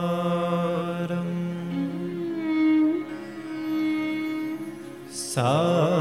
सुनीशारम् सारम्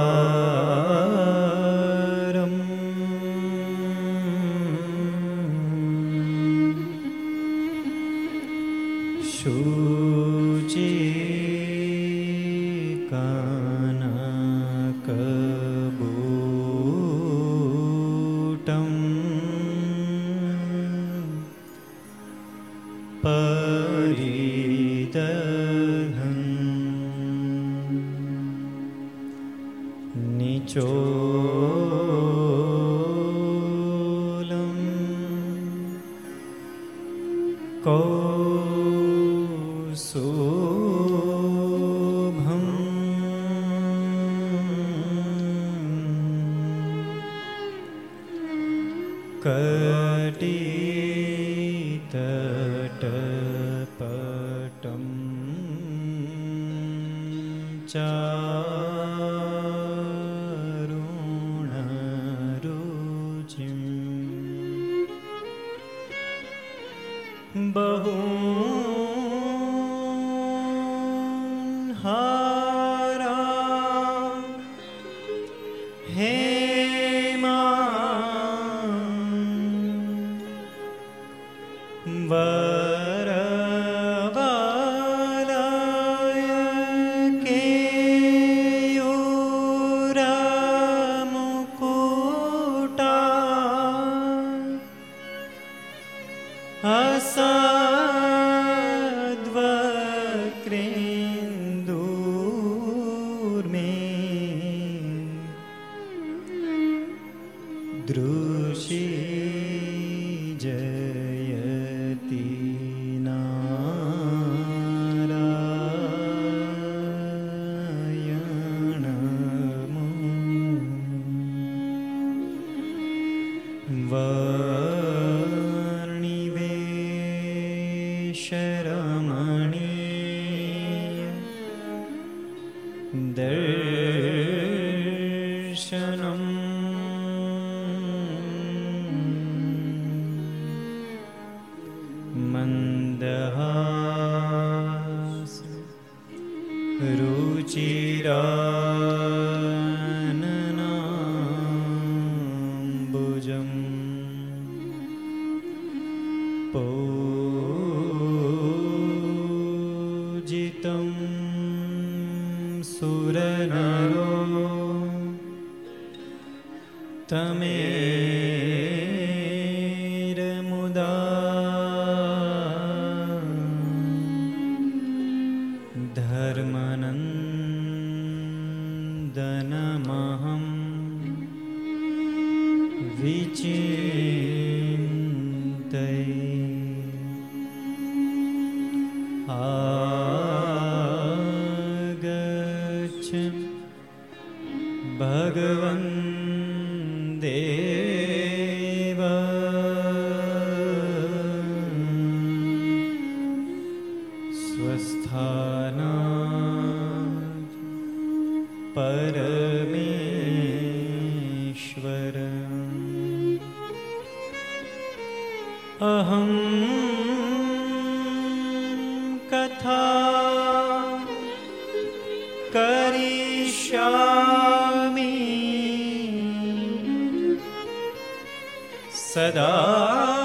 सदा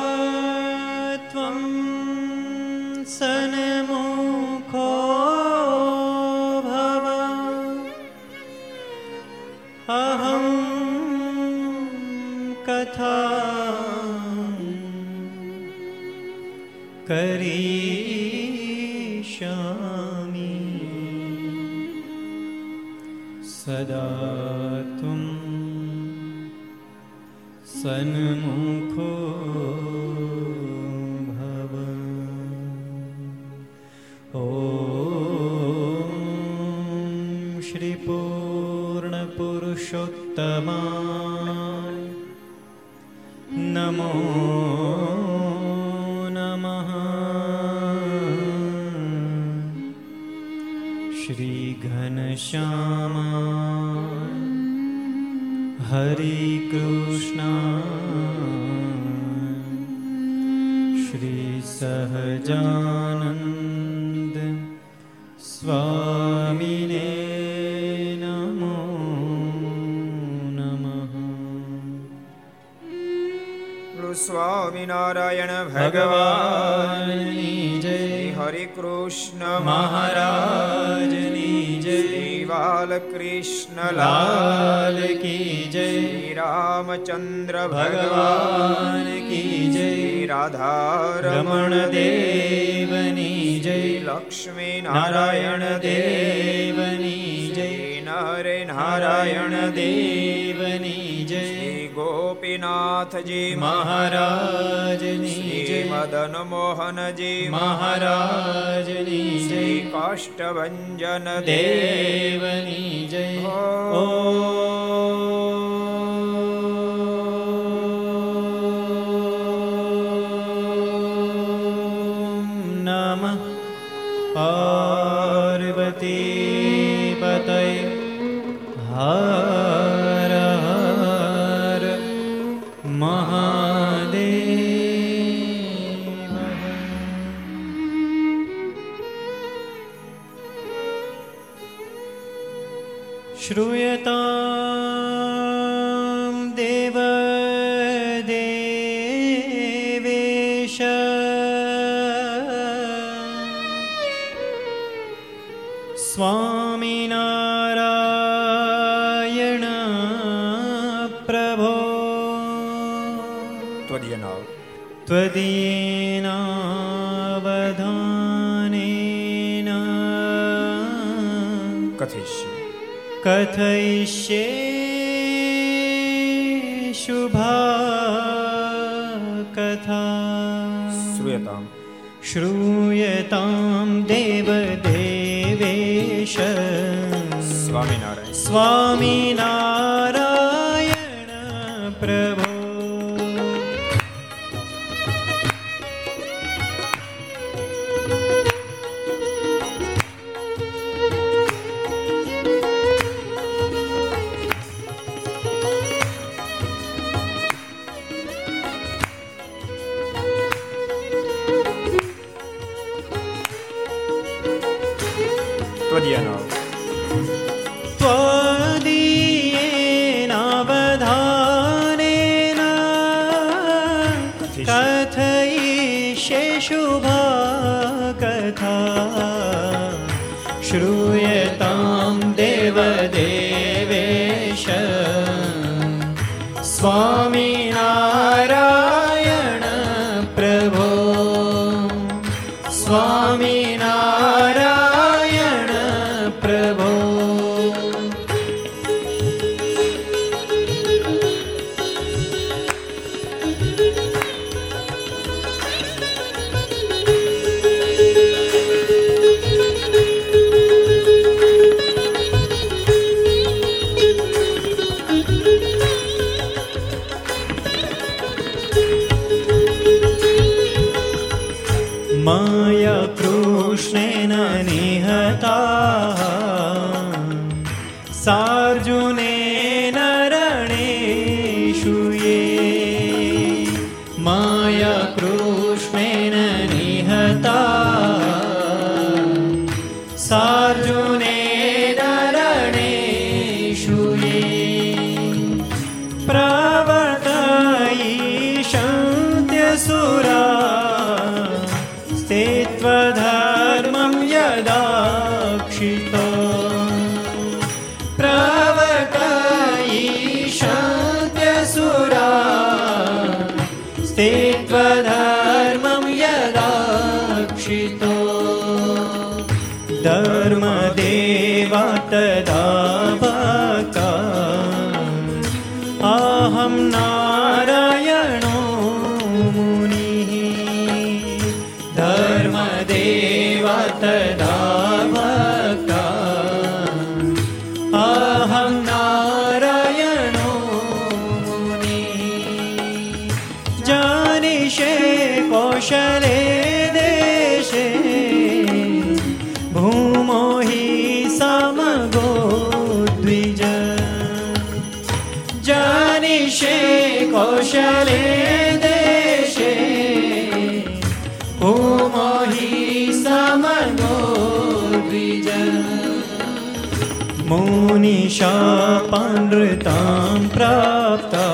श्याम हरे कृष्ण श्रीसहजा કૃષ્ણ લાલ કી જય રામચંદ્ર ભગવાન કી જય રાધા રમણ દેવની જય લક્ષ્મી નારાયણ દેવની જય નરે નારાયણ દેવની જય ગોપીનાથજી મહારાજની જય મદન મોહનજી મહારાજની જય. કાષ્ટભન દેવની જય. ઓ Swami. मुनिशापानृतां प्राप्ता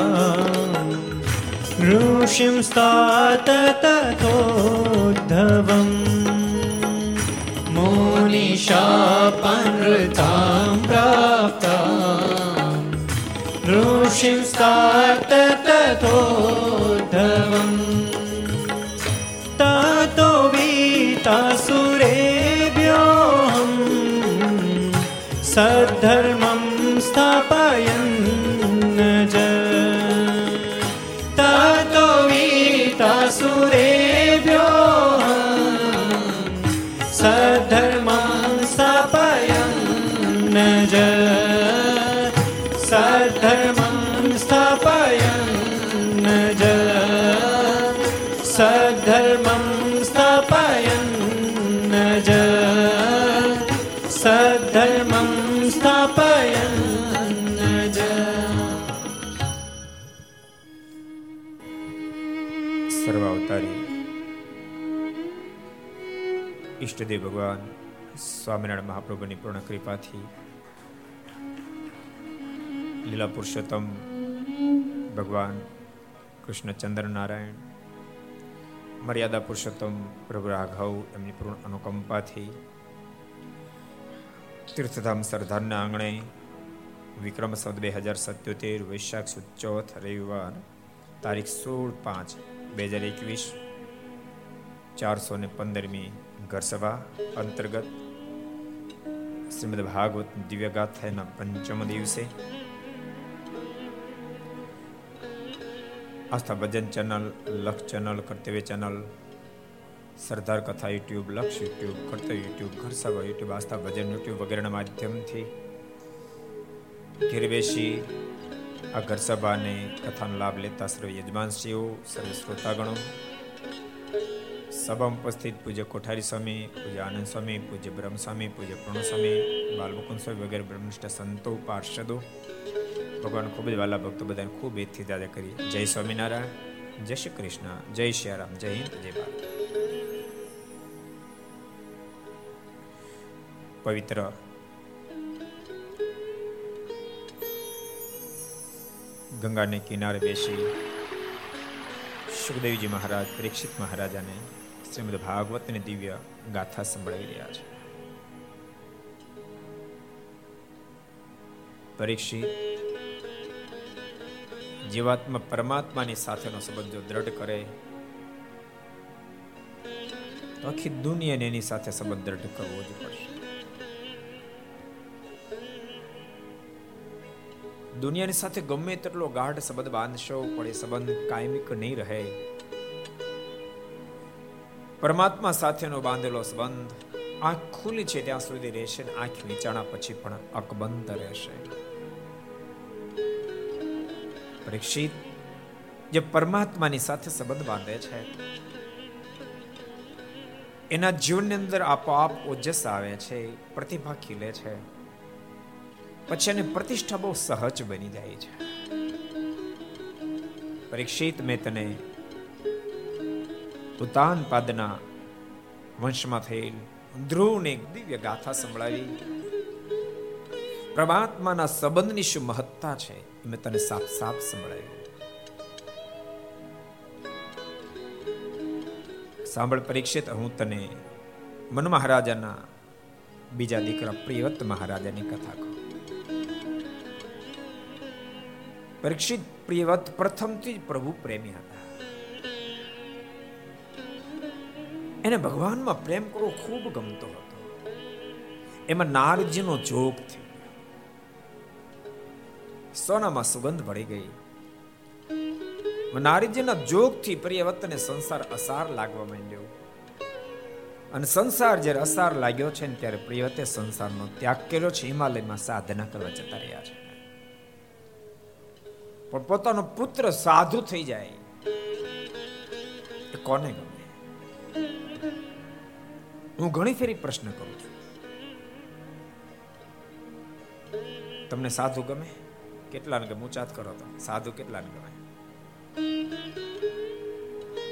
ऋषिं स्तात तथोद्धवम् मुनिशापानृतां प्राप्ता ऋषिं स्तात तथोद्धवम् ઈષ્ટદેવ ભગવાન, સ્વામિનારાયણ મહાપ્રભુની પૂર્ણ કૃપાથી. લીલા પુરુષોત્તમ, ભગવાન કૃષ્ણચંદ્ર નારાયણ, મર્યાદા પુરુષોત્તમ પ્રભુ રાઘવ એમની પૂર્ણ અનુકંપાથી. તીર્થધામ સરદારના આંગણે વિક્રમ સદ બે હજાર સત્યોતેર, વૈશાખ સુદ ચોથ, રવિવાર તારીખ સોળ પાંચ બે હજાર એકવીસ, ચારસો ને પંદરમી ઘરસભા અંતર્ગત શ્રીમદ ભાગવત દિવ્ય ગાથાના પંચમ દિવસે Aastha Bhajan channel Laksh channel Kartavya channel Sardar Katha YouTube Laksh YouTube Kartavya YouTube Gharsabha YouTube Aastha Bhajan YouTube વગેરેના માધ્યમથી ઘેર બેસી આ ઘર સભાને કથાનો લાભ લેતા સર્વ યજમાનશ્રીઓ સર્વ શ્રોતાગણો સભામાં ઉપસ્થિત, પૂજ્ય કોઠારી સ્વામી, પૂજ્ય આનંદ સ્વામી, પૂજ્ય બ્રહ્મ સ્વામી પૂજ્ય પૂર્ણ સ્વામી બાલમુકુંદ સ્વામી વગેરે બ્રહ્મનિષ્ઠ સંતો, પાર્ષદો. ભગવાન ખૂબ જ વાલા ભક્તો બધાને ખૂબ એથી દાદા કરી. જય સ્વામિનારાયણ, જય શ્રી કૃષ્ણ, જય શ્રી રામ, જય હિન્દ, જય ભારત. પવિત્ર ગંગાને કિનારે બેસી સુખદેવજી મહારાજ, પરીક્ષિત મહારાજાને શ્રીમદ ભાગવતની દિવ્ય ગાથા સંભળાવી રહ્યા છે. પરીક્ષિત, જીવાત્મા પરમાત્માની સાથેનો સંબંધ જો દ્રઢ કરે, તો આખી દુનિયાને એની સાથે સંબંધ દ્રઢ કરવો જ પડશે. દુનિયાની સાથે ગમે તેટલો ગાઢ સંબંધ બાંધશો, પણ એ સંબંધ કાયમિક નહીં રહે. પરમાત્મા સાથેનો બાંધેલો સંબંધ આંખ ખુલ્લી છે ત્યાં સુધી રહેશે ને આંખ વિચારણા પછી પણ અકબંધ રહેશે. પરીક્ષિત, જે પરમાત્માની સાથે સંબંધ બાંધે છે, એના જીવનની અંદર આપોઆપ ઓજસ આવે છે, પ્રતિભા ખીલે છે, પછી એની પ્રતિષ્ઠા બહુ સહજ બની જાય છે. પરીક્ષિત, મેં તને ઉતાન પાદના વંશમાં થયેલ ધ્રુવને દિવ્ય ગાથા સંભળાવી. પરમાત્માના સંબંધની શું મહત્તા છે, એ મેં તને સાફ સાફ સંભળાવ્યું. સાંભળ પરીક્ષિત, હું તને મન મહારાજાના બીજા દીકરા પ્રિયવત મહારાજાની કથા કહું. પરીક્ષિત, પ્રિયવત પ્રથમથી જ પ્રભુ પ્રેમી હતા. એને ભગવાનમાં પ્રેમ કરવો ખૂબ ગમતો હતો. એમાં નારજીનો જોગ થયો. સોનામાં સુગંધ ભળી ગઈ. નારજીના જોગથી પ્રિયવતને સંસાર અસાર લાગવા માંડ્યો. અને સંસાર જ્યારે અસાર લાગ્યો છે ને ત્યારે પ્રિયવતે સંસારનો ત્યાગ કર્યો છે, હિમાલયમાં સાધના કરવા જતા રહ્યા છે. પણ પોતાનો પુત્ર સાધુ થઈ જાય. એ કોને ગમે? હું ઘણી ફેરી પ્રશ્ન કરું છું. તમને સાધુ ગમે? કેટલાને ગમે? ઊંચાત કરો તો. સાધુ કેટલાને ગમે?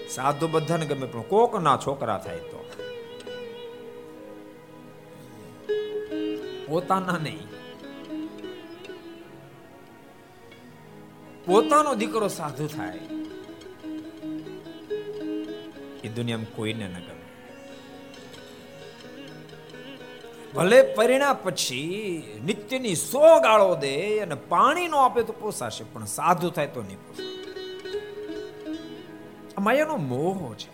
સાધુ બધાને ગમે, પણ કોક ના છોકરા થાય તો. પોતાના નહીં. પોતાનો દીકરો સાધુ થાય. એ દુનિયામાં કોઈને ન ગમે. ભલે પરિણા પછી નિત્યની સો ગાળો દે અને પાણી નો આપે તો પોસાશે, પણ સાધુ થાય તો નહીં પોસાય. માયાનો મોહ છે.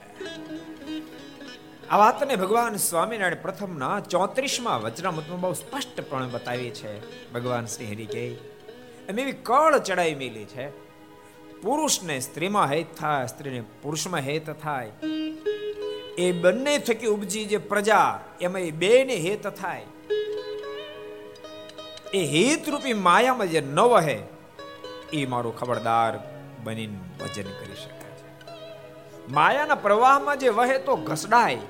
આ વાતને ભગવાન સ્વામિનારાયણ પ્રથમના ચોત્રીસમાં વચનામૃતમાં બહુ સ્પષ્ટપણે બતાવી છે. ભગવાન શ્રી હરિ કે એમ એવી કળ ચડાઈ મેલી છે. પુરુષને સ્ત્રીમાં હેત થાય, સ્ત્રીને પુરુષમાં હેત થાય. એ બંને થકી ઉપજી જે પ્રજા, એમાં એ બે ને હેત થાય. એ હેતરૂપી માયામાં જે ન વહે એ મારું ખબરદાર બનીને ભજન કરી શકે છે. માયાના પ્રવાહમાં જે વહે તો ઘસડાય,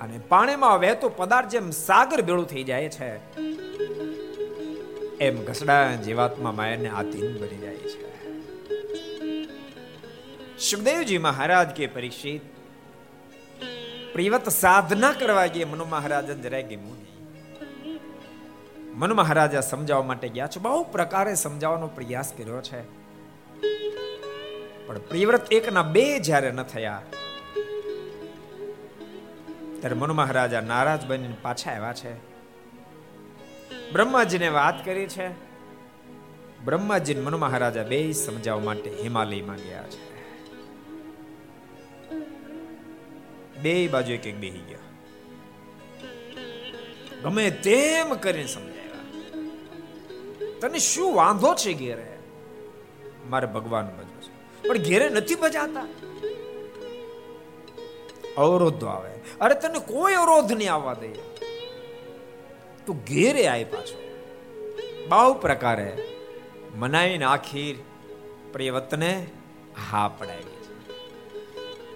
અને પાણીમાં વહેતો પદાર્થ જેમ સાગર ભેળું થઈ જાય છે, એમ ઘસડા જીવાત્મા માયાને આધીન બની જાય છે. સુખદેવજી મહારાજ કે પરીક્ષિત પ્રિવત સાધના કરવા ગયા મનુ મહારાજ જરાય મનુ. મહારાજા સમજાવવા માટે ગયા છે. બહુ પ્રકારે સમજાવવાનો પ્રયાસ કર્યો છે. પણ પ્રિવ્રત એકના બે જ્યારે ન થયા, ત્યારે મનુ મહારાજા નારાજ બનીને પાછા આવ્યા છે. બ્રહ્માજીને વાત કરી છે. બ્રહ્માજી મનુ મહારાજા બે સમજાવવા માટે હિમાલયમાં ગયા છે. બે બાજુ એક એક બેહી ગયા. ગમે તેમ કરીને સમજાવ્યા તને શું વાંધો છે ઘેરે? મારે ભગવાન ભજવું છે. પણ ઘેરે નથી બજાતા અવરોધો આવે. અરે તને કોઈ અવરોધ નહીં આવવા દે. તું ઘેરે આવી પાછો. બહુ પ્રકારે મનાવીને આખીર પ્રિયવતને હા પડાવી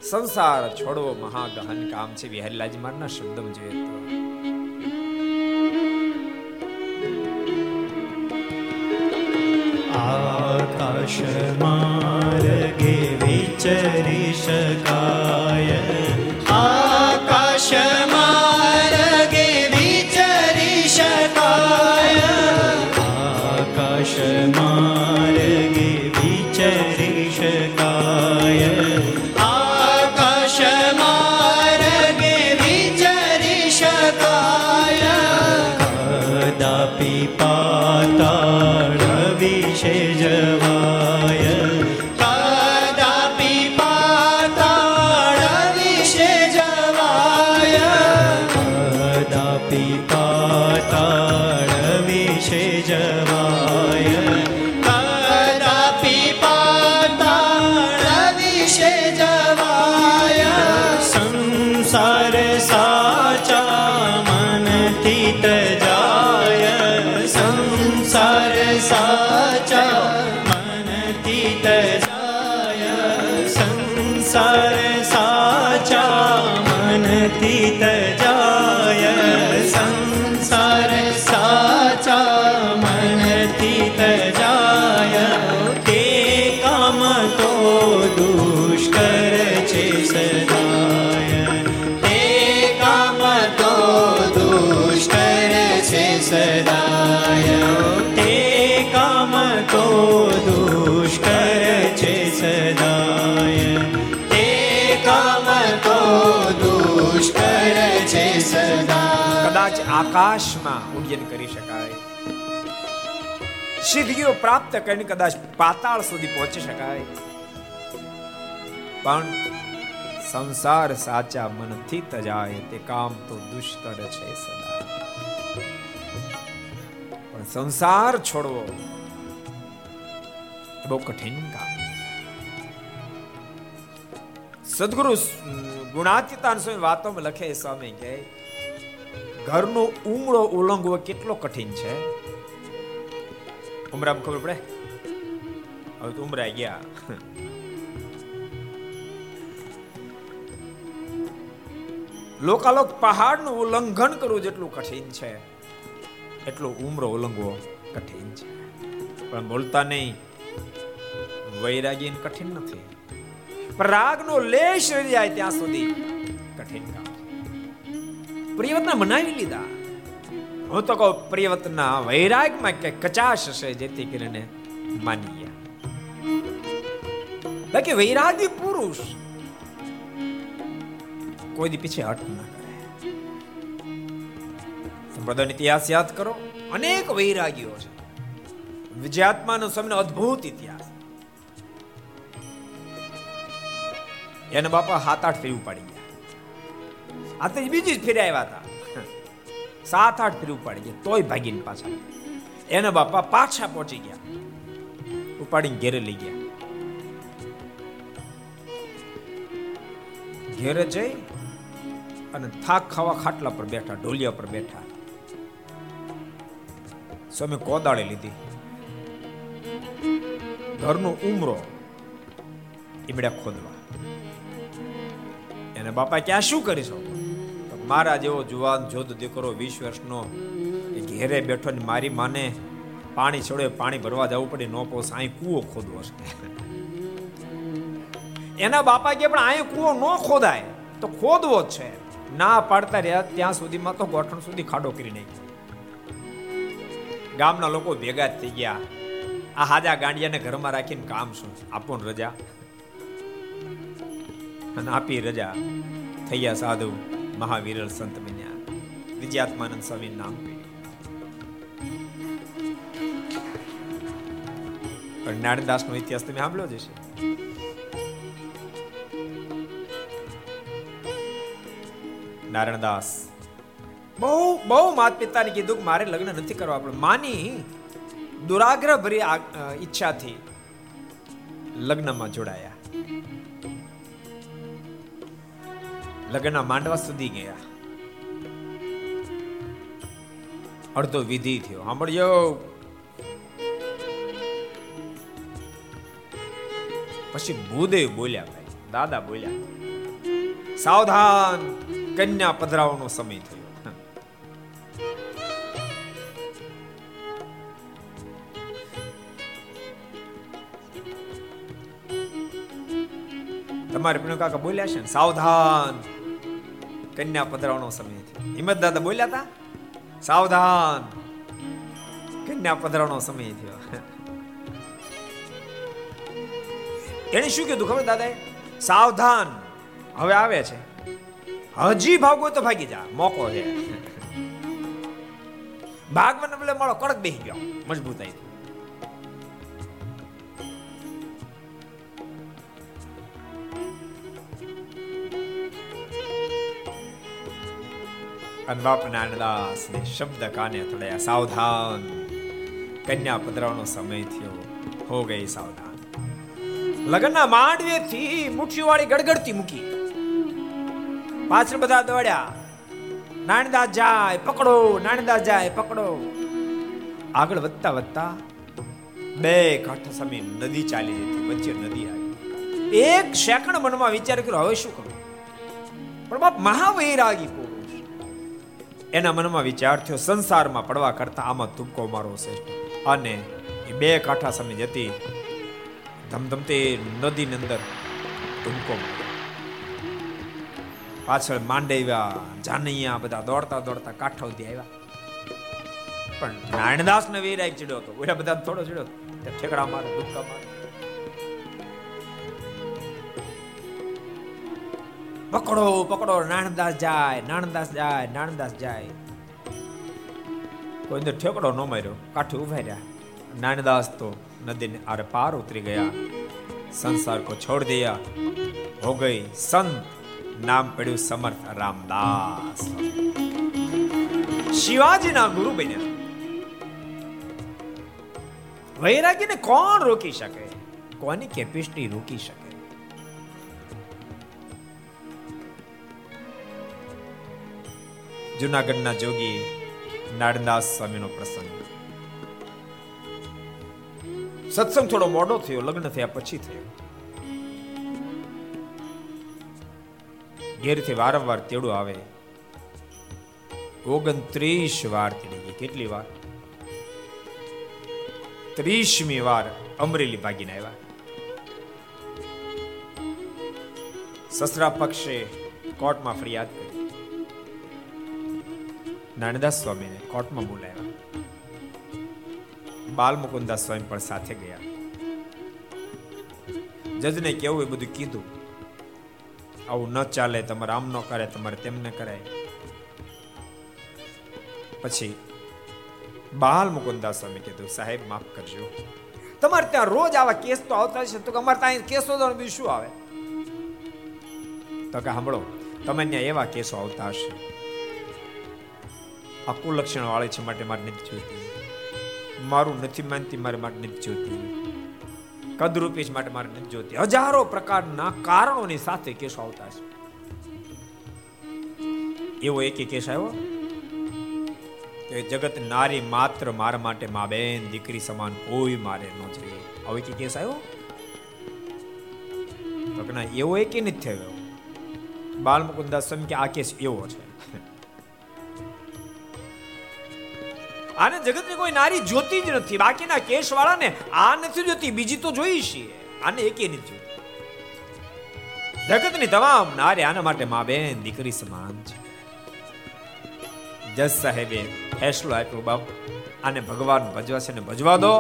સંસાર છોડવો મહાગહન કામ છે. વિહરલાજી મારના શબ્દમાં જોઈએ તો. આકાશ માર્ગે વિચરી શકાય સિદ્ધિઓ પ્રાપ્ત કરીને કદાચ પાતાળ સુધી પહોંચી શકાય. પણ સંસાર સાચા મનથી તજાય તે કામ તો દુષ્કર છે સદા. પણ સંસાર છોડવો, બહુ કઠિન કામ સદગુરુ ગુણાતીતાન સ્વામી વાતોમાં લખે સ્વામી કે, ઘરનો ઉમળો ઉલંગવો કેટલો કઠિન છે. ઉમરામાં ખબર પડે? હવે તો ઉમરા ગયા. લોકાલોક પહાડનું ઉલ્લંઘન કરવું જેટલું કઠિન છે, એટલો ઉમરો ઉલ્લંઘવો કઠિન છે. પણ બોલતા નહીં. વૈરાગી કઠિન નથી. પણ રાગનો લેશ રહી જાય ત્યાં સુધી કઠિન કામ. પ્રિયવતને મનાવી લીધા. હું તો કહું પ્રિયવતના વૈરાગમાં કે કચાશ હશે જેથી કરીને માની ગયા બાકી વૈરાગી પુરુષ કોઈ દી પીછે હટ ના કરે. સંપ્રદાયનો ઇતિહાસ યાદ કરો, અનેક વૈરાગીઓ છે. વિજયાત્માનો સમય અદ્ભુત ઇતિહાસ. એના બાપા હાથ આઠ ફેરી ઉપાડી ગયા. આ તો બીજી જ ફેરી આવ્યા હતા સાત આઠ ફેરી ઉપાડી ગયા, તોય ભાગીને પાછા. એના બાપા પાછા પહોંચી ગયા. ઉપાડીને ઘેરે લઈ ગયા. ઘેરે જઈ અને થાક ખાવા ખાટલા પર બેઠા, ઢોલિયા પર બેઠા. સ્વામી કોદાળે લીધી. ઘરનો ઉમરો ઈમડ્યા ખોદવા. એને બાપા, ક્યાં શું કરીશો મારા જેવો જુવાન જોધ દીકરો વીસ વર્ષનો એ ઘેરે બેઠો ને મારી માને પાણી છોડે, પાણી ભરવા જવું પડે, નો પોસ અહીં કૂવો ખોદવો છે. એના બાપા કે પણ અહીં કૂવો ન ખોદાય, તો ખોદવો જ છે. ના પાડતા રહ્યા, ત્યાં સુધીમાં તો ગોઠણ સુધી ખાડો કરી નાખ્યો. ગામના લોકો ભેગા થઈ ગયા. આ હાજા ગાંડિયાને ઘરમાં રાખીને કામ શું આપો રજા. અને આપી રજા. થઈ ગયા સાધુ. મહાવીરલ સંત બન્યા વિજયાત્માનંદ સ્વામી નામ પણ નારાયણદાસ નો ઇતિહાસ તમે સાંભળ્યો જ નારાયણદાસ બહુ બહુ માત પિતાને કીધું કે મારે લગ્ન નથી કરવા પણ માની દુરાગ્રહ ભરી ઈચ્છાથી લગ્નમાં જોડાયા લગ્નના માંડવા સુધી ગયા. અડધો વિધિ થયો. સાંભળજો. પછી ભૂદેવ બોલ્યા ભાઈ, દાદા બોલ્યા, સાવધાન, કન્યા પધરાવાનો સમય થયો. તમારે પીણું કાકા બોલ્યા છે ને? સાવધાન કન્યા પધરાવવાનો સમય થયો હિંમત દાદા બોલ્યા હતા સાવધાન. કન્યા પધરાવવાનો સમય થયો. એને શું કીધું ખબર દાદા સાવધાન. હવે આવે છે. હજી ભાગો તો ભાગી જા. મોકો છે. ભાગવાને બદલે મારો કડક બેસી ગયો. મજબૂતાઈ અને બાપ શબ્દ કાને થડ્યા સાવધાન. કન્યા પધરાવાનો સમય થયો, હો ગઈ સાવધાન. લગ્નના માંડવેથી મુઠ્ઠીવાળી ગડગડતી મૂકી. પાછળ બધા દોડ્યા. નાનદાસ જાય, પકડો નાનદાસ જાય, પકડો. આગળ વધતા વધતા બે કાંઠા સામે નદી ચાલી જતી વચ્ચે નદી આવી. એક સેકન્ડ મનમાં વિચાર કર્યો, હવે શું કરું? પણ બાપ મહાવૈરાગી એના મનમાં વિચાર થયો, સંસારમાં પડવા કરતા આમાં તુપકો મારો શ્રેષ્ઠ. અને એ બે કાંઠા સામે જતી ધમધમતી નદીની અંદર તુમકો પાછળ માંડવ્યા, જાનૈયા બધા દોડતા દોડતા કાંઠા સુધી આવ્યા. પણ નારાયણદાસ ને વીરાય ચડ્યો હતો, ઓલા બધા થોડો ચડ્યો ઠેકડા મારે દુક્કા મારે. પકડો પકડો, નાણદાસ જાય નાણદાસ જાય નાણદાસ જાય. કોઈ ઠેકડો ન માર્યો, કાઠે ઊભા રહ્યા. નાનદાસ તો નદીને આરે પાર ઉતરી ગયા. સંસાર કો છોડ દિયા. હો ગઈ સંત, નામ પડ્યું સમર્થ રામદાસ. શિવાજીના ગુરુ બન્યા. વૈરાગીને કોણ રોકી શકે? કોની કેપેસિટી રોકી શકે? જુનાગઢના જોગી નાડદાસ સ્વામીનો પ્રસંગ. સત્સંગ થોડો મોડો થયો, લગ્ન થયા પછી થયો. ઘેરથી વારંવાર તેડું આવે. ઓગણત્રીસ વાર તેડી ગઈ. કેટલી વાર? ત્રીસમી વાર અમરેલી ભાગીને આવ્યા. સસરા પક્ષે કોર્ટમાં ફરિયાદ કરી. નાનદાસ સ્વામીને કોર્ટમાં બોલાવ્યા બાલ મુકુદાસ સ્વામી પણ સાથે ગયા. જજને કેવું એ બધું કીધું? આવું ન ચાલે, તમારે આમ ન કરે, તમારે તેમ ન કરાય. પછી બાલ મુકુદાસ સ્વામી કીધું, સાહેબ, માફ કરજો. તમારે ત્યાં રોજ આવા કેસ તો આવતા છે. તો અમારે ત્યાં કેસો બીજું શું આવે? તો કે, સાંભળો, તમે ત્યાં એવા કેસો આવતા હશે. આ કુલક્ષણ વાળી છે માટે મારે નથી જોઈતી મારું નથી માનતી, મારે માટે નથી જોઈતી કદરૂપી માટે મારે નથી જોતી. હજારો પ્રકારના કારણોની સાથે કેસો આવતા છે. એવો એક કેસ આવ્યો કે જગત નારી માત્ર મારા માટે મા બેન દીકરી સમાન કોઈ મારે ન જોઈએ આવો એક કેસ આવ્યો? તો ના, એવો એક નથી થયો. બાલ મુકુદાસ સ્વામી કે આ કેસ એવો છે. આને જગતની કોઈ નારી જોતી જ નથી. બાકીના કેશવાળાને આ નથી જોતી, બીજી તો જોઈ છીએ. આને એકે નથી જગતની તમામ નારી આના માટે મા બેન, દીકરી સમાન છે. જજ સાહેબે ફેસલો આપ્યો બાપ. આને ભગવાન ભજવા છે ને ભજવા દો.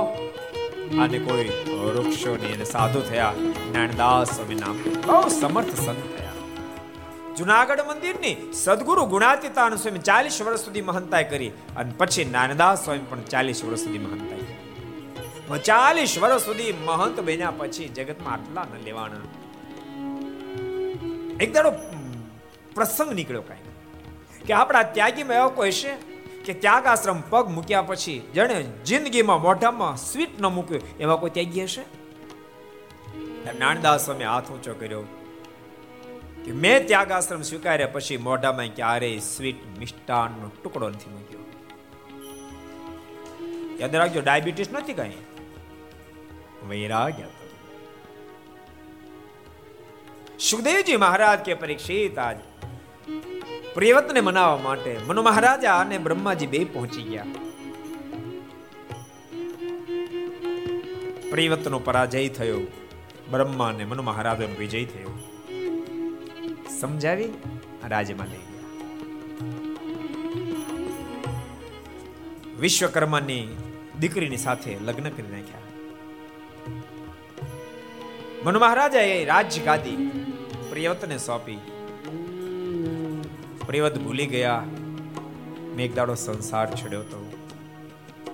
આને કોઈ વૃક્ષો ની અને સાધુ થયા નાણદાસ સ્વામી નામ. બહુ સમર્થ સંત થયા. જુનાગઢ મંદિરની સદગુરુ ગુણાતીતાન સ્વામી ચાલીસ વર્ષ સુધી મહંતાઈ કરી અને પછી નાનદાસ સ્વામી પણ ચાલીસ વર્ષ સુધી મહંતાઈ. ચાલીસ વર્ષ સુધી મહંત બન્યા પછી જગતમાં આટલા ન લેવાના. એક દાડો પ્રસંગ નીકળ્યો કાંઈ કે આપણા ત્યાગીમાં એવો કોઈ છે કે ત્યાગ આશ્રમ પગ મૂક્યા પછી જેને જિંદગીમાં મોઢામાં સ્વીટ ન મૂક્યું એવા કોઈ ત્યાગી હશે? નાનદાસ સ્વામી હાથ ઊંચો કર્યો. કે મેં ત્યાગ આશ્રમ સ્વીકાર્યા પછી મોઢામાં ક્યારેય સ્વીટ મિષ્ટાનનો ટુકડો નથી મૂક્યો યાદ રાખજો ડાયાબિટીસ નથી કઈ વૈરાગ્ય સુખદેવજી મહારાજ કે પરીક્ષિત આજ પ્રિયવતને મનાવવા માટે મનુ મહારાજા અને બ્રહ્માજી બે પહોંચી ગયા પ્રિયવતનો પરાજય થયો બ્રહ્મા અને મનુ મહારાજાનો વિજય થયો સમજાવી રાજ્યમાં લઈ ગયા. વિશ્વકર્માની દીકરીની સાથે લગ્ન કરી નાખ્યા. મનુ મહારાજાએ રાજ્ય ગાદી પ્રિયવતને સોંપી. પ્રિયવત ભૂલી ગયા. મેઘદાડો સંસાર છોડ્યો તો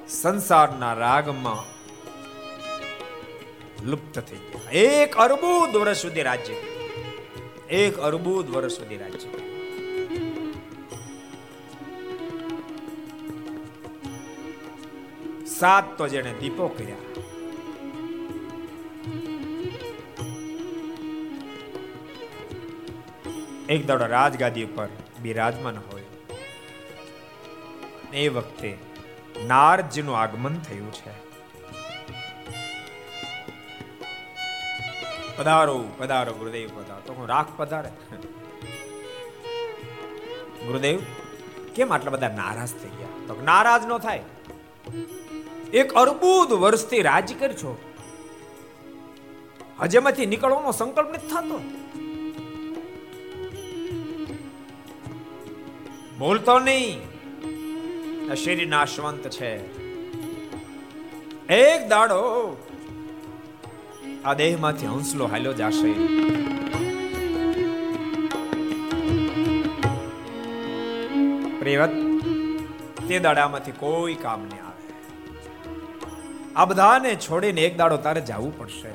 સંસારના રાગમાં લુપ્ત થઈ ગયા. એક અરબુદ વર્ષ સુધી રાજ્ય એક અરબુદ વર્ષ સુધી રાજ્ય સાત તો જેને દીપો કર્યા. એક દાડો રાજગાદી ઉપર બિરાજમાન હોય. એ વખતે નારજીનું આગમન થયું છે. પધારો પધારો ગુરુદેવ, પધારો. તો રાખ પધારે. ગુરુદેવ, કેમ આટલા બધા નારાજ થઈ ગયા? તો નારાજ નો થાય. એક અર્બુદ વર્ષથી રાજ કરશો હજેમાંથી નીકળવાનો સંકલ્પ નથી થતો. ભૂલતો નહીં. શરીર નાશવંત છે. એક દાડો આ દેહમાંથી હંસલો હાલ્યો જાશે પ્રેવત, તે દાડામાંથી કોઈ કામ નહીં આવે. આ બધાને છોડીને એક દાડો તારે જવું પડશે.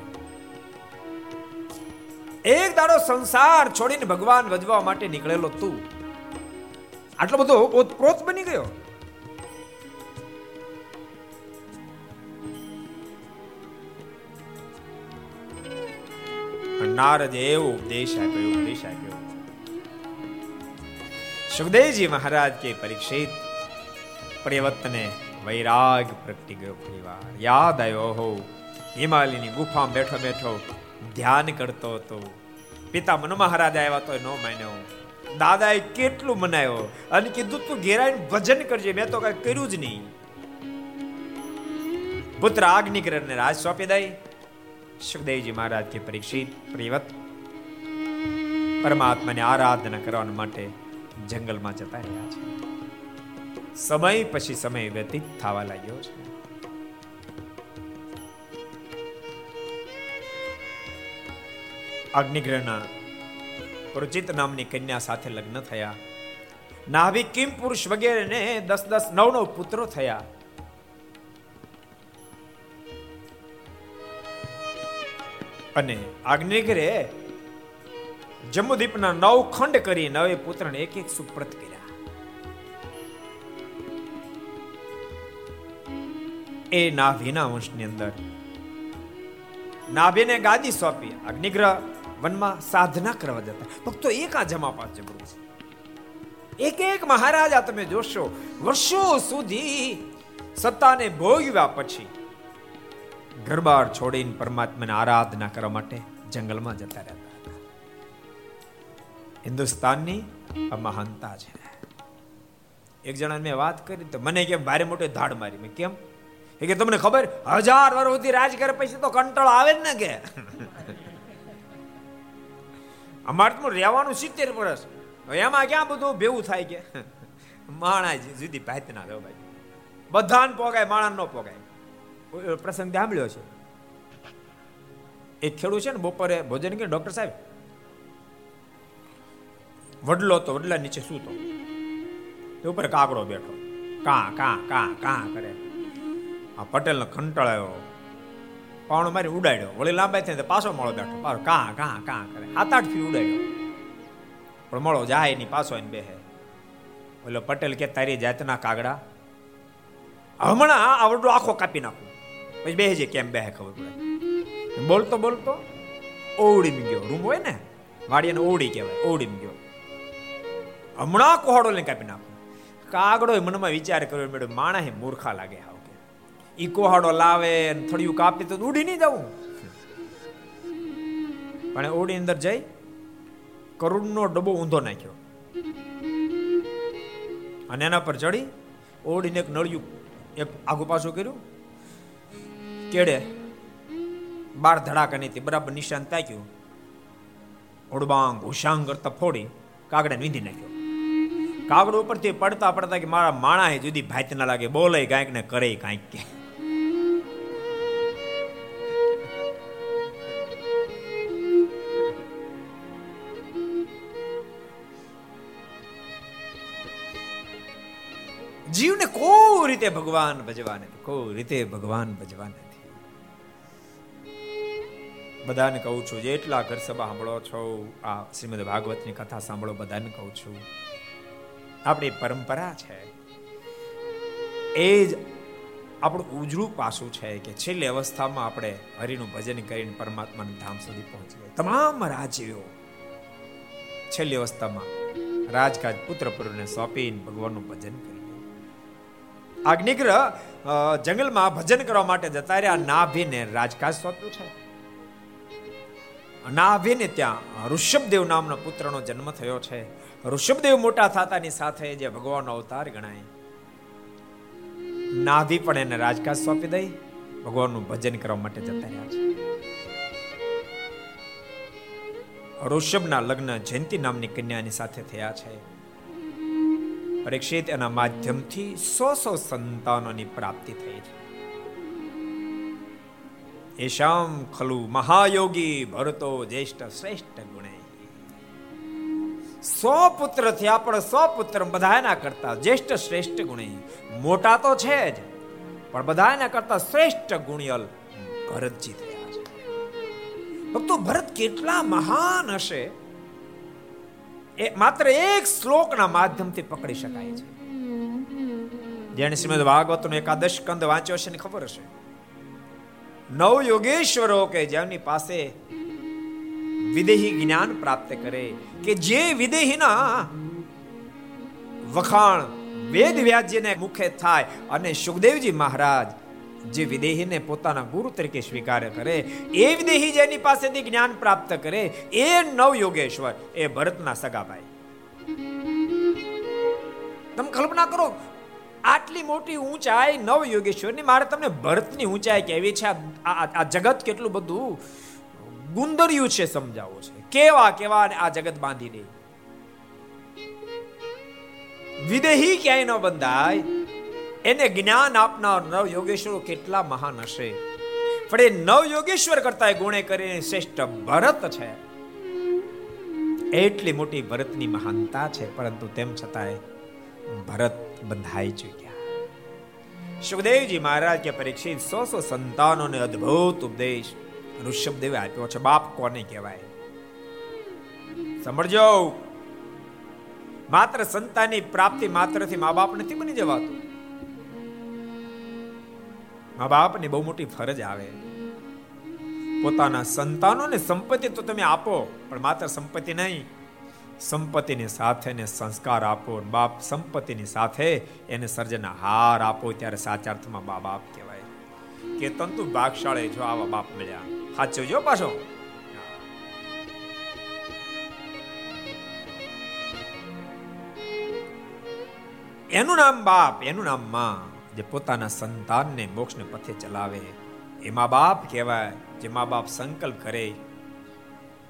એક દાડો સંસાર છોડીને ભગવાન વજવા માટે નીકળેલો તું. આટલો બધો ઓતપ્રોત બની ગયો. નારદ એવો ઉપદેશ આપ્યો ઉપદેશ આપ્યો. સુખદેવજી મહારાજ કે પરીક્ષિત પ્રિયવતને વૈરાગ પ્રગટી ગયો પરિવાર. યાદ આવ્યો હો, હિમાલયની ગુફામાં બેઠો બેઠો ધ્યાન કરતો હતો. પિતા મન મહારાજ આવ્યા તો ન માન્યો. દાદાએ કેટલું મનાયો અને કીધું તું ઘેરાઈને ભજન કરજે, મેં તો કઈ કર્યું જ નહીં. પુત્ર અગ્નિકરણને રાજ સોંપી દઈ. સુખદેવજી મહારાજ કે પરીક્ષિત, પ્રિયવત, પરમાત્માની આરાધના કરવા માટે જંગલમાં જતા રહ્યા છે. સમય પછી સમય વ્યતીત થવા લાગ્યો છે. અગ્નિગ્રહના રુચિત નામની કન્યા સાથે લગ્ન થયા. નાભિક કિમ પુરુષ વગેરે દસ દસ નવ નવ પુત્રો થયા. અને અગ્નિગ્રહે જમ્મુદીપના નવ ખંડ કરી નવે પુત્રને એક એક સુપ્રત કર્યા. એ નાભીના વંશની અંદર નાભીને ગાદી સોંપી અગ્નિગ્રહ વનમાં સાધના કરવા જતા. ભક્તો, એક આ જમા પાસ જબરું છે. એક એક મહારાજા તમે જોશો, વર્ષો સુધી સત્તાને ભોગવ્યા પછી ઘરબાર છોડીને પરમાત્માને આરાધના કરવા માટે જંગલમાં જતા રહેતા હતા. હિન્દુસ્તાનની આ મહાનતા છે. એક જણા મેં વાત કરી તો મને કેમ ભારે મોટી ધાડ મારી. મેં કેમ? એ કે તમને ખબર? હજાર વર્ષ સુધી રાજ કરે પછી તો કંટાળો આવે જ ને કે. અમારે તો રહેવાનું સિત્તેર વર્ષ. એમાં ક્યાં બધું ભેવું થાય કે? માણા જુદી પાતના રહ્યો ભાઈ. બધાને પોગાય માણા ન પોગાય. પ્રસંગ સાંભળ્યો છે. એક ખેડૂત છે ને, બપોરે ભોજન કે ડોક્ટર સાહેબ, વડલો તો વડલા નીચે સૂતો. ઉપર કાગડો બેઠો. કા કા કા કા કરે. આ પટેલને કંટાળાયો પાણો મારી ઉડાડ્યો. વળી લાંબા થઈને પાછો મળો બેઠો. પાછો કા કા કા કરે. હાથ આઠ ફી ઉડાડ્યો. પણ મળો જાય નહીં, પાછો એને બેહે. ઓલો પટેલ કે, તારી જાતના કાગડા. હમણાં આવડો આખો કાપી નાખું. પછી બેહે કેમ બેહે ખબર પડે. બોલતો બોલતો ઓવડી ગયો. રૂમ હોય ને, વાડિયાને ઓવડી કહેવાય ઓવડી ગયો. હમણાં કોહડો લઈને કાપી નાખો કાગડો મનમાં વિચાર કર્યો મેડમ માણસ મૂર્ખા લાગે હાવ કે. ઈ કોહાડો લાવે થોડીયું કાપી તો ઉડી નહીં જવું. પણ ઓડી અંદર જઈ, કરુણનો ડબ્બો ઊંધો નાખ્યો. અને એના પર ચડી ઓડીને એક નળિયું એક આગુ પાછું કર્યું. કેડે? બાર ધડાકા નહીં બરાબર નિશાન તાક્યું. ઓડબાંગ, હુશાંગ કરતા ફોડી, કાગડે વીંધી નાખ્યો. કાગડો ઉપરથી પડતા પડતા કે મારા માણા જુદી ભાત ના લાગે, બોલે કાંઈક ને કરે કાંઈક કે. જીવને કોઈ રીતે ભગવાન ભજવાને, કોઈ રીતે ભગવાન ભજવા નથી બધાને કહું છું, જેટલા ઘર સભા સાંભળો છો, આ શ્રીમદ ભાગવતની કથા સાંભળો, બધાને કહું છું. આપણી પરંપરા છે, એ જ આપણું ઉજળું પાસું છે કે છેલ્લી અવસ્થામાં આપણે હરિનું ભજન કરીને પરમાત્માના ધામ સુધી પહોંચીએ. તમામ રાજ્યો છેલ્લી અવસ્થામાં રાજકાજ પુત્ર પુત્રને સોંપીને ભગવાનનું ભજન કરી આગ્નિગ્રહ જંગલમાં ભજન કરવા માટે જતા રહ્યા, નાભીને રાજકાજ સોંપ્યું છે. નાભીને ત્યાં ઋષભદેવ નામના પુત્રનો જન્મ થયો છે. ઋષભદેવ મોટા થતાની સાથે જે ભગવાનનો અવતાર ગણાય. નાભી પણ એને રાજકાજ સોંપી દઈ, ભગવાનનું ભજન કરવા માટે જતા રહ્યા છે. ઋષભના લગ્ન જયંતિ નામની કન્યાની સાથે થયા છે. પરીક્ષિત એના માધ્યમથી સો સો સંતાનોની પ્રાપ્તિ થઈ છે. એશામ ખલુ મહાયોગી ભરતો જ્યેષ્ઠ શ્રેષ્ઠ ગુણે સો પુત્ર થયા પણ સો પુત્ર બધાના કરતા જ્યેષ્ઠ શ્રેષ્ઠ ગુણે મોટા તો છે જ પણ બધા એના કરતા શ્રેષ્ઠ ગુણિયલ ભરતજી થયા છે ભક્તો ભરત કેટલા મહાન હશે એ માત્ર એક શ્લોકના માધ્યમથી પકડી શકાય છે। જેને શ્રીમદ ભાગવતનો એકાદશ કંદ વાંચ્યો છે ને ખબર હશે નવ યોગેશ્વરો કે જેમની પાસે વિદેહી જ્ઞાન પ્રાપ્ત કરે, કે જે વિદેહીના વખાણ, વેદ વ્યાજ્યને મુખે થાય અને સુખદેવજી મહારાજ, જે વિદેહીને પોતાના ગુરુ તરીકે સ્વીકાર કરે, એ વિદેહી જેની પાસેથી જ્ઞાન પ્રાપ્ત કરે, એ નવ યોગેશ્વર એ ભરતના સગાભાઈ. તમે કલ્પના કરો આટલી મોટી ઊંચાઈ નવ યોગેશ્વરની મારે તમને ભરતની ઊંચાઈ કેવી છે. આ જગત કેટલું બધું ગુંદર્યું છે સમજાવવું છે. કેવા કેવા આ જગત બાંધી દે. વિદેહી ક્યાંય ન બંધાય. એને જ્ઞાન આપનાર નવ યોગેશ્વરો કેટલા મહાન હશે. પણ એ નવ યોગેશ્વર કરતા ગુણે કરીને શ્રેષ્ઠ ભરત છે. એટલી મોટી ભરતની મહાનતા છે, પરંતુ તેમ છતાંય ભરત બંધાઈ ચૂક્યા સુખદેવજી મહારાજ કે પરીક્ષિત સો સો સંતાનોને અદ્ભુત ઉપદેશ ઋષભદેવે આપ્યો છે બાપ કોને કહેવાય સમજો માત્ર સંતાનની પ્રાપ્તિ માત્રથી મા બાપ નથી બની જવાતું। મા બાપની બહુ મોટી ફરજ આવે। પોતાના સંતાનોને સંપત્તિ તો તમે આપો, પણ માત્ર સંપત્તિ નહીં સંપત્તિની સાથે એને સંસ્કાર આપો બાપ સંપત્તિની સાથે એને સર્જના હાર આપો ત્યારે સાચા અર્થમાં બા બાપ કહેવાય. કે તંતુ ભાગશાળે જો આવા બાપ મળ્યા. સાચવજો પાછો? એનું નામ બાપ, એનું નામમાં. જે પોતાના સંતાનને મોક્ષને પથે ચલાવે. એ મા બાપ કહેવાય. જે મા બાપ સંકલ્પ કરે.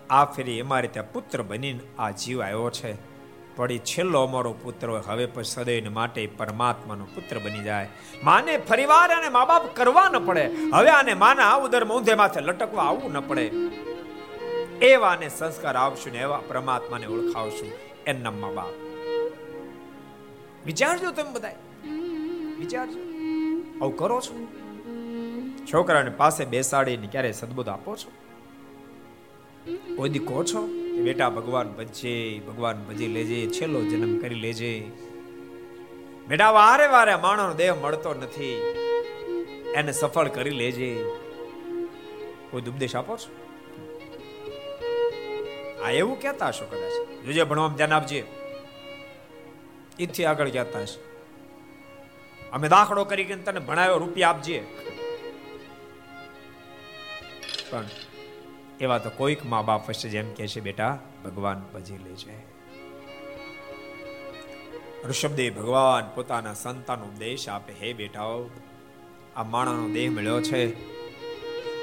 આ ફેરી અમારે ત્યાં પુત્ર બનીને આ જીવ આવ્યો છે. પડી છેલ્લો અમારો પુત્ર હોય, હવે પછી સદૈવ માટે પરમાત્માનો પુત્ર બની જાય. માને ફરીવાર અને મા બાપ કરવા ન પડે. હવે આને માના ઉદર ઊંધે માથે લટકવા આવવું ન પડે. એવા ને સંસ્કાર આવશું ને એવા પરમાત્માને ઓળખાવશું એમના મા બાપ વિચારજો તમે બધા વિચારજો. આવું કરો છો? છોકરાને પાસે બેસાડીને ક્યારે સદબોધ આપો છો? કોઈ કહો છો? બેટા, ભગવાન ભજે, ભગવાન ભજી લેજે, છેલ્લો જન્મ કરી લેજે. બેટા વારે વારે માણસનો દેહ મળતો નથી. એને સફળ કરી લેજે. કોઈ ઉપદેશ આપો છો? આ એવું કહેતા હશો કદાચ. જોજે, ભણવામાં ધ્યાન આપજે. ઈથી આગળ કહેતા હશે. અમે દાખલો કરી તને ભણાવ્યો, રૂપિયા આપજે. પણ એવા તો કોઈક મા બાપ હશે જેમ કે છે, બેટા, ભગવાન ભજી લેજે ઋષભદેવ ભગવાન પોતાના સંતાન ઉપદેશ આપે, હે બેટાઓ, આ માણાનો દેહ મળ્યો છે.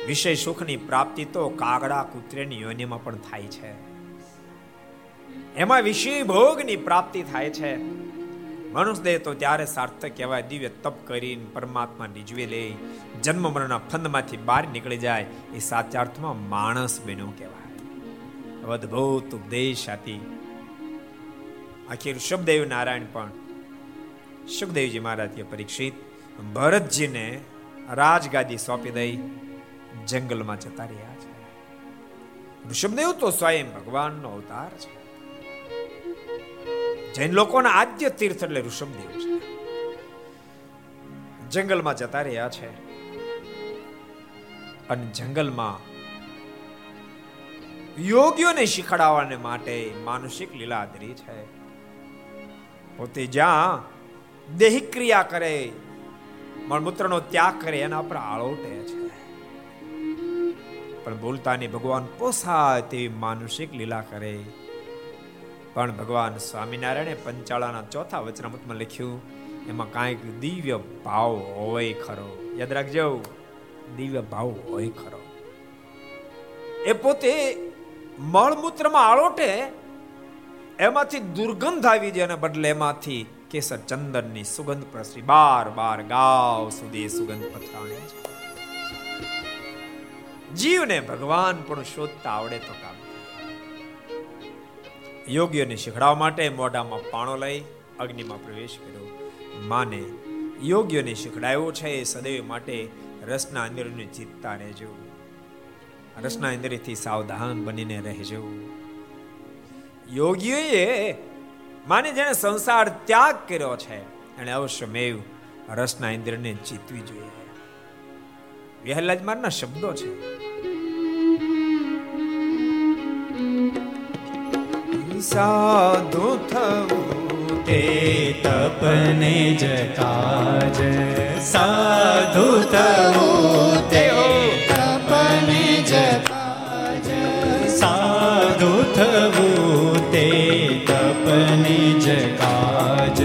વિષય સુખની પ્રાપ્તિ તો કાગડા કૂતરેની યોનિમાં પણ થાય છે. એમાં વિષય ભોગની પ્રાપ્તિ થાય છે. મનુષ્ય દેહ તો ત્યારે સાર્થક કહેવાય દિવ્ય તપ કરીને પરમાત્મા રીઝવી લે. જન્મ મરણના ફંદમાંથી બહાર નીકળી જાય એ સાચા અર્થમાં માણસ બન્યો કહેવાય. અદ્ભુત ઉપદેશ આપી. આખી ઋષભદેવ નારાયણ પણ સુખદેવજી મહારાજ પરીક્ષિત ભરતજીને રાજગાદી સોંપી દઈ જંગલમાં જતા રહ્યા છે. ઋષભદેવ તો સ્વયં ભગવાનનો અવતાર છે. જૈન લોકોના આદ્ય તીર્થ એટલે ઋષભદેવ છે. જંગલમાં જતા રહ્યા છે. અને જંગલમાં યોગીઓને શીખડાવવાને માટે માનસિક લીલાદરી છે. પોતે જ્યાં દેહિક ક્રિયા કરે, મળમૂત્રનો ત્યાગ કરે, એના પર આળોટે છે. પણ બોલતાની ભગવાન પોસાય તેવી માનસિક લીલા કરે. પણ ભગવાન સ્વામિનારાયણે પંચાળાના ચોથા વચનામૃતમાં લખ્યું, એમાં કાંઈક દિવ્ય ભાવ હોય ખરો. યાદ રાખજો, દિવ્ય ભાવ હોય ખરો. એ પોતે મળમૂત્રમાં આળોટે, એમાંથી દુર્ગંધ આવી જાય અને બદલે એમાંથી કેસર ચંદનની સુગંધ પ્રસરી બાર બાર ગાવ સુધી સુગંધ પથરાણે છે. જીવને ભગવાન પણ શોધતા આવડે તો યોગીઓને શીખડાવવા માટે મોઢામાં પાણો લઈ અગ્નિમાં પ્રવેશ કર્યો. માને યોગ્યને શીખડાયો છે એ સદૈવ માટે રસના અંદરની જીતતા રહેજો. રસના અંદરથી સાવધાન બનીને રહેજો. યોગીઓએ માને જેને સંસાર ત્યાગ કર્યો છે એને અવશ્યમેવ રસના ઇન્દ્રને જીતવી જોઈએ. વિહલાજ મારના શબ્દો છે. સાધુ થવું તે તપને જ કાજ સાધુ થવું તે તપને જ કાજ સાધુ થવું તે તપને જ કાજ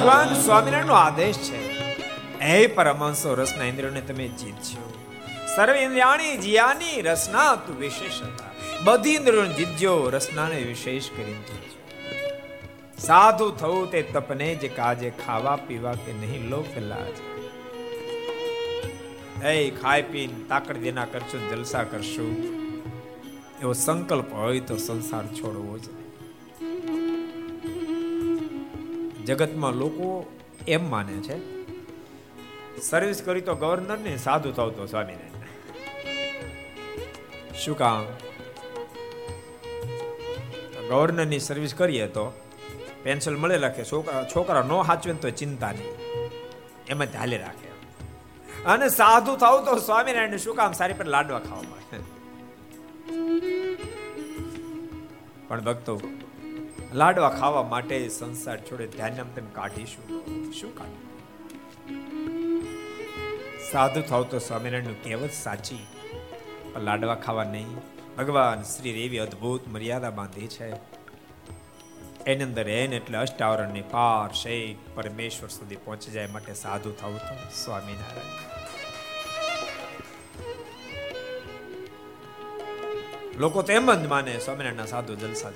ભગવાન સ્વામિનારાયણ નો આદેશ છે. એ પરમહંસો રસના ઇન્દ્રિયોને તમે જીતજો સર્વ ઇન્દ્રિયાણી જીયાની રસના તું વિશેષ હતા બધી ઇન્દ્રિયોને જીતજો રસનાને વિશેષ કરીને જીતજો સાધુ થવું તે તપને જે કાજે ખાવા પીવા કે નહીં લોક લાજ. એ ખાઈ પીન તાકડ દેના કરશું, જલસા કરશું. એવો સંકલ્પ હોય તો સંસાર છોડવો જ. જગતમાં લોકો એમ માને છે સર્વિસ કરી તો ગવર્નર ને સાધુ થવું તો સ્વામિનારાયણ. શું કામ? ગવર્નરની સર્વિસ કરીએ તો પેન્સિલ મળે રાખે છોકરા છોકરા નો હાચવે તો ચિંતા નહીં. એમાં હાલે રાખે. અને સાધુ થાવ તો સ્વામિનારાયણ શું કામ? સારી પર લાડવા ખાવા મળે પણ ભક્તો લાડવા ખાવા માટે સંસાર છોડે ધ્યાન તેમ કાઢીશું. શું કાઢી સાધુ થાવ તો સ્વામિનારાયણ કહેવત સાચી, પણ લાડવા ખાવા નહીં. ભગવાન શ્રી એવી અદ્ભુત મર્યાદા બાંધી છે. એની અંદર એન એટલે અષ્ટાવરણની પાર શેખ પરમેશ્વર સુધી પહોંચી જાય માટે સાધુ થવું તો સ્વામિનારાયણ. લોકો તો એમ જ માને સ્વામિનારાયણ સાધુ જલસા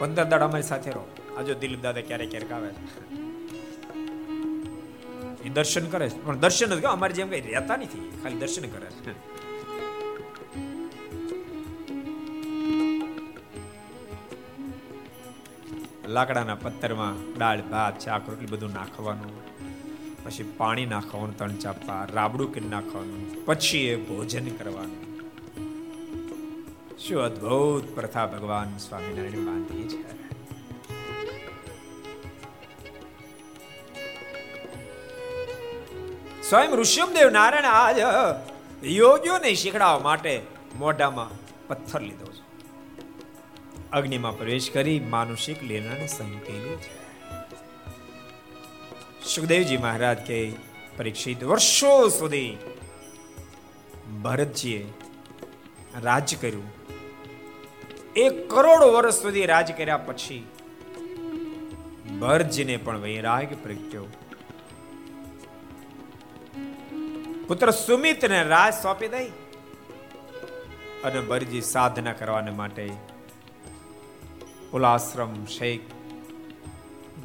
પંદર દાડા અમારી સાથે રહો. આજો દિલીપ દાદા ક્યારેક ક્યારેક આવે એ દર્શન કરે પણ દર્શન જ અમારે જેમ કઈ રહેતા નથી, ખાલી દર્શન કરે છે. લાકડાના પથ્થરમાં દાળ, ભાત, શાક, રોટલી બધું નાખવાનું, પછી પાણી નાખવાનું, ત્રણ ચાપા, રાબડું કે નાખવાનું, પછી એ ભોજન કરવાનું. શું અદ્ભુત પ્રથા ભગવાન સ્વામિનારાયણ બાંધી છે સ્વયં ઋષભદેવ નારાયણ આજ યોગીઓને શીખડાવવા માટે મોઢામાં પથ્થર લીધો છે અગ્નિમાં પ્રવેશ કરી માનુષિક લીલાને સંકેલી છે સુખદેવજી મહારાજ કે પરીક્ષિત વર્ષો સુધી ભરતજીએ રાજ કર્યું એક કરોડ વર્ષ સુધી રાજ કર્યા પછી ભરજીને પણ વૈરાગ પ્રગટ્યો. પુત્ર સુમિતને રાજ સોંપી દઈ અને ભરજી સાધના કરવાને માટે ઉલાશ્રમ શેખ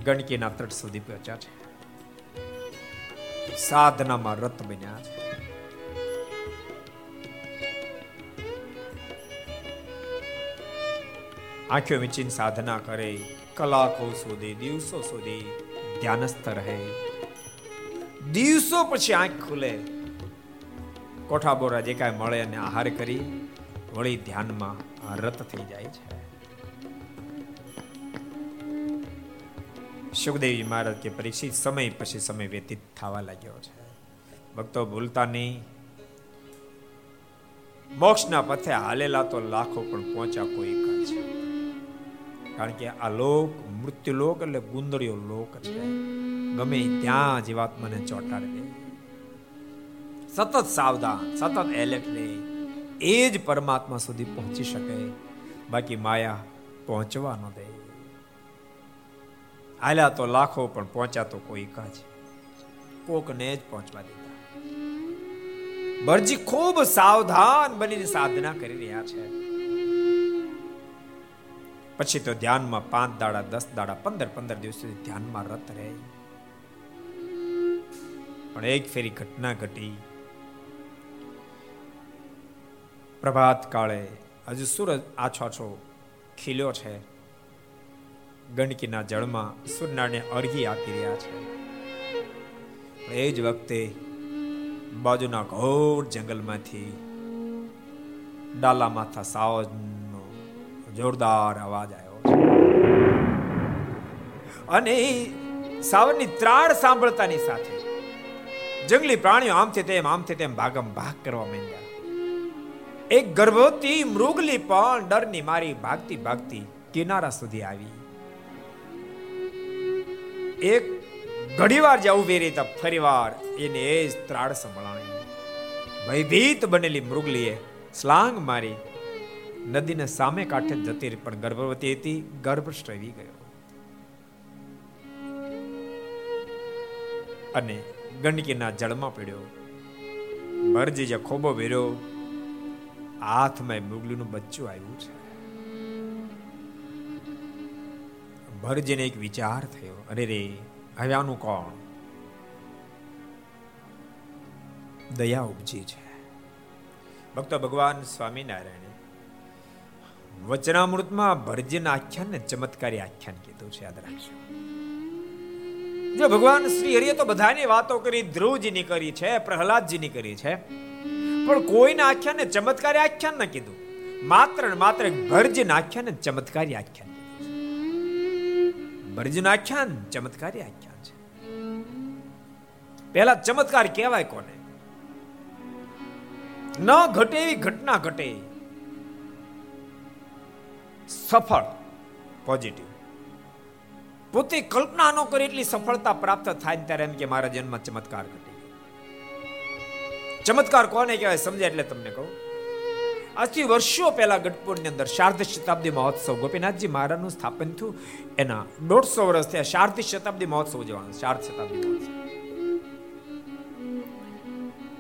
ગણકીના તટ સુધી પહોંચ્યા છે. સાધનામાં રત બન્યા છે. આંખો વીંચીને સાધના કરે, કલાકો સુધી, દિવસો સુધી ધ્યાનસ્થ રહે. દિવસો પછી આંખ ખુલે. કોઠા બોરા જે કાંઈ મળે અને આહાર કરી, વળી ધ્યાનમાં રત થઈ જાય છે. સુખદેવજી મહારાજ કે પરીક્ષિત સમય પછી સમય વ્યતીત થવા લાગ્યો છે. ભક્તો ભૂલતા નહીં. મોક્ષના પથે હાલેલા તો લાખો પણ પહોંચ્યા કોઈ છે. કારણ કે આ લોક મૃત્યુ લોક એટલે ગુંદરીઓ લોક છે ગમે ત્યાં જીવાત્માને ચોંટાડે સતત સાવધાન, સતત એલર્ટ રહે. એ જ પરમાત્મા સુધી પહોંચી શકે. બાકી માયા પહોંચવા ન દે. હાલ્યા તો લાખો, પણ પહોંચ્યા તો કોઈ કાજ કોકને જ પહોંચવા દીધા બરજી ખૂબ સાવધાન બનીને સાધના કરી રહ્યા છે. પછી તો ધ્યાનમાં પાંચ દાડા, દસ દાડા, પંદર પંદર દિવસ સુધી ધ્યાનમાં રત રહે. પણ એક ફેરી ઘટના ઘટી. પ્રભાત કાળે હજુ સૂરજ આછો આછો ખીલ્યો છે. ગંડકીના જળમાં સૂર્યનારાયણ અર્ઘી આપી રહ્યા છે. એ જ વખતે બાજુના ઘોર જંગલમાંથી ડાલા માથા સાવજ જોરદાર અવાજ આવ્યો અને સાવરની ત્રાળ સાંભળતાની સાથે જંગલી પ્રાણીઓ આમથી તેમ આમથી તેમ ભાગમ ભાગ કરવા માંડ્યા. એક ગર્ભવતી મૃગલી પણ ડરની મારી ભાગતી ભાગતી કિનારા સુધી આવી. એક ઘડીવાર જ્યાં ઊભી રહી ફરી ફરીવાર એને એ જ ત્રાળ સંભળાણી. ભયભીત બનેલી મૃગલીએ સ્લાંગ મારી નદીને સામે કાંઠે જતી રહી, પણ ગર્ભવતી હતી ગર્ભ સ્ટ્રવી ગયો. અને ગંડકીના જળમાં પડ્યો. ભરજી જે ખોબો વેર્યો. હાથમાં મુગલીનું બચ્ચું આવ્યું છે. ભરજીને એક વિચાર થયો, અરે રે, હવે આનું કોણ? દયા ઉપજી છે. ભક્તો ભગવાન સ્વામિનારાયણ વચનામૃતમાં ભરજીના આખ્યાનને ચમત્કારી આખ્યાન કીધું છે, યાદ રાખજો. જો ભગવાન શ્રી હરિએ તો બધાની વાતો કરી, ધ્રુવજીની કરી છે, પ્રહલાદજીની કરી છે, પણ કોઈના આખ્યાનને ચમત્કારી આખ્યાન ન કીધું. માત્ર ને માત્ર ભરજીના આખ્યાનને ચમત્કારી આખ્યાન ભરજીના આખ્યાન ચમત્કારી આખ્યાન છે. પહેલા ચમત્કાર કહેવાય કોને? ન ઘટે એવી ઘટના ઘટે. સફળ પોઝિટિવ પોતે કલ્પના ન કરી એટલી સફળતા પ્રાપ્ત થાય ત્યારે એમ કે મારા જન્મ ચમત્કાર ઘટી ચમત્કાર કોને કહેવાય સમજે એટલે તમને કહું? આજથી વર્ષો પહેલા ગઢપુરની અંદર શારદ શતાબ્દી મહોત્સવ, ગોપીનાથજી મહારાજનું સ્થાપન થયું. એના દોઢસો વર્ષ થયા શારદ શતાબ્દી મહોત્સવ જવાનો શારદ શતાબ્દી મહોત્સવ.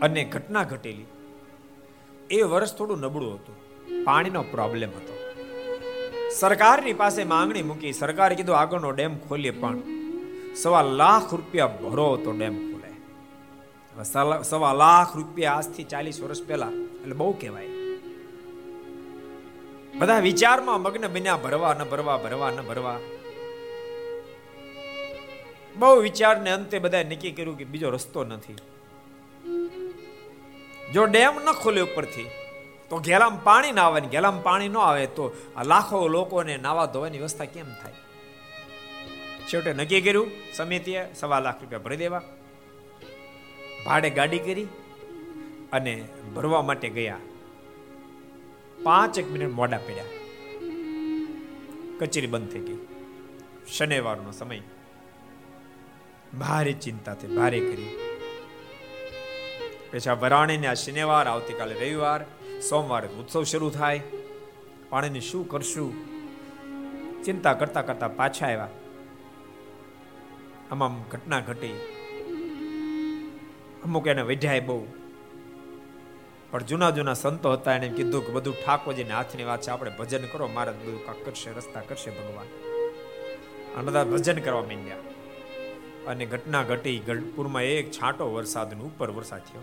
અને ઘટના ઘટેલી. એ વર્ષ થોડું નબળું હતું. પાણીનો પ્રોબ્લેમ હતો. સરકારની પાસે માંગણી મૂકી સરકારે કીધું, આગળનો ડેમ ખોલીએ પણ. સવા લાખ રૂપિયા ભરો તો ડેમ ખોલે સવા લાખ રૂપિયા આજથી ચાલીસ વર્ષ પહેલા, એટલે બહુ કહેવાય. બધા વિચારમાં મગ્ન બન્યા, ભરવા ન ભરવા ભરવા ન ભરવા. બહુ વિચારને અંતે બધા નક્કી કર્યું કે બીજો રસ્તો નથી. જો ડેમ ન ખોલે ઉપરથી તો ઘેલામાં પાણી ના આવે ગેલામ પાણી ન આવે તો લાખો લોકોને નાવા ધોવાની વ્યવસ્થા કેમ થાય? છેવટે નક્કી કર્યું, સમિતિએ સવા લાખ રૂપિયા ભરી દેવા. ભાડે ગાડી કરી અને ભરવા માટે ગયા. પાંચ એક મિનિટ મોડા પડ્યા. કચેરી બંધ થઈ ગઈ. શનિવારનો સમય. ભારે ચિંતા થઈ ભારે કરી. પછી વરાણીને આ શનિવાર, આવતીકાલે રવિવાર સોમવારે ઉત્સવ શરૂ થાય. પાણીને શું કરશું? ચિંતા કરતા કરતા પાછા આવ્યા. આમાં ઘટના ઘટી. અમુક એને વઢ્યાય બહુ. પણ જૂના જૂના સંતો હતા, એને કીધું કે બધું ઠાકોરજીને હાથની વાત છે, આપણે ભજન કરો મારે બધું કાક કરશે, રસ્તા કરશે ભગવાન. અને બધા ભજન કરવા માંડ્યા. અને ઘટના ઘટી, ગઢપુરમાં એક છાંટો વરસાદનું, ઉપર વરસાદ થયો.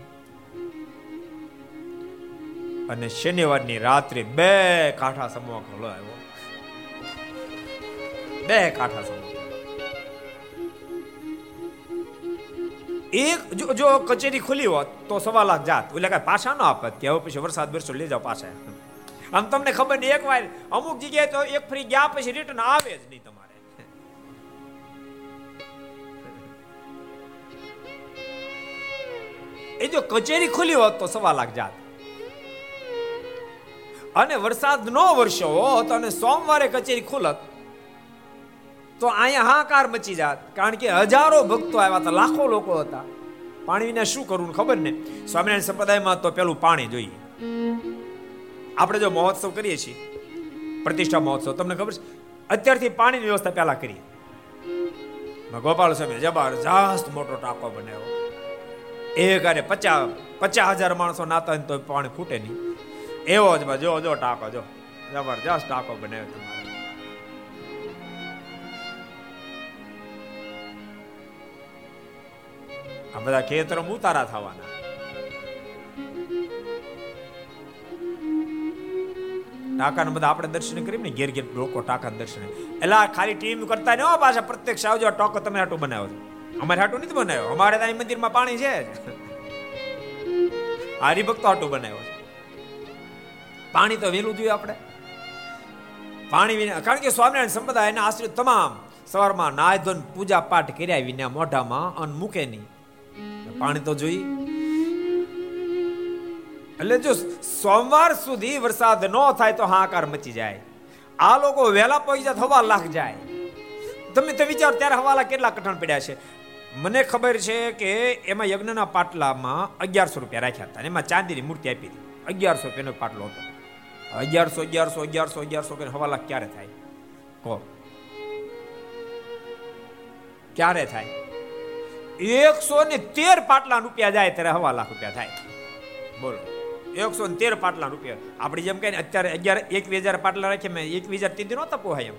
અને શનિવારની રાત્રે બે કાંઠા સમો ખોલો આવ્યો. બે કાંઠા સમૂહ. એક જો જો કચેરી ખુલી હોત તો સવા લાખ જાત. એટલે કઈ પાછા ન આપત કે હવે પછી વરસાદ વરસો લઈ જાઓ પાછા આમ તમને ખબર નહીં, એક વાર અમુક જગ્યાએ તો એક ફરી ગયા પછી રિટર્ન આવે જ નહીં તમારે. એ જો કચેરી ખુલી હોત તો સવા લાખ જાત. અને વરસાદ નો વરસ્યો હોત અને સોમવારે કચેરી ખુલત, તો અહીંયા હાકાર મચી જાત. કારણ કે હજારો ભક્તો આવ્યા હતા, લાખો લોકો હતા. પાણી વિના શું કરવું ખબર ને? સ્વામિનારાયણ સંપ્રદાયમાં તો પેલું પાણી જોઈએ. આપણે જો મહોત્સવ કરીએ છીએ, પ્રતિષ્ઠા મહોત્સવ, તમને ખબર છે? અત્યારથી પાણીની વ્યવસ્થા પહેલા કરીએ. ગોપાલ સ્વામી જબરજસ્ત મોટો ટાંકો બનાવ્યો. એક અને પચાસ પચાસ હજાર માણસો નાતા તો પાણી ફૂટે નહીં. એવો જ જો જો, ટાંકો, જો. જબરજસ્ત ટાંકો બનાવ્યો તમારે. આ બધા ખેતરો ઉતારા થવાના. ટાંકાના બધા આપણે દર્શન કરીએ ને, ઘેર ઘેર લોકો ટાંકા દર્શન એટલે ખાલી ટીમ કરતા ને પાછા, પ્રત્યક્ષ આવજો ટોકો તમે હાટું બનાવો છો. અમારે હાટું નથી બનાવ્યો. અમારે ત્યાં મંદિરમાં પાણી છે હરિભક્તો હાટું બનાવ્યો પાણી તો વેલું જોઈએ આપણે. પાણી વિના કારણ કે સ્વામિનારાયણ સંપ્રદાય એના આશ્રિત તમામ સવારમાં નાય ધોન પૂજા પાઠ કર્યા વિના મોઢામાં અન્ન મૂકે નહીં. પાણી તો જોઈ એટલે જો સોમવાર સુધી વરસાદ ન થાય તો હાકાર મચી જાય. આ લોકો વહેલા પૈસા હવા લાખ જાય. તમે તો વિચારો ત્યારે હવાલા કેટલા કઠણ પડ્યા છે. મને ખબર છે કે એમાં યજ્ઞના પાટલામાં અગિયારસો રૂપિયા રાખ્યા હતા એમાં ચાંદીની મૂર્તિ આપી હતી. અગિયારસો રૂપિયાનો પાટલો હતો. અગિયારસો અગિયારસો અગિયારસો અગિયારસો કરી હવા લાખ ક્યારે થાય? કહો. ક્યારે થાય? એકસો ને તેર પાટલા રૂપિયા જાય ત્યારે હવા લાખ રૂપિયા થાય. બોલો. એકસો ને તેર પાટલા રૂપિયા. આપણે જેમ કહીને અત્યારે અગિયાર, એકવીસ હજાર પાટલા રાખીએ મેં એકવીસ હજાર તીધી નહોતા પોહાય એમ.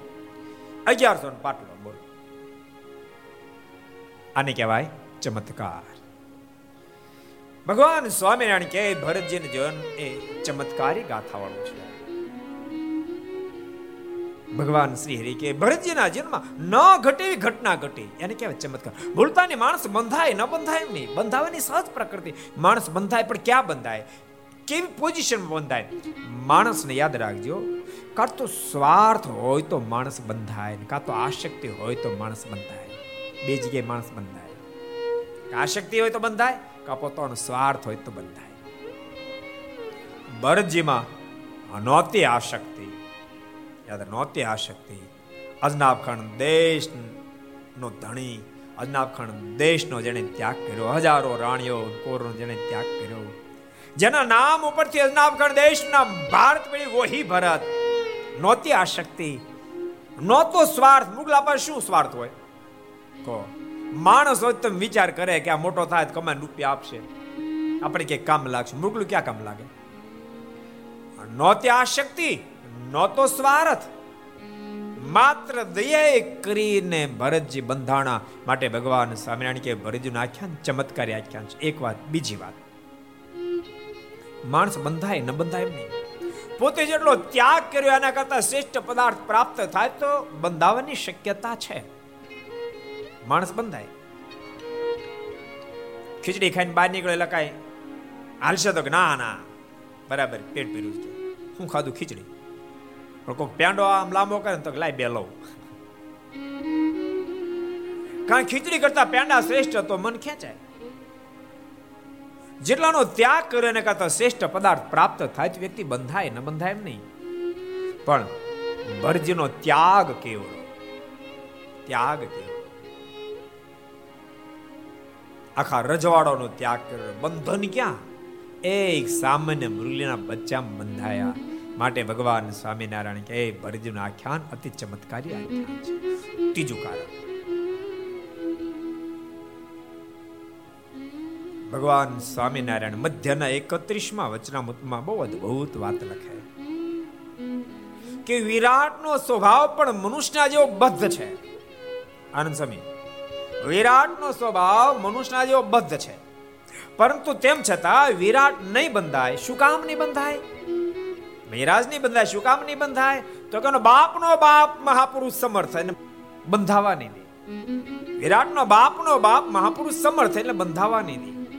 અગિયારસો ને પાટલો, બોલો. આને કહેવાય ચમત્કાર. ભગવાન સ્વામિનારાયણ કે ભરતજીનું જીવન એ ચમત્કારી ગાથાવાળું છે. ભગવાન શ્રી હરિ કે, ભરતજીના જન્મમાં ન ઘટે ઘટના ઘટી. એને કહેવાય ચમત્કાર. બોલતાની માણસ બંધાય, ન બંધાય નહીં. બંધાવાની સહજ પ્રકૃતિ. માણસ બંધાય, પણ ક્યાં બંધાય? કેવી પોઝિશન બંધાય? માણસને યાદ રાખજો, કાં તો સ્વાર્થ હોય તો માણસ બંધાય કાં તો આશક્તિ હોય તો માણસ બંધાય. બે જગ્યાએ માણસ બંધાય. આશક્તિ હોય તો બંધાય, કાં પોતાનો સ્વાર્થ હોય તો બંધાય. ભરતજીમાં નહોતી આશક્તિ. યાદ નહોતી આશક્તિ અજનાબ અજનાબખંડ દેશ નો ધણી અજનાબ ખાન દેશનો જેને ત્યાગ કર્યો, હજારો રાણીઓ કોરનો જેને ત્યાગ કર્યો. જેના નામ ઉપરથી અજનાબ ખાન દેશના ભારત પડી વોહી ભરત. નહોતી આશક્તિ નહોતો સ્વાર્થ. મુગલા પર શું સ્વાર્થ હોય? કહો. માણસ હોય તમે વિચાર કરે કે આ મોટો થાય તો રૂપિયા આપશે. આપણે ક્યાંક કામ લાગશે. મુગલું ક્યાં કામ લાગે? નહોતી આશક્તિ નહોતો સ્વાર્થ. માત્ર દયા કરીને ભરતજી બંધાણા માટે ભગવાન સ્વામિનારાયણ કે ભરતજીનું આખ્યાન ચમત્કારી આખ્યાન છે. એક વાત, બીજી વાત. માણસ બંધાય, ન બંધાય એમ નહીં. પોતે જેટલો ત્યાગ કર્યો એના કરતા શ્રેષ્ઠ પદાર્થ પ્રાપ્ત થાય તો બંધાવાની શક્યતા છે. માણસ બંધાય. ખીચડી ખાઈને બહાર નીકળે લખાય હાલશે તો ના ના. બરાબર, પેટ પીરું છે. હું ખાધું ખીચડી. કોઈ પેંડો આમ લાંબો કરે તો લાય બે લઉં કારણ ખીચડી કરતા પેંડા શ્રેષ્ઠ તો મન ખેંચાય જેટલાનો ત્યાગ કરે એને કરતા શ્રેષ્ઠ પદાર્થ પ્રાપ્ત થાય તો વ્યક્તિ બંધાય ન બંધાય એમ નહીં પણ ભરજીનો ત્યાગ કેવડો ત્યાગ કેવડો આખા રજવાડોનો ત્યાગ કર્યો બંધન ક્યાં એક સામાન્ય મૃલ્યના બચ્ચા બંધાયા માટે ભગવાન સ્વામિનારાયણ કે ભરજીનું આખ્યાન અતિ ચમત્કારી ત્રીજું કારણ. ભગવાન સ્વામિનારાયણ મધ્યના એકત્રીસમાં વચનામૃતમાં બહુ અદભુત વાત લખે કે, વિરાટનો સ્વભાવ પણ મનુષ્યના જેવો બદ્ધ છે. આનંદ સ્વામી, વિરાટનો સ્વભાવ મનુષ્યના જેવો બદ્ધ છે. પરંતુ તેમ છતાં વિરાટ નહીં બંધાય. શું કામ નહીં બંધાય? મહિરાજ નહીં બંધાય શું કામ નહીં બંધાય, તો કે બાપનો બાપ મહાપુરુષ સમર્થ એને બંધાવા નહીં. દે વિરાટનો બાપનો બાપ મહાપુરુષ સમર્થ એટલે બંધાવા નહીં. દે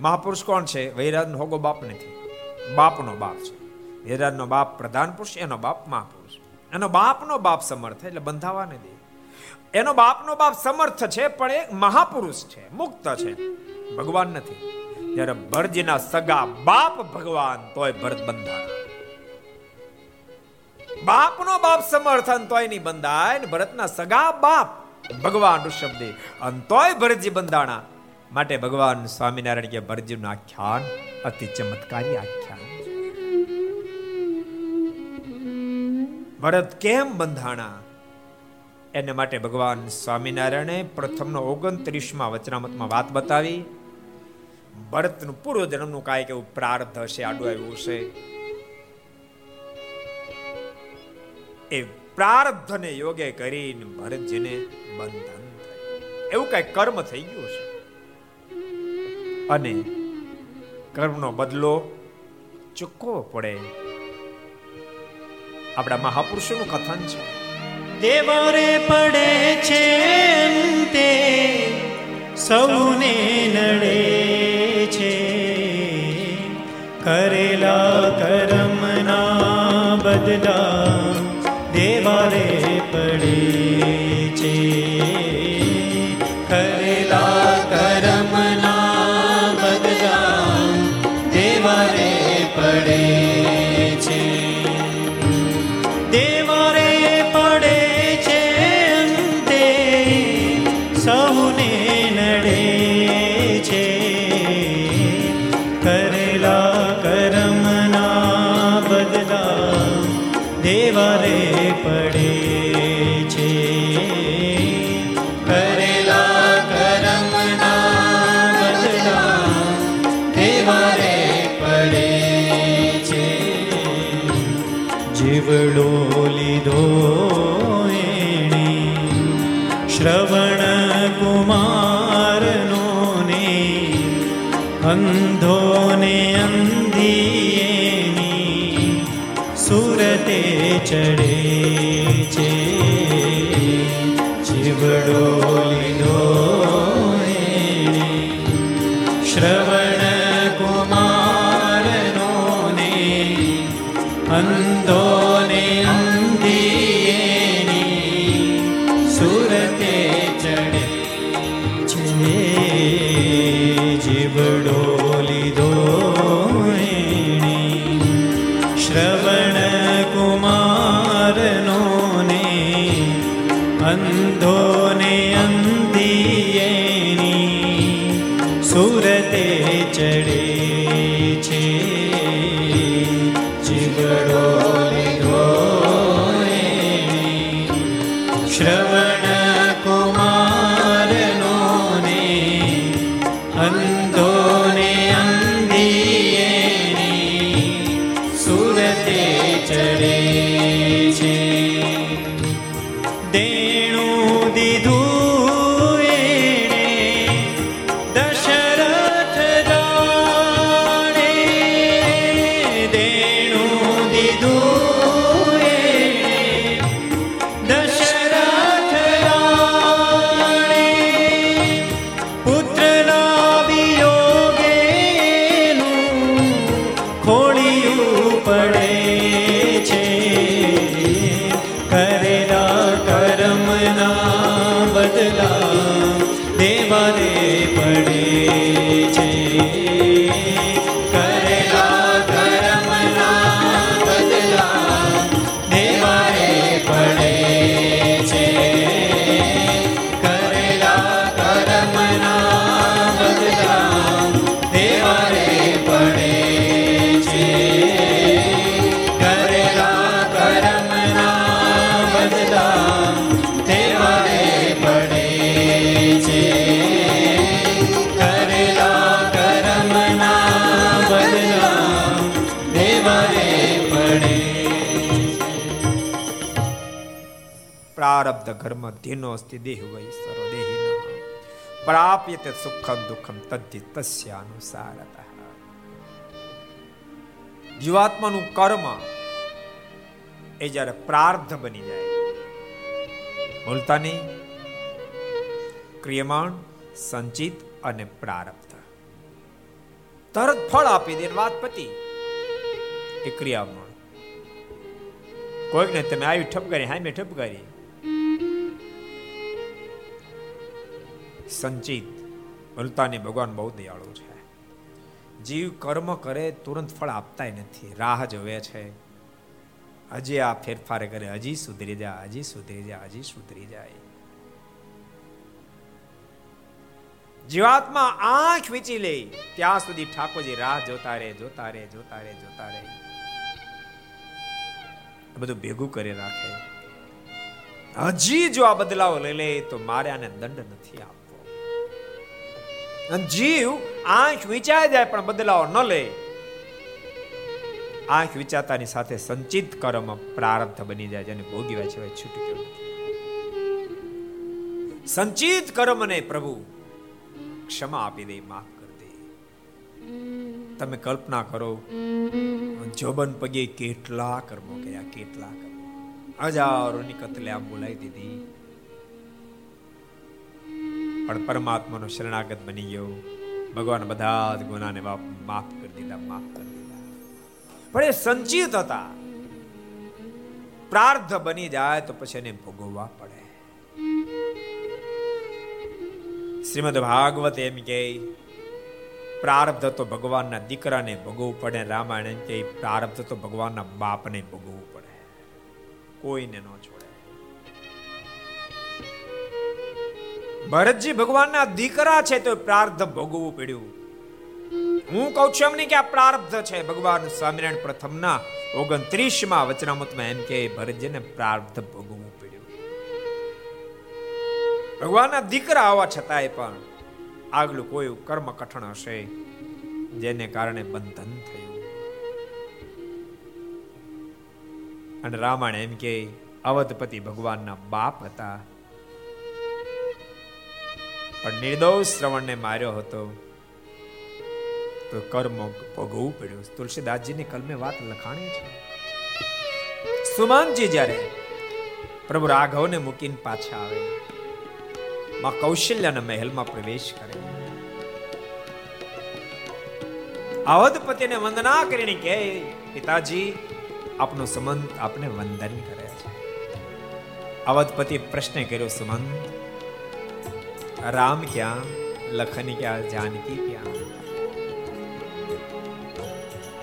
મહાપુરુષ કોણ છે? વૈરાજનો હોગો બાપ નથી. બાપનો બાપ છે. વૈરાજનો બાપ પ્રધાન પુરુષ, એનો બાપ મહાપુરુષ. એનો બાપનો બાપ સમર્થ એટલે બંધાવા નહીં. દે એનો બાપનો બાપ સમર્થ છે, પણ એ મહાપુરુષ છે, મુક્ત છે. ભગવાન નથી. જ્યારે ભરજીના સગા બાપ ભગવાન તોય ભરત બંધાણા બાપનો બાપ સમર્થન તોય નહીં બંધાય ને ભરતના સગા બાપ ભગવાન ઋષભદેવ. અને તોય ભરતજી બંધાણા. માટે ભગવાન સ્વામિનારાયણ કે ભરતજીનું આખ્યાન અતિ ચમત્કારી આખ્યાન ભરત કેમ બંધાણા? એને માટે ભગવાન સ્વામિનારાયણે પ્રથમનો ઓગણત્રીસમાં વચનામતમાં વાત બતાવી. ભરતનું પૂર્વ જન્મનું કાંઈક કેવું પ્રાર્થ હશે, આડું આવ્યું છે એ પ્રાર્થને યોગે કરીને ભરતજીને બંધન એવું કઈ કર્મ થઈ ગયું છે અને કર્મનો બદલો ચૂકવો પડે. આપણા મહાપુરુષોનું કથન છે. દેવરે પડે છે સૌને નડે. કરેલા કરમના બદલા દેવારે કર્મ ધીનો અસ્તિ દેહ વૈ સર્વ દેહિના પ્રાપ્યતે સુખમ દુઃખમ તદ્ધિ તસ્યાનુસારતઃ જીવાત્માનું કર્મ એ જ્યારે પ્રાર્થ બની જાય નહીં ક્રિયમાણ સંચિત અને પ્રારબ્ધ તરત ફળ આપી દે વાત પતી એ ક્રિયામાં કોઈકને તમે આવી ઠપકારી હામે ઠપકારી સંચિત ભૂલતાની ભગવાન બહુ દયાળુ છે. જીવ કર્મ કરે, તુરંત ફળ આપતા નથી. રાહ જોવે છે. હજી આ ફેરફાર કરે. હજી સુધરી જાય, હજી સુધરી જાય, હજી સુધરી જાય. જીવાત્મા આંખ વીચી લે. ત્યાં સુધી ઠાકોરજી રાહ જોતા રહે જોતા રહે જોતા રહે જોતા રહે. બધું ભેગું કરી રાખે. હજી જો આ બદલાવ લઈ લે, તો મારે આને દંડ નથી અને જીવ આંખ વિચાય જાય, પણ બદલાવ ન લે. આંખ વિચારતાની સાથે સંચિત કર્મ પ્રારબ્ધ બની જાય, જેને ભોગીવા છે છૂટી નથી. સંચિત કર્મને પ્રભુ ક્ષમા આપી દે, માફ કરી દે. તમે કલ્પના કરો, જોબન પગે કેટલા કર્મો કર્યા, કેટલા કર્મો. હજારોની કતલે આમ બોલાવી દીધી. પણ પરમાત્માનો શરણાગત બની ગયો. ભગવાન બધા જ ગુનાને માફ કરી દીધા, માફ કરી દીધા. પણ એ સંચિત હતા. પ્રાર્થ બની જાય તો પછી એને ભોગવવા પડે. શ્રીમદ ભાગવત એમ કે પ્રારબ્ધ તો ભગવાનના દીકરાને ભોગવવું પડે, રામાયણ એમ કે પ્રારબ્ધ તો ભગવાનના બાપને ભોગવવું પડે. કોઈને ન છોડે. ભરતજી ભગવાનના દીકરા છે તો પ્રાર્થ ભોગવવું પડ્યું. હું કહું છું એમને કે આ પ્રાર્ધ છે. ભગવાન સ્વામિનારાયણ પ્રથમના ઓગણત્રીસમાં વચનામતમાં એમ કે ભરતજીને પ્રાર્ધ ભોગવવું પડ્યું. ભગવાનના દીકરા આવવા છતાંય પણ આગલું કોઈ કર્મ કઠણ હશે જેને કારણે બંધન થયું. અને રામાયણ એમ કે અવધપતિ ભગવાનના બાપ હતા. પણ નિર્દોષ શ્રવણને માર્યો હતો તો કર્મ ભોગવવું પડ્યું. તુલસીદાસજીની કલમે વાત લખાણી છે. સુમાનજી જ્યારે પ્રભુ રાઘવને મૂકીને પાછા આવે, માં કૌશલ્યના મહેલમાં પ્રવેશ કરે. અવધપતિને વંદના કરીને કહે, પિતાજી, આપનો સંબંધ આપને વંદન કરે છે. અવધપતિ પ્રશ્ન કર્યો, સુમંત રામ ક્યાં લખન ક્યાં જાનકી ક્યાં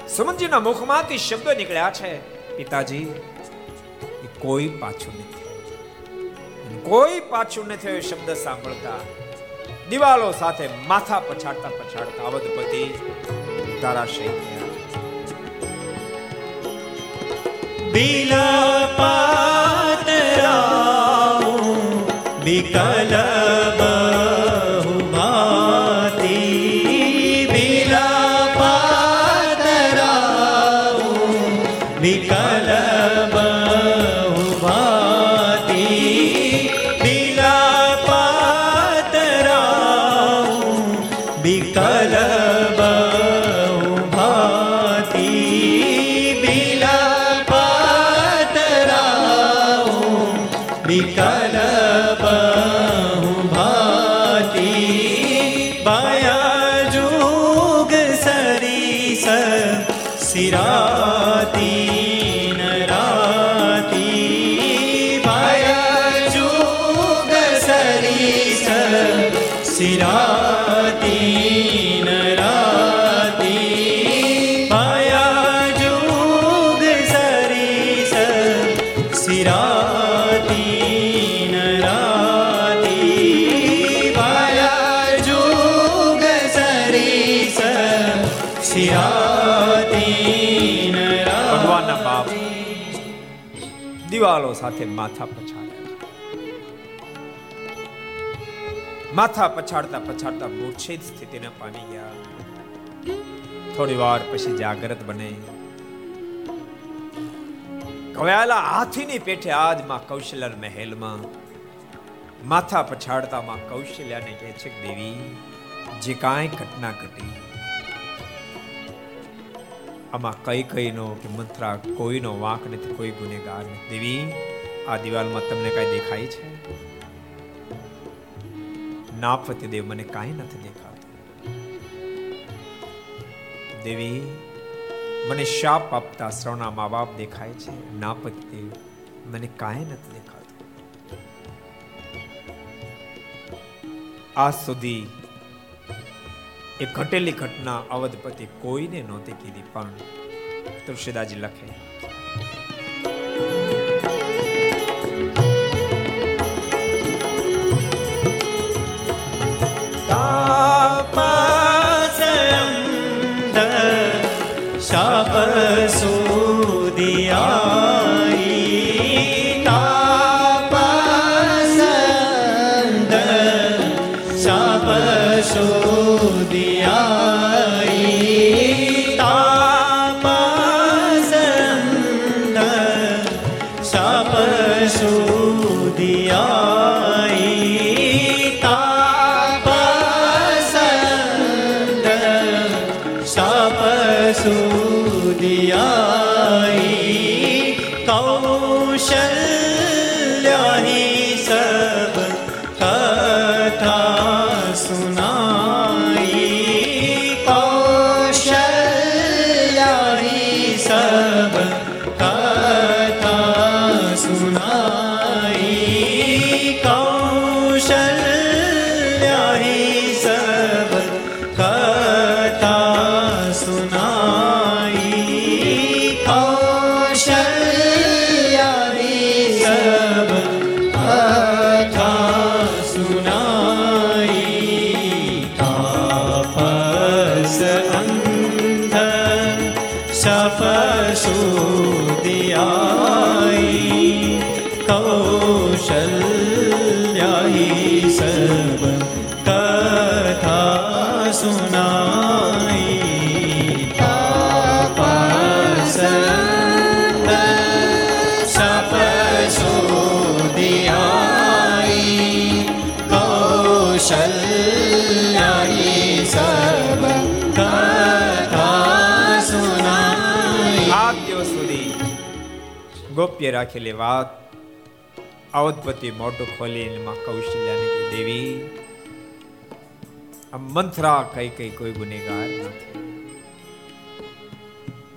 સુમનજીના મુખમાંથી શબ્દો નીકળ્યા છે, પિતાજી કોઈ પાછું નથી. કોઈ પાછું નથી શબ્દ સાંભળતા. દિવાલો સાથે માથા પછાડતા પછાડતા અવધપતિ તારાશય બિલા પાતરા વિકલ સાથે માથા પછાડ્યા માથા પછાડતા પછાડતા મૂર્છિત સ્થિતિને પામી ગયા. થોડી વાર પછી જાગૃત બને. કવાયેલા હાથીની પેઠે આજ કૌશલ્યા મહેલમાં. માથા પછાડતા માં કૌશલ્યાને કહે છે, દેવી, જે કાંઈ ઘટના ઘટી, આમાં કઈ કઈનો કે મંત્રા કોઈનો વાંક નથી, કોઈ ગુનેગાર નથી. દેવી આ દિવાલમાં તમને કઈ દેખાય છે? નાપતિ દેવ, મને કાંઈ નથી દેખાતું. દેવી, મને શાપ આપતા શ્રવણા મા બાપ દેખાય છે. નાપતિ દેવ, મને કાંઈ નથી દેખાતું. આ સુધી એ ઘટેલી ઘટના અવધપતિ કોઈને નહોતી કીધી, પણ તુલસીદાસજી લખે Hashem. ગોપ્ય રાખેલી વાત અવધપતિ મોટું ખોલીને માં કૌશલ્યાને દેવી, આ મંથરા કઈ કઈ કોઈ ગુનેગાર નથી.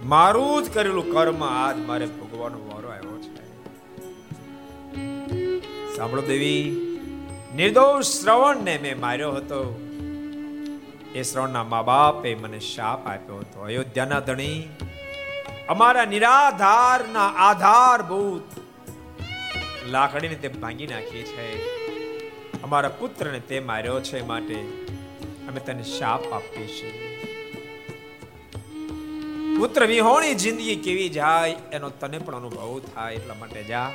મારું જ કરેલું કર્મ આજ મારે ભોગવાનો વારો આવ્યો છે. સાંભળો દેવી, નિર્દોષ શ્રવણને મેં માર્યો હતો. એ શ્રવણના મા બાપે મને શાપ આપ્યો હતો. અયોધ્યાના ધણી અમારા નિરાધારના આધારભૂત. લાકડીને તે ભાંગી નાખી છે. અમારા પુત્રને તે માર્યો છે માટે અમે તને શાપ આપીએ છીએ. પુત્ર, વિહોણી જિંદગી કેવી જાય એનો તને પણ અનુભવ થાય એટલા માટે જા.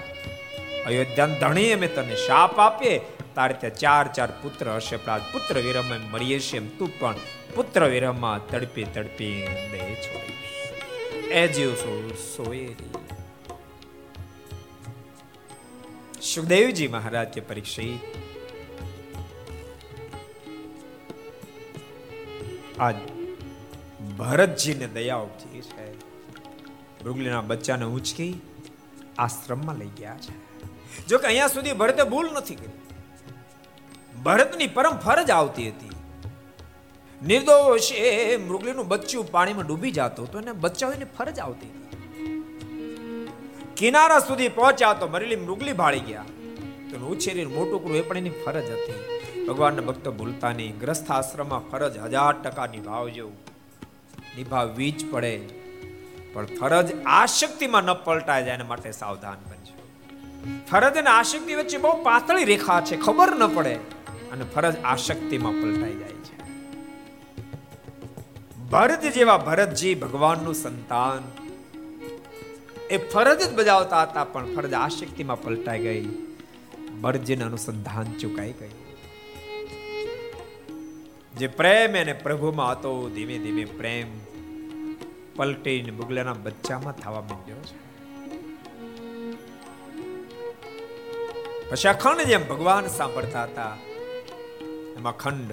અયોધ્યા ધણી અમે તને શાપ આપીએ. તારે ત્યાં ચાર ચાર પુત્ર હશે. પણ પુત્ર વિરમ મરીએ છીએ એમ તું પણ પુત્ર વિરમમાં તડપી તડપી દેહ છોડીશ એ જીવ સો સોએ સુખદેવજી મહારાજ કે પરીક્ષિત આજ ભરતજીને દયા ઉપજી છે મૃગલીના બચ્ચાને ઉંચકી આશ્રમમાં લઈ ગયા છે જો કે અહીંયા સુધી ભરતે ભૂલ નથી કરી. ભરતની પરમ ફરજ આવતી હતી. નિર્દોષ એ મૃગલીનું બચ્ચું પાણીમાં ડૂબી જતું હતું અને બચ્ચાઓની ફરજ આવતી કિનારા સુધી પહોંચ્યા તો મરેલી મૃગલી ભાળી ગયા. તો ઉછેરી મોટું કરવું એ પણ એની ફરજ હતી. ભગવાનના ભક્તો ભૂલતા નહીં. ગ્રસ્થ આશ્રમમાં ફરજ હજાર ટકા નિભાવજો નિભાવવી જ પડે. પણ ફરજ આશક્તિમાં ન પલટાય જાય એના માટે સાવધાન બનજો. ફરજ અને આશક્તિ વચ્ચે બહુ પાતળી રેખા છે. ખબર ન પડે. અને ફરજ આશક્તિમાં પલટાઈ જાય છે. ભરત જેવા ભરતજી ભગવાનનું સંતાન. એ ફરજ જ બજાવતા હતા, પણ ફરજ આશક્તિમાં પલટાઈ ગઈ. ભરતજીને અનુસંધાન ચુકાઈ ગઈ જે પ્રેમ એને પ્રભુમાં હતો, ધીમે ધીમે પ્રેમ પલટીને બગલાના બચ્ચામાં થવા માંડ્યો છે. પછી અખંડ જેમ ભગવાન સાંભળતા હતા, એમાં ખંડ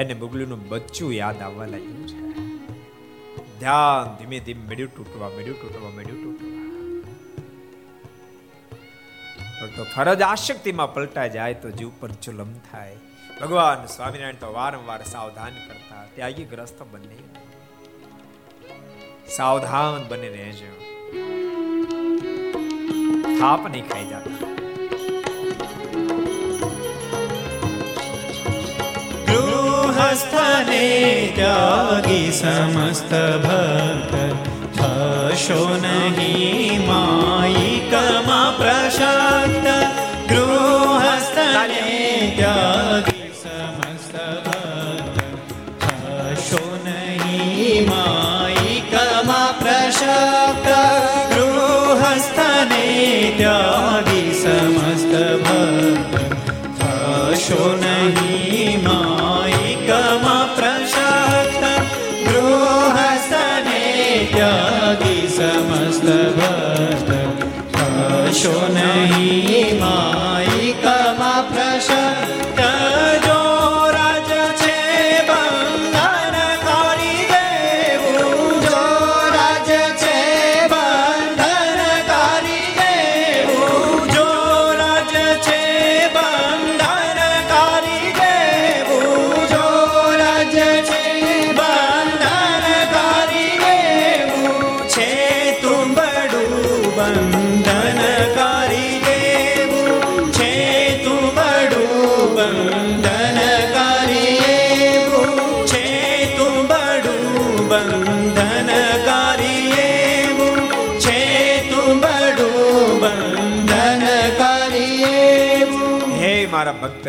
એને બુગલુનું બચ્ચું યાદ આવવા લાગ્યું છે. ધ્યાન ધીમે ધીમે મેળ્યું તૂટવા મેળ્યું તૂટવા મેળ્યું તૂટવા. તો ફરજ આશક્તિમાં પલટાઈ જાય તો જીવ પર ચુલમ થાય. ભગવાન સ્વામિનારાયણ તો વારંવાર સાવધાન કરતા ત્યાગી ગ્રસ્ત બને. સાવધાન બને રહેજો. થાપ નહીં ખાઈ જતા. ગૃહસ્થને ત્યાગી સમસ્ત ભક્ત હશો નહીં માયિકમાં પ્રશાંત ગૃહસ્થને ત્યાગી સમસ્ત ભક્ત હશો નહીં માયિકમાં પ્રશાંત ગૃહસ્થને ત્યાગી સમસ્ત ભક્ત હશો નહીં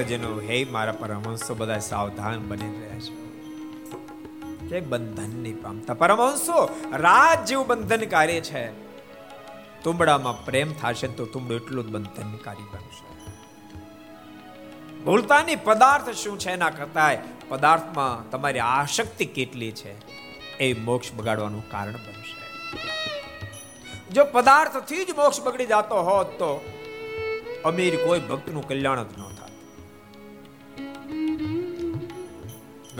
ભક્તજનો હે મારા પરમહંસો બધા સાવધાન બની રહ્યા છે. કે બંધન નહીં પામતા. પરમહંસો રાત જેવું બંધનકારી છે. તુંબડામાં પ્રેમ થશે તો તુંબડું એટલું જ બંધનકારી બનશે. ભૂલતાની પદાર્થ શું છે એના કરતા પદાર્થમાં તમારી આસક્તિ કેટલી છે એ મોક્ષ બગાડવાનું કારણ બનશે. જો પદાર્થથી જ મોક્ષ બગડી જતો હોત તો અમીર કોઈ ભક્તનું કલ્યાણ જ ન થાત.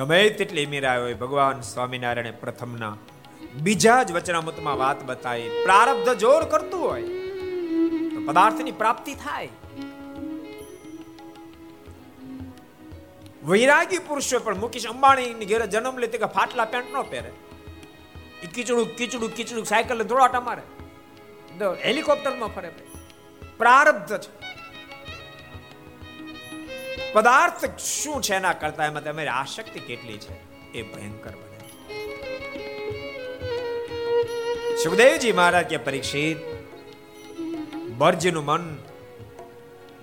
ગમે તેટલી અમીર હોય, ભગવાન સ્વામિનારાયણે પ્રથમના બીજા જ વચનામૃતમાં વાત બતાવી. પ્રારબ્ધ જોર કરતું હોય પદાર્થની પ્રાપ્તિ થાય. વૈરાગી પુરુષો પણ મુકેશ અંબાણીની ઘેરે જન્મ લે કે ફાટલા પેન્ટ ન પહેરે. એ કીચડું કીચડું કીચડું, સાયકલ ધોળાટા મારે હેલિકોપ્ટરમાં ફરે પ્રારબ્ધ છે. પદાર્થ શું છે એના કરતા એમાં તમારી આસક્તિ કેટલી છે? એ ભયંકર બને. સુખદેવજી મહારાજ કે પરીક્ષિત, બરજીનું મન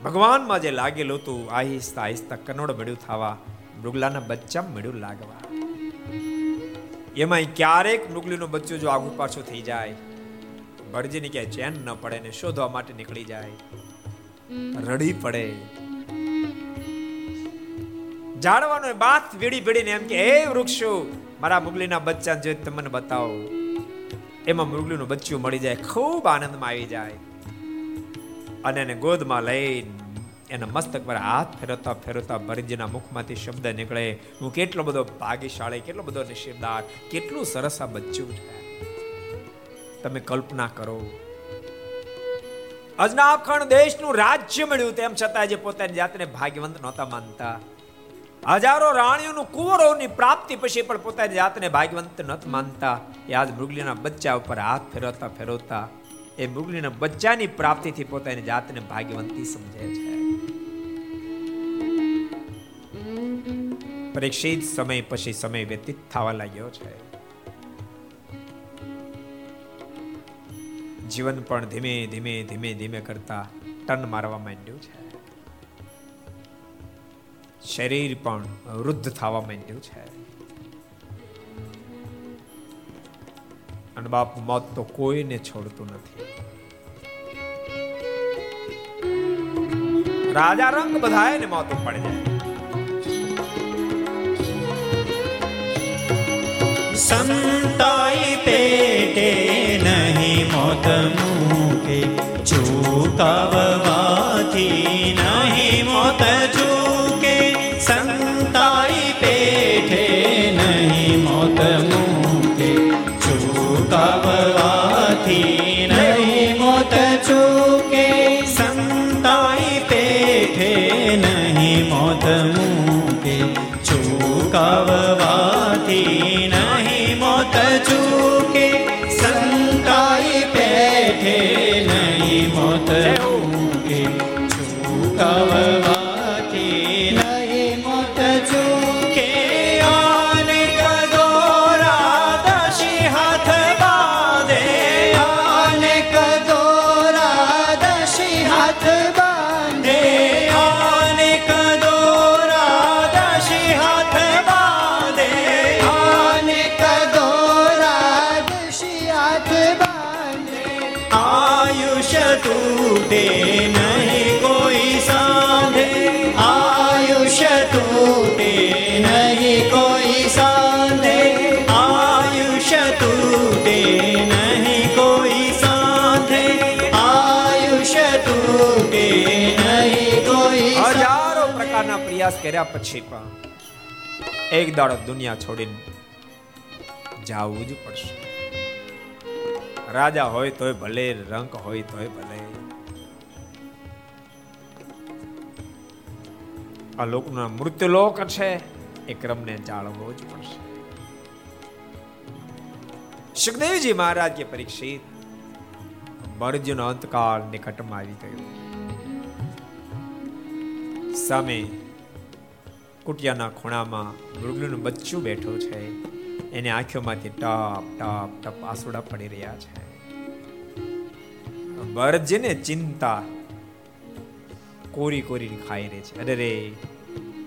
ભગવાનમાં જે લાગેલું હતું, આહિસ્તા આહિસ્તા કનોડ મળ્યું થવા, મૃગલાના બચ્ચા મળ્યું લાગવા. એમાં ક્યારેક મૃગલીનું બચ્ચું જો આગુ પાછું થઈ જાય, બરજીની ક્યાંય ચેન ન પડે ને શોધવા માટે નીકળી જાય, રડી પડે. જાણવાનો બાત વીડી ભીડીને એમ કે, હે વૃક્ષો, મારા મુગલીના બચ્ચા જોઈ તમને બતાવો. એમાં મુગલીનું બચ્ચું મળી જાય, ખૂબ આનંદમાં આવી જાય. અને એને ગોદમાં લઈને એના મસ્તક પર હાથ ફેરવતા ફેરવતા ભરતજીના મુખમાંથી શબ્દ નીકળે, હું કેટલો બધો ભાગ્યશાળી, કેટલો બધો નસીબદાર, કેટલું સરસ આ બચ્ચું છે. તમે કલ્પના કરો અજનાબખંડ દેશનું રાજ્ય મળ્યું તેમ છતાં જે પોતાની જાતને ભાગ્યવંત નહોતા માનતા. હજારો રાણીઓનું કુંવરોની પ્રાપ્તિ પછી પણ પોતાની જાતને ભાગ્યવંત નથી માનતા. એ આજ મૃગલીના બચ્ચા ઉપર હાથ ફેરવતા ફેરવતા એ મૃગલીના બચ્ચાની પ્રાપ્તિથી પોતાની જાતને ભાગ્યવંતી સમજે છે. પરીક્ષિત સમય પછી સમય વ્યતીત થવા લાગ્યો છે. જીવન પણ ધીમે ધીમે ધીમે ધીમે કરતા ટન મારવા માંડ્યું છે. શરીર પણ વૃદ્ધ થવા માંડ્યું છે. અને બાપ મોત તો કોઈને છોડતું નથી. રાજા રંગ બધાય ને મોત પડી જાય. સંતાઈ પેટે નહીં મોત મૂકે ચૂકવવાથી નહીં મોત ચૂકે સંતાઈ પેઠે નહીં મોત મૂકે ચૂકવવાથી નહીં મોત ચૂકે સંતાઈ પેઠે નહીં મોત મૂકે ચૂકાવવાથી ચૂકે કર્યા પછી પણ એક દાડો દુનિયા છોડીને જવું જ પડશે. રાજા હોય તોય ભલે, રંક હોય તોય ભલે. આ લોકનો મૃત્યુલોક છે એ ક્રમને જાળવવો જ પડશે. સુખદેવજી મહારાજ કે પરીક્ષિત બરજનો અંતકાળ નિકટમાં આવી ગયો. સામે કુટિયાના ખૂણામાં મૃગલુનું બચ્ચું બેઠું છે. એની આંખોમાંથી ટપ ટપ ટપ આસુડા પડી રહ્યા છે. ભરતજીને ચિંતા કોરી કોરી ખાઈ રહી છે. અરે રે,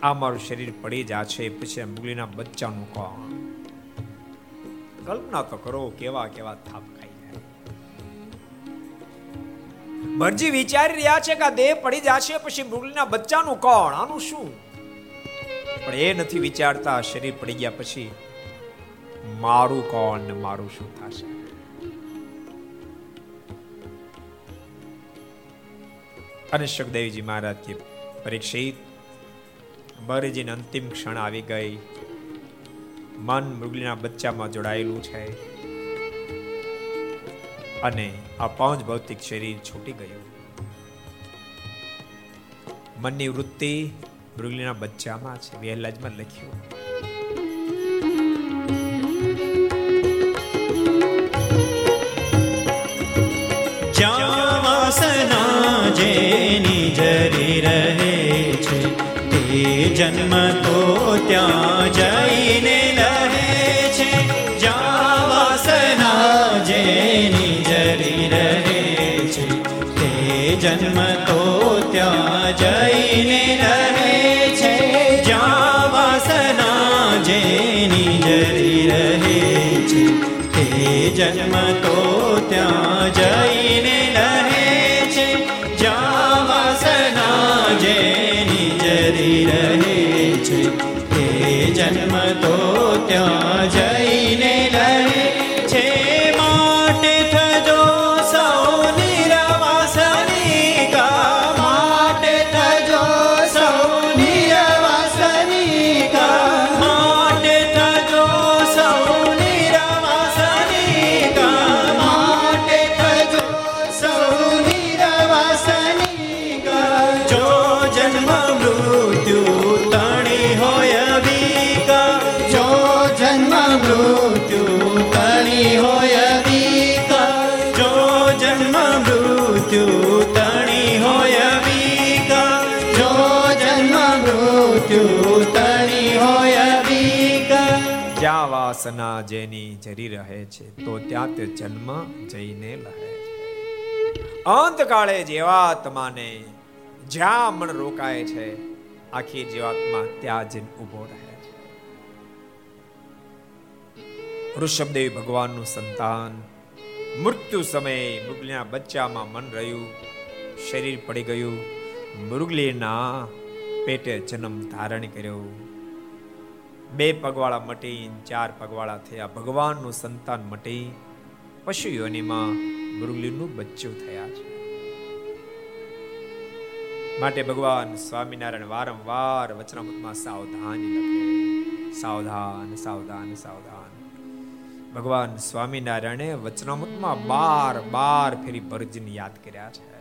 આ મારું શરીર પડી છે પછી મુગલીના બચ્ચાનું કોણ? કલ્પના તો કરો, કેવા કેવા થાપ ખાઈ જાય. ભરજી વિચારી રહ્યા છે કે દેહ પડી જશે, પછી મુગલીના બચ્ચાનું કોણ? આનું શું? પણ એ નથી વિચારતા, શરીર પડી ગયા પછી મારું કોણ ને મારું શું થશે? અને સુખદેવજી મહારાજ કે પરીક્ષિત બરેજીની અંતિમ ક્ષણ આવી ગઈ. મન મૃગલીના બચ્ચામાં જોડાયેલું છે. અને આ પાંચ ભૌતિક શરીર છૂટી ગયું. મનની વૃત્તિ મૃગલીના બચ્ચામાં છે વહેલાજમાં લખ્યું વાસના જેની જરી રહે છે, તે જન્મ તો ત્યાં જઈને રહે છે જ્યાં વાસના જેની જરી રહે છે, તે જન્મ તો ત્યાં જઈને રહે જન્મ તો ત્યાં જઈને જ્યાં વાસના જેની જરી રહે છે, તો ત્યાં તે જન્મ જઈને લહે છે અંતકાળે જીવાત્માને જ્યાં મન રોકાય છે, આખી જીવાત્મા ત્યાં જઈને ઊભો રહે છે. ઋષભદેવ ભગવાનનું સંતાન, મૃત્યુ સમયે મૃગલીના બચ્ચામાં મન રહ્યું, શરીર પડી ગયું મૃગલીના પેટે જન્મ ધારણ કર્યો. બે પગવાળા મટી, ચાર પગવાળા થયા. ભગવાનનું સંતાન મટી પશુ યોનિમાં મૃગલીનું બચ્ચું થયા છે. માટે ભગવાન સ્વામિનારાયણ વારંવાર વચનામૃતમાં સાવધાની લખે. સાવધાન સાવધાન સાવધાન. ભગવાન સ્વામિનારાયણે વચનામૃતમાં બાર બાર ફેરી ભરજીને યાદ કર્યા છે.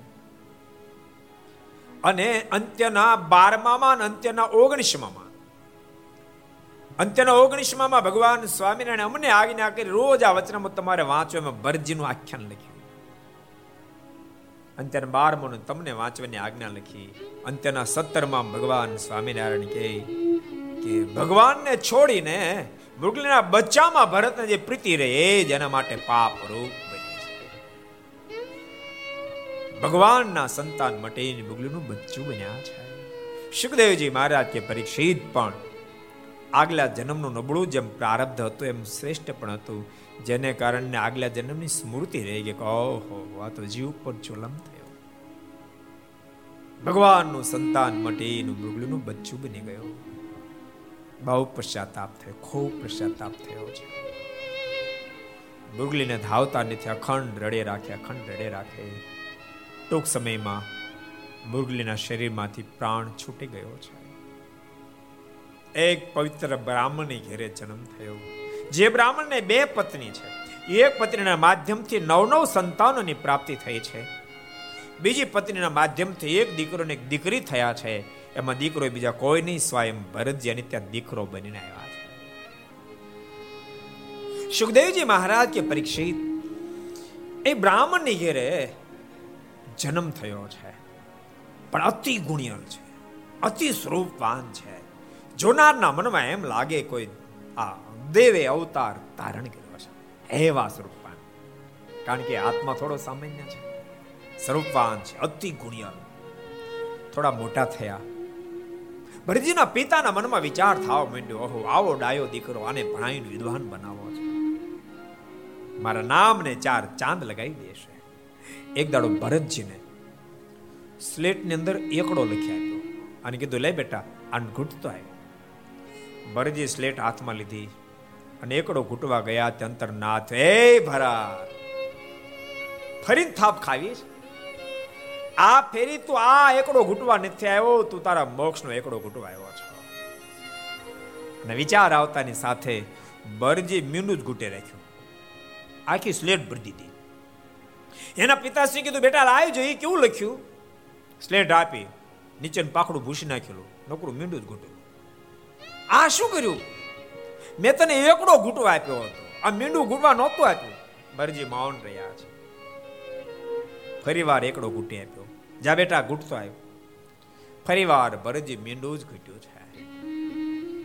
અને અંત્યના બારમામાં અંત્યના ઓગણીસમાં અંત્યના ઓગણીસમાં ભગવાન સ્વામિનારાયણ અમને આજ્ઞા કરી, રોજ આ વચનામૃત તમારે વાંચો એમાં ભરજીનું આખ્યાન લખ્યું. અંત્યના બારમાનું તમને વાંચવાની આજ્ઞા લખી. અંત્યના સત્તરમાં ભગવાન સ્વામિનારાયણ કહે કે, ભગવાનને છોડીને મૃગલીના બચ્ચામાં ભરતને જે પ્રીતિ રહે એના માટે પાપ રૂપ ભગવાનના સંતાન માટે મૃગલીનું બચ્ચું બન્યા છે. સુખદેવજી મહારાજ કે પરીક્ષિત પણ આગલા જન્મનું નબળું જેમ પ્રારબ્ધ હતું, એમ શ્રેષ્ઠ પણ હતું. જેને કારણે આગલા જન્મની સ્મૃતિ રહી ગઈ. કે ઓહો, આ તો જીવ પર ચોલમ થયો. ભગવાનનું સંતાન મટીનું મૃગલુનું બચ્ચું બની ગયું. બહુ પશ્ચાતાપ થયો, ખૂબ પશ્ચાતાપ થયો છે. મૃગલીને ધાવતા નથી, અખંડ રડે રાખે, અખંડ રડે રાખે. ટૂંક સમયમાં મૃગલીના શરીરમાંથી પ્રાણ છૂટી ગયો છે. એક પવિત્ર બ્રાહ્મણની ઘેરે જન્મ થયો. જે બ્રાહ્મણને બે પત્ની છે. એક પત્નીના માધ્યમથી નવ નવ સંતાનોની પ્રાપ્તિ થઈ છે. બીજી પત્નીના માધ્યમથી એક દીકરો ને એક દીકરી થયા છે. એમાં દીકરો બીજા કોઈ નહીં સ્વયં ભરતજી અને ત્યાં દીકરો બનીને આવ્યા છે. સુખદેવજી મહારાજ કે પરીક્ષિત, એ બ્રાહ્મણની ઘેરે જન્મ થયો છે. પણ અતિ ગુણિયલ છે. અતિ સ્વરૂપવાન છે. જોનારના મનમાં એમ લાગે કોઈ આ દેવે અવતાર ધારણ કર્યો છે એવા સ્વરૂપવાન. કારણ કે આત્મા થોડો સામાન્ય છે. સ્વરૂપવાન છે, અતિ ગુણિયલ થોડા મોટા થયા. ભરજીના પિતાના મનમાં વિચાર થવા માંડ્યો, ઓહો, આવો ડાયો દીકરો, આને ભણાવીને વિદ્વાન બનાવો છે. મારા નામને ચાર ચાંદ લગાવી દેશે. એક દાડો ભરતજીને સ્લેટની અંદર એકડો લખી આપ્યો અને કીધું, લે બેટા આને ઘૂંટતો આવ્યો. ભરતજી સ્લેટ હાથમાં લીધી અને એકડો ઘૂંટવા ગયા તે અંતર નાથ એ ભરા ફરીને થાપ ખાવીશ? આ ફેરી તું આ એકડો ઘૂંટવા નથી આવ્યો, તું તારા મોક્ષનો એકડો ઘૂંટવા આવ્યો છો. અને વિચાર આવતાની સાથે બરજી મીંડું જ ઘૂંટે રાખ્યું. આખી સ્લેટ ભરી દીધી. એના પિતાશ્રી કીધું, બેટા લાવી જોઈએ કેવું લખ્યું? સ્લેટ આપી નીચે પાખડું ભૂસી નાખેલું, નકરું મીંડું જ ઘૂંટેલું આ શું કર્યું? મેં તને એકડો ઘૂંટો આપ્યો હતો. આ મીંડું ઘૂંટવા નહોતું આપ્યું. ભરજી મૌન રહ્યા છે. ફરી વાર એકડો ઘૂંટી આપ્યો. જા બેટા, ઘૂંટતો આવ્યો. ફરી વાર ભરજી મીંડું જ ઘૂંટ્યું છે.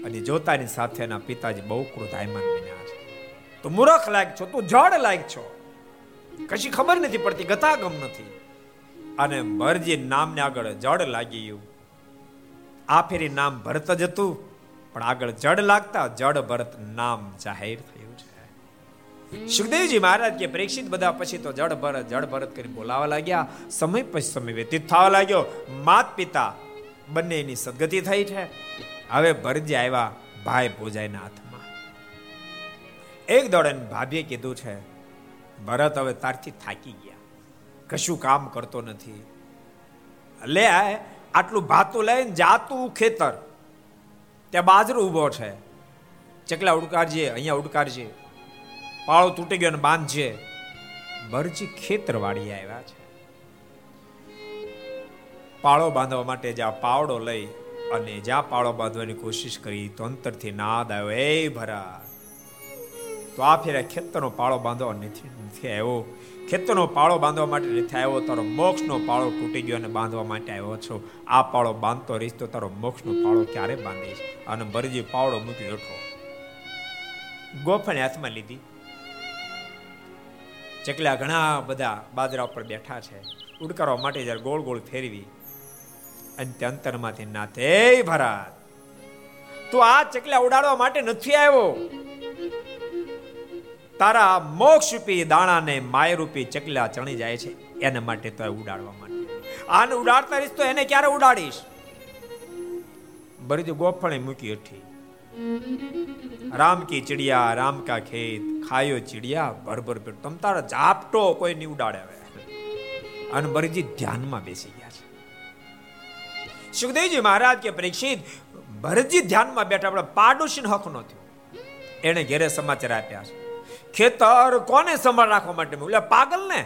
અને જોતાની સાથેના પિતાજી બહુ ક્રોધાયમાન બન્યા છે. તો મૂરખ લાયક છો, તું જડ લાયક છો. કશી ખબર નથી પડતી, ગતાગમ નથી. અને ભરજી નામને આગળ જડ લાગી ગયું. આ ફેરી નામ ભરત જ હતું. પણ આગળ જડ લાગતા જડ ભરત નામ જાહેર થયું છે. સુખદેવજી મહારાજ કે પરીક્ષિત બધા પછી તો જડ ભરત જડ ભરત કરી બોલાવા લાગ્યા. સમય પછી સમય વ્યતીત થવા લાગ્યો. માત પિતા બંનેની સદગતિ થઈ છે. હવે ભરતજી આવ્યા ભાઈ ભોજાઈના હાથમાં. એક દોડે ભાભીએ કીધું છે, ભરત હવે તારથી થાકી ગયા. કશું કામ કરતો નથી. લે આટલું ભાતું લઈને જાતું ખેતર. ત્યાં બાજરો ઊભો છે. ચકલા ઉડકારજે, અહીંયા ઉડકારજે. પાળો તૂટી ગયો ને બાંધજે. ભરજી ખેતર વાળી આવ્યા છે. પાળો બાંધવા માટે જ્યાં પાવડો લઈ અને જ્યાં પાળો બાંધવાની કોશિશ કરી, તો અંતરથી નાદ આવ્યો, એ ભરા, તો આ ફેરા ખેતરનો પાળો બાંધવા નથી આવ્યો. ખેતરનો પાળો બાંધવા માટે નથી આવ્યો, તારો મોક્ષનો પાળો તૂટી ગયો અને બાંધવા માટે આવ્યો છો. આ પાળો બાંધતો રહીશ તો તારો મોક્ષનો પાળો ક્યારે બાંધીશ? અને ભરજી પાવડો મૂકી હેઠો ગોફણે હાથમાં લીધી. ચકલા ઘણા બધા બાજરા ઉપર બેઠા છે. ઉડકારવા માટે જ્યારે ગોળ ગોળ ફેરવી, અને અંતરમાંથી નાથે ભરાત, તું આ ચકલા ઉડાડવા માટે નથી આવ્યો. તારા મોક્ષ રૂપી દાણાને માય રૂપી ચકલા ચણી જાય છે. એના માટે તો ઉડાડવા માટે. આને ઉડાડતા રહીશ તો એને ક્યારે ઉડાડીશ? બરી ગોફણે મૂકી હઠી. રામ કી ચિડિયા રામ કા ખેત, ખાયો ચિડિયા, ભરભર પેટ. તમ તારા ઝાપટો કોઈ નહીં ઉડાડે હવે. અને બરજી ધ્યાનમાં બેસી ગયા છે. સુખદેવજી મહારાજ કે પરીક્ષિત, ભરતજી ધ્યાનમાં બેઠા, આપણે પાડોશીનો હક નો થયો એને ઘેરે સમાચાર આપ્યા છે. ખેતર કોને સંભાળ રાખવા માટે એટલે પાગલ ને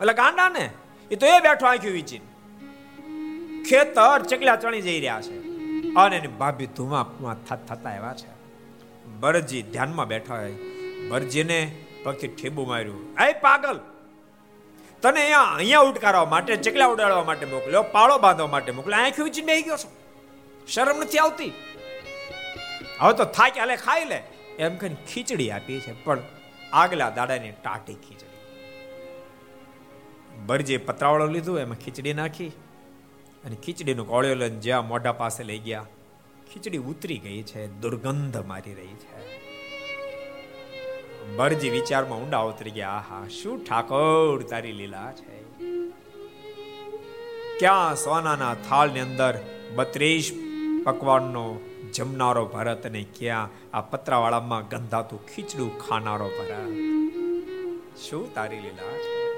એટલે ગાંડા ને એ તો એ બેઠો આંખ્યું વીચીને. ખેતર ચકલા ચણી જઈ રહ્યા છે. અને એની ભાભી ધુમા થતા એવા છે. ભરતજી ધ્યાનમાં બેઠા હોય. ભરતજીને પગથી ઠેબુ માર્યું. એ પાગલ! તને અહીંયા અહીંયા ઉટકારવા માટે, ચકલા ઉડાડવા માટે મોકલ્યો, પાળો બાંધવા માટે મોકલ્યો. આંખી ઉચીને બેહી ગયો છો? શરમ નથી આવતી? હવે તો થાક, હાલે, ખાઈ લે. એમ કહીને ખીચડી આપી છે. પણ આગલા દાડાની ટાટી ખીચડી બરજે પતરાવાળો લીધું, એમાં ખીચડી નાખી અને ખીચડીનું કોળિયો લઈને જ્યાં મોઢા પાસે લઈ ગયા, ખીચડી ઉતરી ગઈ છે, દુર્ગંધ મારી રહી છે. બરજી વિચારમાં ઊંડા ઉતરી ગયા, આહા, શું ઠાકોર તારી લીલા છે? ક્યાં સોનાના થાળની અંદર બત્રીસ પકવાનનો જમનારો ભરત અને ક્યાં આ પતરાવાળામાં ગંધાતું ખીચડું ખાનારો ભરત? શું તારી લીલા છે?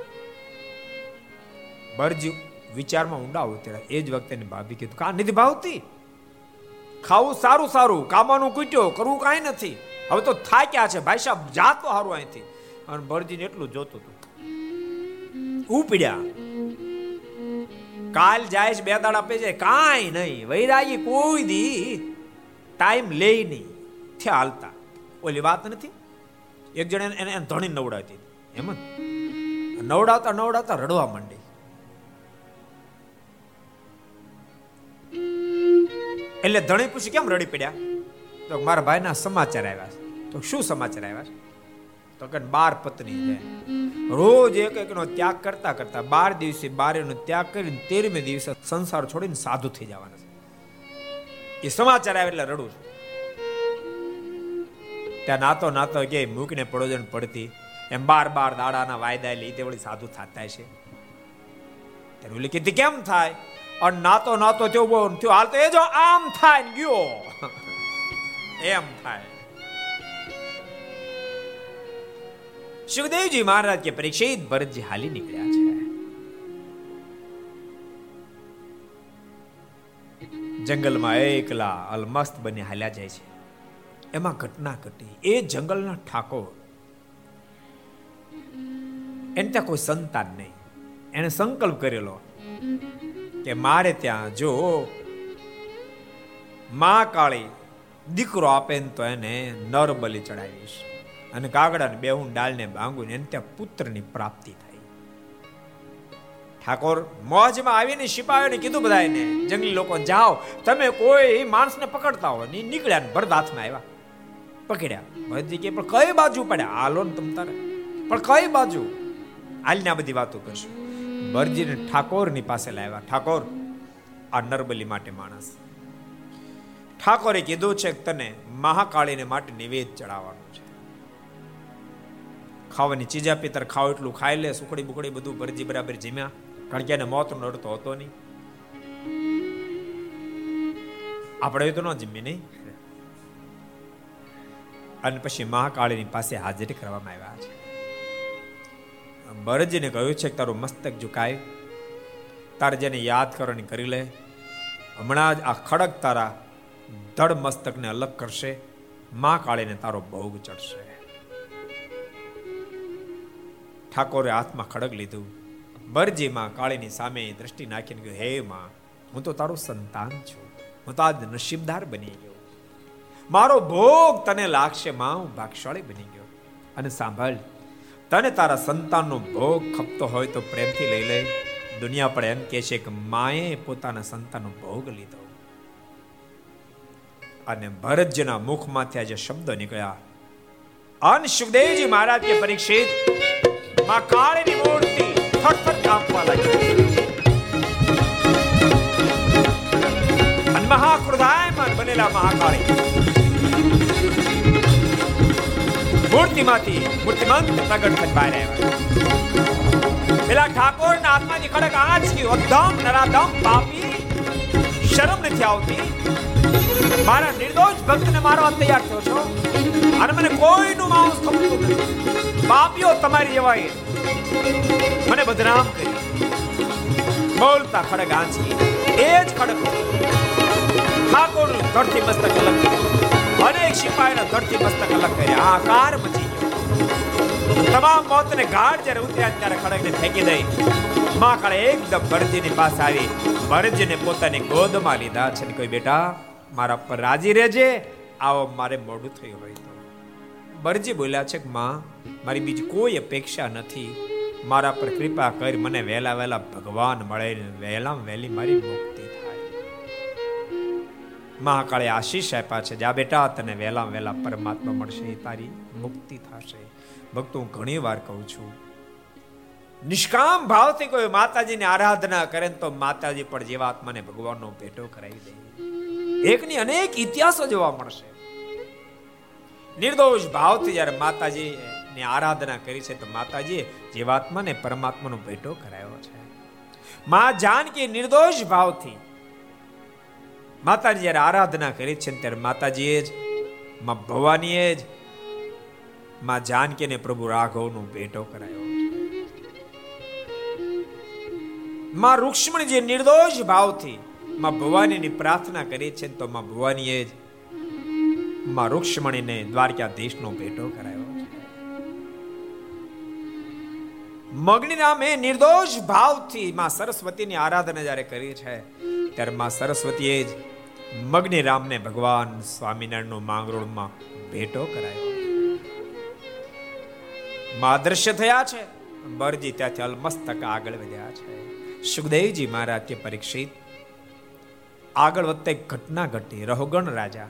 બરજી વિચારમાં ઊંડા ઉતર્યા. એ જ વખતે ભાભી કીધું, કા નથી ભાવતી? ખાવું સારું સારું, કામાનું કૂટ્યો, કરવું કાંઈ નથી. હવે તો થાક્યા છે? ભાઈ સાહેબ જાતો સારું અહીંથી. અને ભરજીને એટલું જોતું હતું. ઉપડ્યા કાલ જાય છે, બે દાડા પે છે કાંઈ નહીં, વૈરાગી કોઈ દી. ટાઈમ લે નહીં. થયા હાલતા. ઓલી વાત નથી? એક જણ એને ધણી નવડાવતી એમ નવડાવતા નવડાવતા રડવા માંડી. એટલે ધણી પૂછી કેમ રડી પડ્યા? તો મારા ભાઈના સમાચાર આવ્યા છે. તો શું સમાચાર આવ્યા છે? તો કે બાર પત્ની છે. રોજ એક એકનો ત્યાગ કરતા કરતા બાર દિવસે બારેનો ત્યાગ કરીને તેરમે દિવસે સંસાર છોડીને સાધુ થઈ જવાના એ સમાચાર આવે એટલે રડું ત્યાં નાતો નાતો કે મૂકીને પડોજણ પડતી, એમ બાર બાર દાડાના વાયદા લીધે વળી સાધુ થતા છે. ત્યારે ઓલી કીધી, કેમ થાય? અને નાતો નાતો થયો બહુ થયો, હાલ તો એ જો આમ થાય ને ગયો. એમ થાય. સુખદેવજી મહારાજ કે પરીક્ષિત ભરતજી હાલી નીકળ્યા છે. જંગલમાં એકલા અલમસ્ત બની હાલ્યા જાય છે. એમાં ઘટના ઘટી. એ જંગલના ઠાકોર. એને ત્યાં કોઈ સંતાન નહીં. એને સંકલ્પ કરેલો કે મારે ત્યાં જો મા કાળી દીકરો આપે ને તો એને નર બલિ ચડાવીશ. અને કાગડાને બેહું ડાળને ભાંગું એને ત્યાં પુત્રની પ્રાપ્તિ ઠાકોર મોજમાં આવીને સિપાહીઓને કીધું બધા એને જંગલી લોકો, જાઓ. તમે કોઈ માણસને પકડતા હો ને નીકળ્યા ભરત હાથમાં આવ્યા. પકડ્યા. બધી કે, પણ કઈ બાજુ પડ્યા? હાલો ને તમ તારે. પણ કઈ બાજુ? હાલને આ બધી વાતો કરશું. ભરજીને ઠાકોરની પાસે લાવ્યા. ઠાકોર, આ નરબલી માટે માણસ. ઠાકોરે કીધું છે કે તને મહાકાળીને માટે નિવેદ ચડાવવાનું છે. ખાવાની ચીજા પિતર ખાવ એટલું ખાઈ લે. સુખડી બુકડી બધું ભરજી બરાબર જીમ્યા. કારણ કે એને મોતનો નડતો હતો નહીં. આપણે તો ન જીમી નહીં. અને પછી મહાકાળીની પાસે હાજરી કરવામાં આવ્યા છે. ભરતજીને કહ્યું છે કે તારું મસ્તક ઝુકાય. તારે જેને યાદ કરવાની કરી લે. હમણાં જ આ ખડક તારા ધડ મસ્તકને અલગ કરશે. મા કાળીને તારો ભોગ ચડશે. ઠાકોરે હાથમાં ખડક લીધું. બરજી માં કાળીની સામે દ્રષ્ટિ નાખીને કહ્યું, હે માં, હું તો તારું સંતાન છું. હું તો આજ નસીબદાર બની ગયો. મારો ભોગ તને લાગશે, માં, હું ભાગશાળી બની ગયો. અને સાંભળ, તને તારા સંતાનનો ભોગ ખપતો હોય તો પ્રેમથી લઈ લે. દુનિયા પણ એમ કહે છે કે માએ પોતાના સંતાનનો ભોગ લીધો. અને ભરતજીના મુખમાંથી આજે શબ્દો નીકળ્યા. અન સુખદેવજી મહારાજ કે પરીક્ષિત, માં કાળની મૂર્તિ થરથર કાપવા લાગી અને મહાક્રોધાયમાન બનેલા મહાકાળી. મૂર્તિમાંથી મૂર્તિમંત પ્રગટ થવા રહ્યા પેલા ઠાકોર ના આત્માની ખડક આંચકી અધમ નરાધમ, પાપી શરમ નથી આવતી? મારા નિર્દોષ ભક્તને મારવા તૈયાર થયો છો? અને મને કોઈનું માંસ ખપતું નથી. પાપીઓ તમારી જેવાય મને બદનામ કરી. બોલતા ખડગ આંચકી એ જ ખડગ ઠાકોર ધરતી મસ્તક અલગ અનેક સિપાહીના ધરતી મસ્તક અલગ કર્યા. આકાર મચી ગયો. તમામ મોતને ગાઢ જ્યારે ઉતર્યા ત્યારે ખડકને ફેંકી દઈ. માં કાળે એકદમ ભરજીની પાસે આવી ભરજીને પોતાની ગોદમાં લીધા છે. કોઈ બેટા, મારા પર રાજી રહેજે. આવો મારે મોડું થયું હોય તો. ભરજી બોલ્યા છે કે, માં, મારી બીજી કોઈ અપેક્ષા નથી. મારા પર કૃપા કરી મને વહેલા વહેલા ભગવાન મળે વહેલા વહેલી મારી મુક્તિ થાય. મહાકાળે આશીષ આપ્યા છે, જા બેટા, તને વહેલા વહેલા પરમાત્મા મળશે, તારી મુક્તિ થશે. ભક્તો, હું ઘણી વાર કહું છું, નિષ્કામ ભાવથી કોઈ માતાજીની આરાધના કરે તો માતાજી પણ જીવાત્માને ભગવાનનો ભેટો કરાવી દે. એકની અનેક ઇતિહાસો જોવા મળશે. નિર્દોષ ભાવથી જ્યારે માતાજી ની આરાધના કરી છે, તો માતાજીએ જીવાત્માને પરમાત્માનો ભેટો કરાયો છે. માં જાનકી નિર્દોષ ભાવથી માતાજી જ્યારે આરાધના કરી છે ત્યારે માતાજીએ જ, માં ભવાનીએ જ માં જાનકીને પ્રભુ રાઘવનો ભેટો કરાયો. માં રૂક્ષ્મણી જે નિર્દોષ ભાવથી માં ભવાનીની પ્રાર્થના કરી છે તો માં ભવાનીએ જ માં રૂક્ષ્મણીને દ્વારકાધીશનો ભેટો કરાયો. મગની નામે નિર્દોષ ભાવથી માં સરસ્વતીની આરાધના જ્યારે કરી છે, ત્યારે માં સરસ્વતીએ જ મગની રામને ભગવાન સ્વામિનારાયણનો માંગરોળમાં ભેટો કરાયો. માં દ્રશ્ય થયા છે. બરજી ત્યાંથી અલમસ્તક આગળ વધ્યા છે. સુખદેવજી મહારાજ કે પરીક્ષિત, આગળ વધતા એક ઘટના ઘટી. રહોગણ રાજા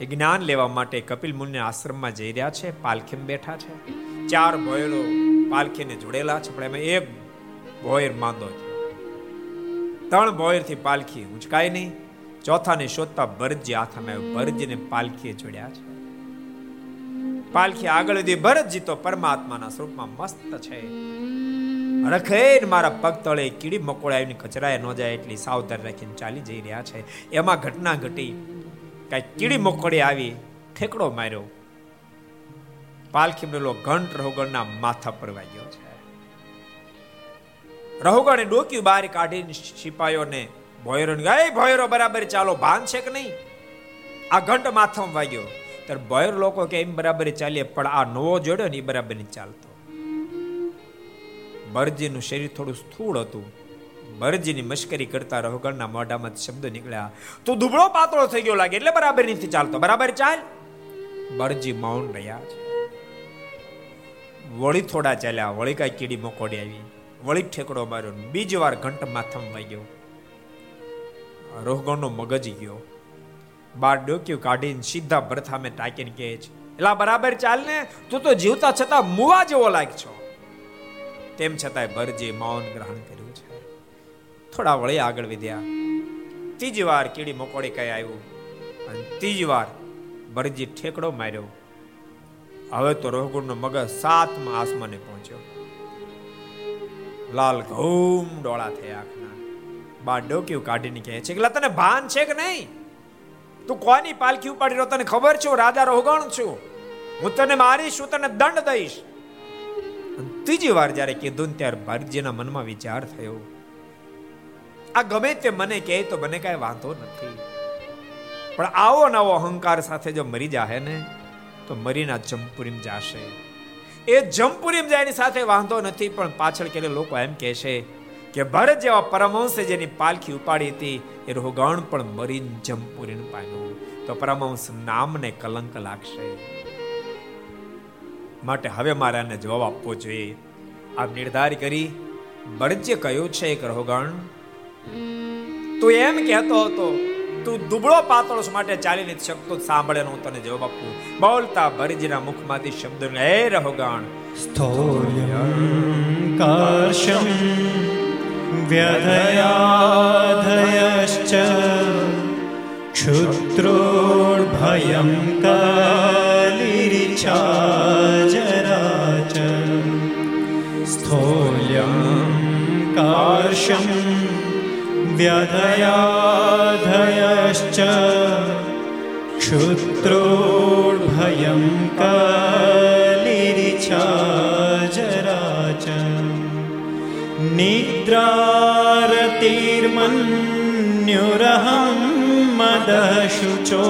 એ જ્ઞાન લેવા માટે કપિલ મુનિના આશ્રમમાં જઈ રહ્યા છે, પાલખીમ બેઠા છે. ચાર ભોયરો પાલખીને જોડેલા છે, પણ એમાં એક ભોયર માંદો છે ત્રણ ભોયરથી પાલખી ઉંચકાય નહીં, ચોથાને શોધતા ભરજી હાથમાં આવ્યો. ભરજીને પાલખીએ જોડ્યા છે. પાલખી આગળ વધી ભરતજી તો પરમાત્માના સ્વરૂપમાં મસ્ત છે. રખેન મારા પગ તળે કીડી મકોડા આવીને કચરાએ ન જાય એટલી સાવધાન રાખીને ચાલી જઈ રહ્યા છે. એમાં ઘટના ઘટી. કઈ કીડી મકોડી આવી, ઠેકડો માર્યો. પાલખી મેલો ઘંટ રહુગણના માથા પર વાગ્યો છે. રહુગણે ડોક્યું બહાર કાઢીને સિપાયોને ભોયરો ગાય, ભોયરો બરાબર ચાલો, ભાન છે કે નહીં? આ ઘંટ માથામાં વાગ્યો. ત્યારે ભોયર લોકો કે એમ બરાબર ચાલીએ પણ આ નવો જોડ્યો ને એ બરાબર નહીં ચાલતો. બરજીનું શરીર થોડું સ્થૂળ હતું. બરજીની મશ્કરી કરતા રોહગણના મોઢામાં શબ્દો નીકળ્યા. તું દુબળો પાતળો થઈ ગયો લાગે, એટલે બરાબર નથી ચાલતો. બરાબર ચાલ. બરજી મૌન રહ્યા છે. વળી થોડા ચાલ્યા, વળી કાંઈ કીડી મકોડી આવી. વળી ઠેકડો માર્યો બીજી વાર ઘંટ માથમ વાગ્યો. રોહગણનો મગજ ગયો. બાર ડોક્યું કાઢીને સીધા ભરથામે ટાંકીને કહે છે, એલા બરાબર ચાલ ને તું તો જીવતા છતાં મુવા જેવો લાગ છો. તેમ છતાંય ભરજી મૌન ગ્રહણ કર્યું છે. થોડા વળી આગળ વિદ્યા ત્રીજી વાર કીડી મકોડી કઈ આવ્યું. અને ત્રીજી વાર ભરજી ઠેકડો માર્યો. હવે તો રોહગુણનો મગજ સાતમા આસમાને પહોંચ્યો. લાલ ઘૂમ ડોળા થયા આંખના. બા ડોક્યું કાઢીને કહે છે કે તને ભાન છે કે નહીં? તું કોની પાલખી ઉપાડી રહ્યો તને ખબર છે? રાજા રોગણ છું. હું તને મારીશ, હું તને દંડ દઈશ. ત્રીજી વાર જ્યારે કીધું ત્યારે ભારતજીના મનમાં વિચાર થયો. આ ગમે તે મને કહે તો મને કાંઈ વાંધો નથી. પણ આવો નવો અહંકાર સાથે જો મરી જાહે ને, તો મરીના જમપુરીમ જાશે. એ જમપુરીમ જાય સાથે વાંધો નથી, પણ પાછળ કે લોકો એમ કહે છે કે ભરત જેવા પરમહંસે જેની પાલખી ઉપાડી હતી, એ રોહગણ પણ મરીન જમપુરીને પાડ્યું તો પરમહંસ નામને કલંક લાગશે. માટે હવે મારે આને જવાબ આપવો જોઈએ. આ નિર્ધાર કરી બળજે કયો છે એક રોહગણ તું એમ કહેતો હતો, તું દુબળો પાતળો માટે ચાલી નથી શકતો, સાંભળે હું તને જવાબ આપું. બોલતા ભરજીના મુખમાંથી શબ્દ એ રહોગાણ સ્થોર્યમ કર્ષમ व्यधयाधयश्च क्षुत्रोर्भयं कालिरिचाजरा च स्थौल्यं कार्शं व्यधयाधयश्च क्षुत्रोर्भयं कालिरिचाजरा निद्रारतिर्मन्युरहं मदशुचो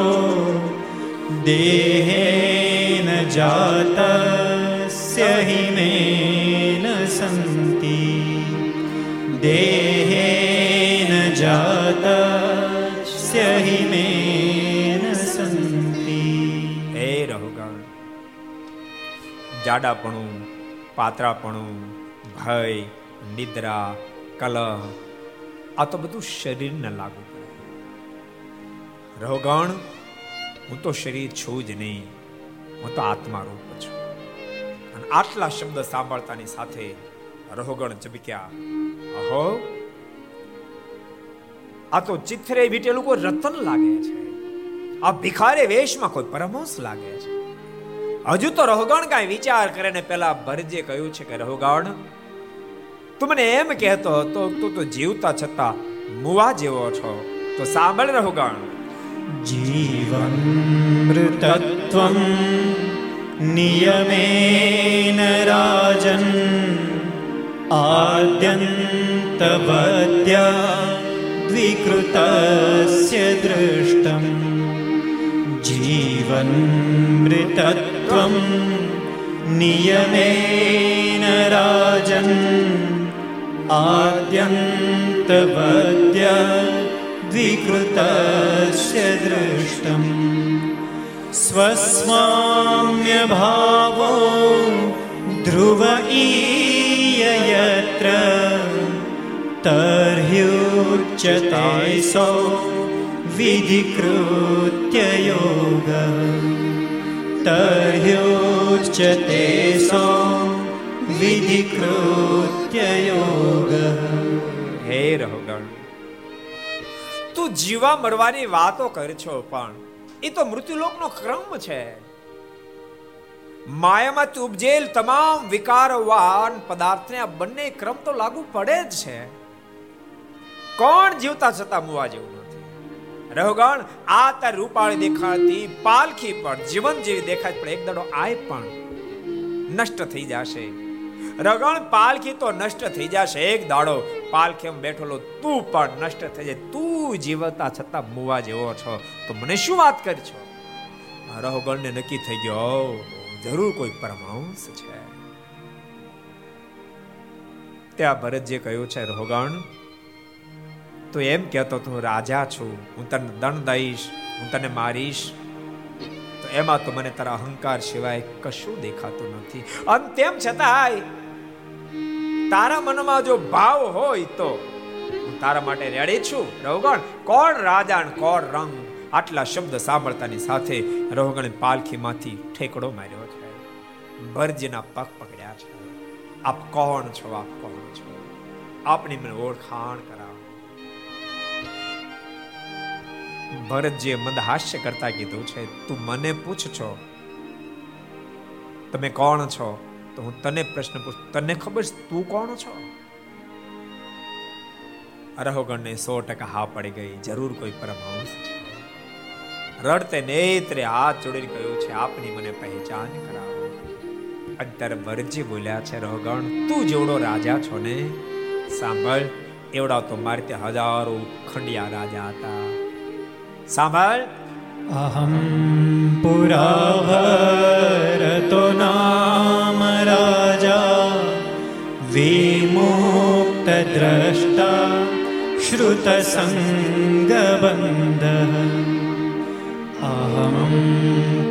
देहेन जातस्य हि मेन सन्ति देहेन जातस्य हि मेन सन्ति હે રહોગાણ જાડાપણું પાતળાપણું ભય નિદ્રા, કલહ, આ તો બધું શરીરને લાગુ પડે રોગણ હું તો શરીર છું જ નહીં, હું તો આત્મા રૂપ છું. અને આટલા શબ્દ સાંભળતાની સાથે રોગણ ચબક્યા, અહો, આ તો ચિત્રે વીટેલું કોઈ રતન લાગે છે. આ ભિખારે વેશમાં કોઈ પરમહંસ લાગે છે. હજુ તો રહોગણ કાંઈ વિચાર કરે ને પેલા ભરજે કહ્યું છે કે રહોગણ તું મને એમ કહેતો હતો તું તો જીવતા છતાં મુવા જેવો છો. તો સાંભળ રહો ગણ. જીવન મૃતત્વમ નિયમેન રાજન આદ્યંતવદ્યા દ્વિકૃતસ્ય દૃષ્ટમ. જીવન મૃતત્વમ નિયમેન રાજન आद्यन्तवद्या द्विकृतस्य दृष्टम् स्वस्वाम्यभावो ध्रुव ईययत्र तर्ह्युच्यते सौ विधिकृत्य योग तर्ह्युच्यते सौ विधिकृत्य હે રહોગણ, તું જીવા મરવાની વાતો કર છો પણ એ તો મૃત્યુલોકનો ક્રમ છે. માયામાંથી ઉપજેલ તમામ વિકારવાન પદાર્થને આ બંને ક્રમ તો લાગુ પડે જ છે. કોણ જીવતા છતાં મુવા જેવું નથી? રહુગણ, આ તાર રૂપાળી દેખાતી પાલખી પણ જીવન જેવી દેખાય પણ એક દડો આય પણ નષ્ટ થઈ જશે. રગણ પાલખી તો નષ્ટ થઈ જશે એક દાડો. પાલખી બેઠેલો, તું પણ નષ્ટ થઈ જાય. તું જીવતા છતાં મુવા જેવો છો. તો મને શું વાત કરી છો રહોગણને નક્કી થઈ ગયો જરૂર કોઈ પરમાંશ છે. ત્યાં ભરતજીએ કહ્યું, છે રોગણ તો એમ કહેતો તું રાજા છું. હું તને દંડ દઈશ. હું તને મારીશ. તો એમાં તો મને તારા અહંકાર સિવાય કશું દેખાતું નથી. અને તેમ છતાંય તારા મનમાં જો ભાવ હોય તો હું તારા માટે રેડી છું. રવગણ કોણ રાજા કોણ રંગ? આટલા શબ્દ સાંભળતાની સાથે રોહગણે પાલખીમાંથી ઠેકડો માર્યો છે. ભરજીના પગ પકડ્યા છે. આપ કોણ છો? આપ કોણ છો? આપની મને ઓળખાણ કરાવો. ભરતજીએ મંદહાસ્ય કરતા કીધું છે, તું મને પૂછ છો, તમે કોણ છો? તો હું તને પ્રશ્ન પૂછ. તને ખબર છે તું કોણ છો? અરહોગણને સો ટકા હા પડી ગઈ. જરૂર કોઈ પરમહંસ છે. રડતે નેત્રે હાથ જોડીને કહ્યું છે, આપની મને પહેચાન કરાવો. અત્યારે વરજી બોલ્યા છે રહોગણ તું જેવડો રાજા છો ને? સાંભળ, એવડા તો મારે ત્યાં હજારો ખંડિયા રાજા હતા. સાંભળ. અહમ પુરાભરતો નામ રાજા राजा विमुक्तद्रष्टा श्रुतसङ्गबन्धः अहं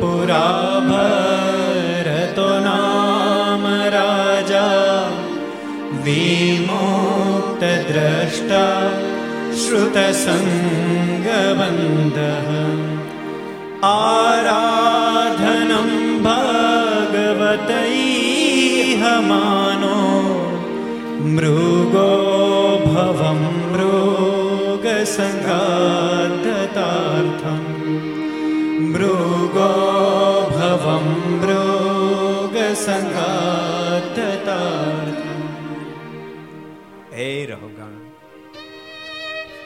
पुरा भरतो नाम राजा विमुक्तद्रष्टा श्रुतसङ्गबन्धः आराधनं भगवतै मानो मृगो भवं मृगसङ्गाद्धतार्थम् મૃગો ભવમ મૃગ સંગાતતાર્થ હે રહુગણ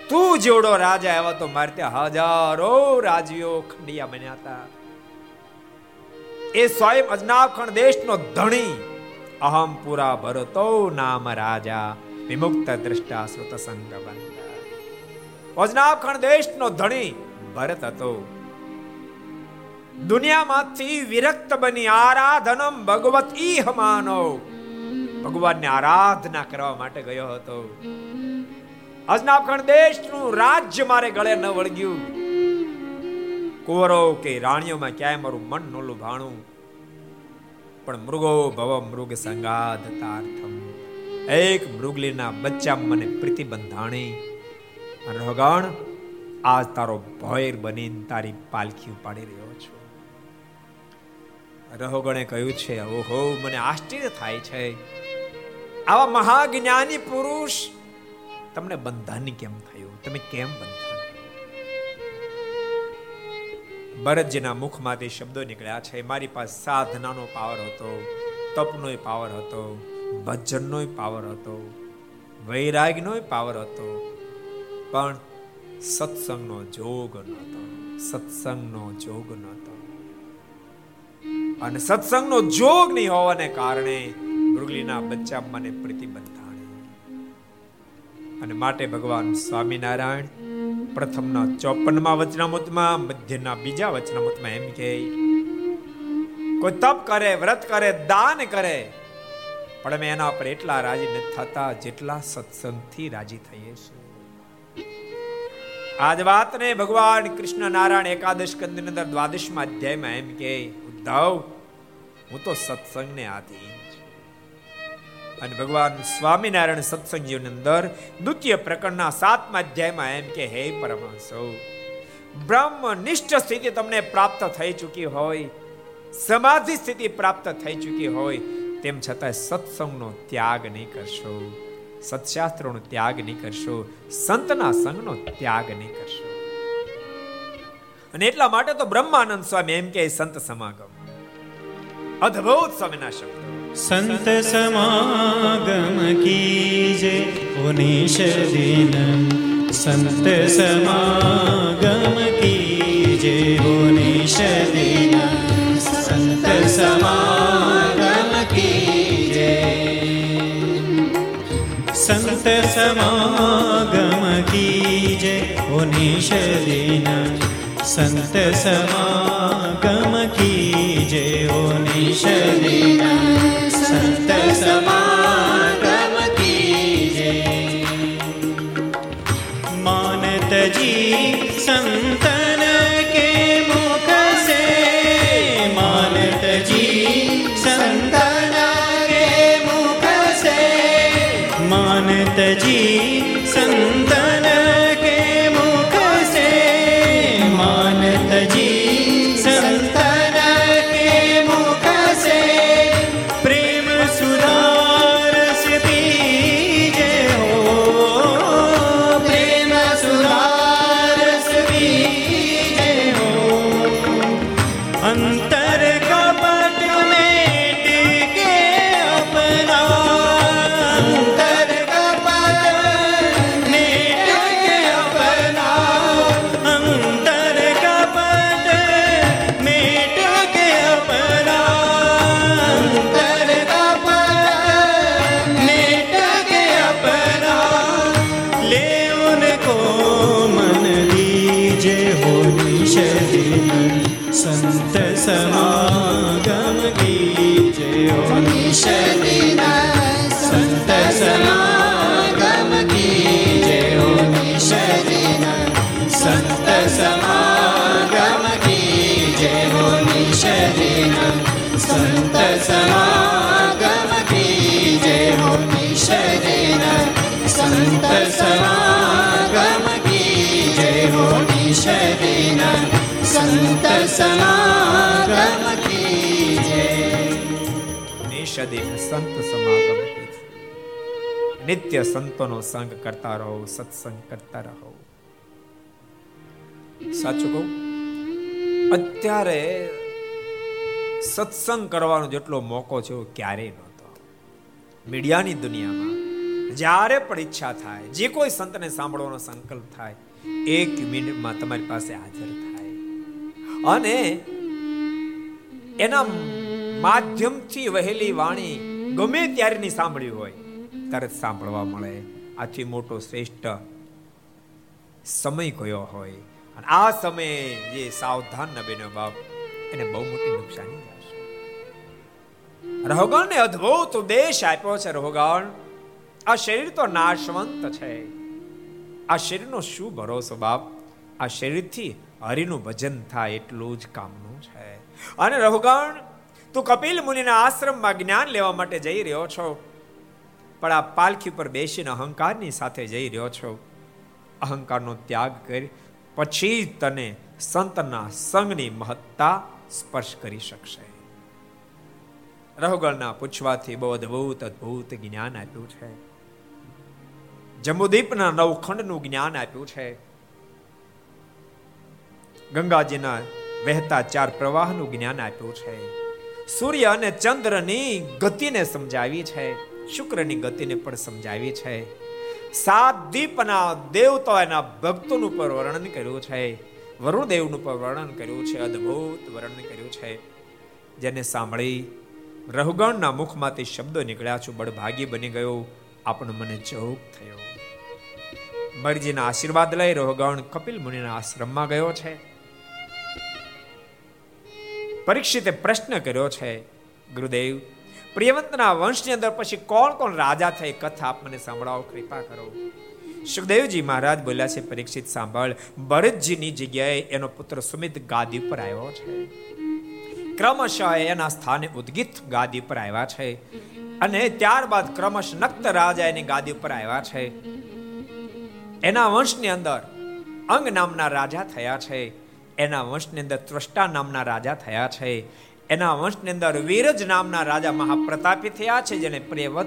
તું જેવડો રાજા એવા તો મારે ત્યાં હજારો રાજ્યો ખંડિયા બન્યા હતા એ સ્વયં અજનાબખંડ દેશનો ધણી અહમ પુરા ભરતો નામ રાજા વિમુક્ત દ્રષ્ટા શ્રુત સંગ બંધ અજનાબખંડ દેશનો ધણી ભરત હતો દુનિયામાંથી વિરક્ત બની આરાધનમ ભગવત ઈહ હમાનો ભગવાનને આરાધના કરવા માટે ગયો હતો અજનાખંડ દેશનું રાજ્ય મારે ગળે ન વળગ્યું કુંવરો કે રાણીઓમાં ક્યાંય મારું મન નોલું ભાણું પણ મૃગો ભવ મૃગ સંગાધતાર્થમ. એક મૃગલીના બચ્ચા મને પ્રતિબંધાણી. રોગણ આજ તારો ભોયર બનીને તારી પાલખી ઉપાડી રહ્યો છું. રહોગણે કહ્યું છે, ઓહો, મને આશ્ચર્ય થાય છે. આવા મહાજ્ઞાની પુરુષ, તમને બંધાની કેમ થયું? તમે કેમ બંધન ભરતજીના મુખમાંથી શબ્દો નીકળ્યા છે, મારી પાસે સાધનાનો પાવર હતો તપનો પાવર હતો ભજનનો પાવર હતો વૈરાગનો પાવર હતો, પણ સત્સંગનો જોગ નહોતો, સત્સંગનો જોગ નહોતો. અને સત્સંગનો જોગ નહીં હોવાને કારણે મૃગલીના બચ્ચા મને પ્રતિબંધાણે અને માટે ભગવાન સ્વામિનારાયણ પ્રથમના ચોપનમાં વચનામૃતમાં, મધ્યના બીજા વચનામૃતમાં એમ કે કોઈ તપ કરે, વ્રત કરે, દાન કરે, પણ અમે એના પર એટલા રાજી નથી થતા જેટલા સત્સંગથી રાજી થઈએ છીએ. આજ વાતને ભગવાન કૃષ્ણ નારાયણ એકાદશ કંદની અંદર દ્વાદશમાં અધ્યાયમાં એમ કે ઉદ્ધવ, હું તો સત્સંગને આધીન અને ભગવાન સ્વામિનારાયણ સત્સંગજીવની અંદર દ્વિતીય પ્રકરણના સાતમા અધ્યાયમાં એમ કે, હે બ્રહ્મ બ્રહ્મનિષ્ઠ સ્થિતિ તમને પ્રાપ્ત થઈ ચૂકી હોય, સમાધિ સ્થિતિ પ્રાપ્ત થઈ ચૂકી હોય, તેમ છતાં સત્સંગનો ત્યાગ નહીં કરશો. સત્શાસ્ત્રોનો ત્યાગ નહીં કરશો. સંતના સંગનો ત્યાગ નહીં કરશો. અને એટલા માટે તો બ્રહ્માનંદ સ્વામી એમ કે સંત સમાગમ, અદ્ભુત સ્વામીના શબ્દ. સંત સમાગમ કીજે ઉનીશ દિન સંત સમાગમ કીજે ઉનીશ દિન સંત સમાગમ કીજે સંત સમાગમ કીજે ઉનીશ દિન સંત સમાગમ કીજે ઓ નિષદિન નિષદિન સંત સમાગમ નિત્ય સંતોનો સંગ કરતા રહો, સત્સંગ કરતા રહો. સાચું કહું? અત્યારે સત્સંગ કરવાનો જેટલો મોકો છે ક્યારેય નહોતો. મીડિયાની દુનિયામાં જ્યારે પણ ઈચ્છા થાય, જે કોઈ સંતને સાંભળવાનો સંકલ્પ થાય, એક મિનિટમાં તમારી પાસે હાજર થાય. અને એના માધ્યમથી વહેલી વાણી ગમે ત્યારેની સાંભળી હોય તરત સાંભળવા મળે. આથી મોટો શ્રેષ્ઠ સમય કયો હોય? અને આ સમયે જે સાવધાન ન બેનો બાપ, એને બહુ મોટી નુકસાની થશે. રહોગણને અદ્ભુત ઉપદેશ આપ્યો છે રહોગણ. આ શરીર તો નાશવંત છે. આ શરીરનો શું ભરોસો બાપ? આ શરીરથી હરિનું ભજન થાય એટલું જ કામનું છે. અને રહુગણ તું કપિલ મુનિના આશ્રમમાં જ્ઞાન લેવા માટે જઈ રહ્યો છો? પણ આ પાલખી પર બેસીને અહંકારની સાથે જઈ રહ્યો છો. અહંકારનો ત્યાગ કરી પછી તને સંતના સંગની મહત્તા સ્પર્શ કરી શકશે. રહુગણના પૂછવાથી બહુ અદભુત અદભુત જ્ઞાન આપ્યું છે. જમ્મુદીપના નવખંડનું જ્ઞાન આપ્યું છે. ગંગાજીના વહેતા ચાર પ્રવાહનું જ્ઞાન આપ્યું છે. સૂર્ય અને ચંદ્રની ગતિને સમજાવી છે, શુક્રની ગતિને પણ સમજાવી છે. સાત દીપના દેવતાના ભક્તોનું પર વર્ણન કર્યું છે, વરુણદેવનું પણ વર્ણન કર્યું છે, અદ્ભુત વર્ણન કર્યું છે. જેને સાંભળી રહુગણના મુખમાંથી શબ્દો નીકળ્યા છું, બળભાગી બની ગયો, આપણો મને જોગ થયો. મરજીના આશીર્વાદ લઈ રોહગણ કપિલ મુનિના આશ્રમમાં ગયો છે. પરીક્ષિતે પ્રશ્ન કર્યો છે, ગુરુદેવ, પ્રિયવંતના વંશની અંદર પછી કોણ કોણ રાજા થઈ કથા આપ મને સંભળાવો, કૃપા કરો. સુખદેવજી મહારાજ બોલ્યા છે, પરીક્ષિત સાંભળ, ભરતજીની જગ્યાએ એનો પુત્ર સુમિત ગાદી ઉપર આવ્યો છે. ક્રમશઃ એના સ્થાને ઉદગીત ગાદી પર આવ્યા છે અને ત્યારબાદ ક્રમશ નક્ત રાજા એની ગાદી ઉપર આવ્યા છે. એના વંશની અંદર અંગ નામના રાજા થયા છે. એના વંશની અંદર ત્રષ્ટા નામના રાજા થયા છે. એના વંશની અંદર વીરજ નામના રાજા મહાપ્રતાપી થયા છે, જેને પ્રેવત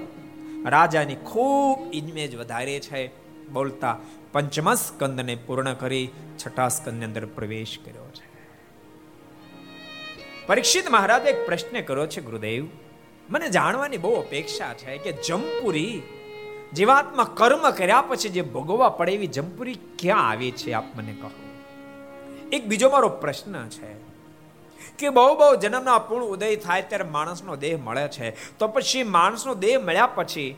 રાજાની ખૂબ ઇજમેજ વધારે છે. બોલતા પંચમા સ્કંદને પૂર્ણ કરી છઠ્ઠા સ્કંદની અંદર પ્રવેશ કર્યો છે. પરીક્ષિત મહારાજે એક પ્રશ્ન કર્યો છે, ગુરુદેવ. મને જાણવાની બહુ અપેક્ષા છે કે જમપુરી જીવાત્મા કર્મ કર્યા પછી જે ભોગવવા પડે એવી જમપુરી ક્યાં આવી છે, આપ મને કહો? એક બીજો મારો પ્રશ્ન છે કે બહુ બહુ જન્મના પૂર્ણ ઉદય થાય ત્યારે માણસનો દેહ મળે છે. તો પછી માણસનો દેહ મળ્યા પછી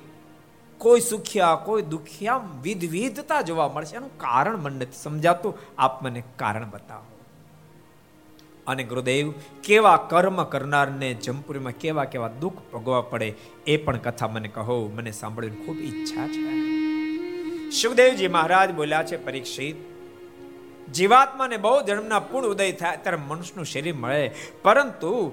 કોઈ સુખિયા, કોઈ દુખિયા વિધવિધતા જોવા મળશે. એનું કારણ મને નથી સમજાતું. આપ મને કારણ બતાવો. અને ગુરુદેવ, કેવા કર્મ કરનારને જમપુરીમાં કેવા કેવા દુઃખ ભોગવા પડે એ પણ કથા મને કહો. મને સાંભળવાની ખૂબ ઈચ્છા છે. સુખદેવજી મહારાજ બોલ્યા છે, પરીક્ષિત જીવાત્માને બહુ જન્મના પૂર્ણ ઉદય થાય, ત્યારે મનુષ્યનું શરીર મળે. પરંતુ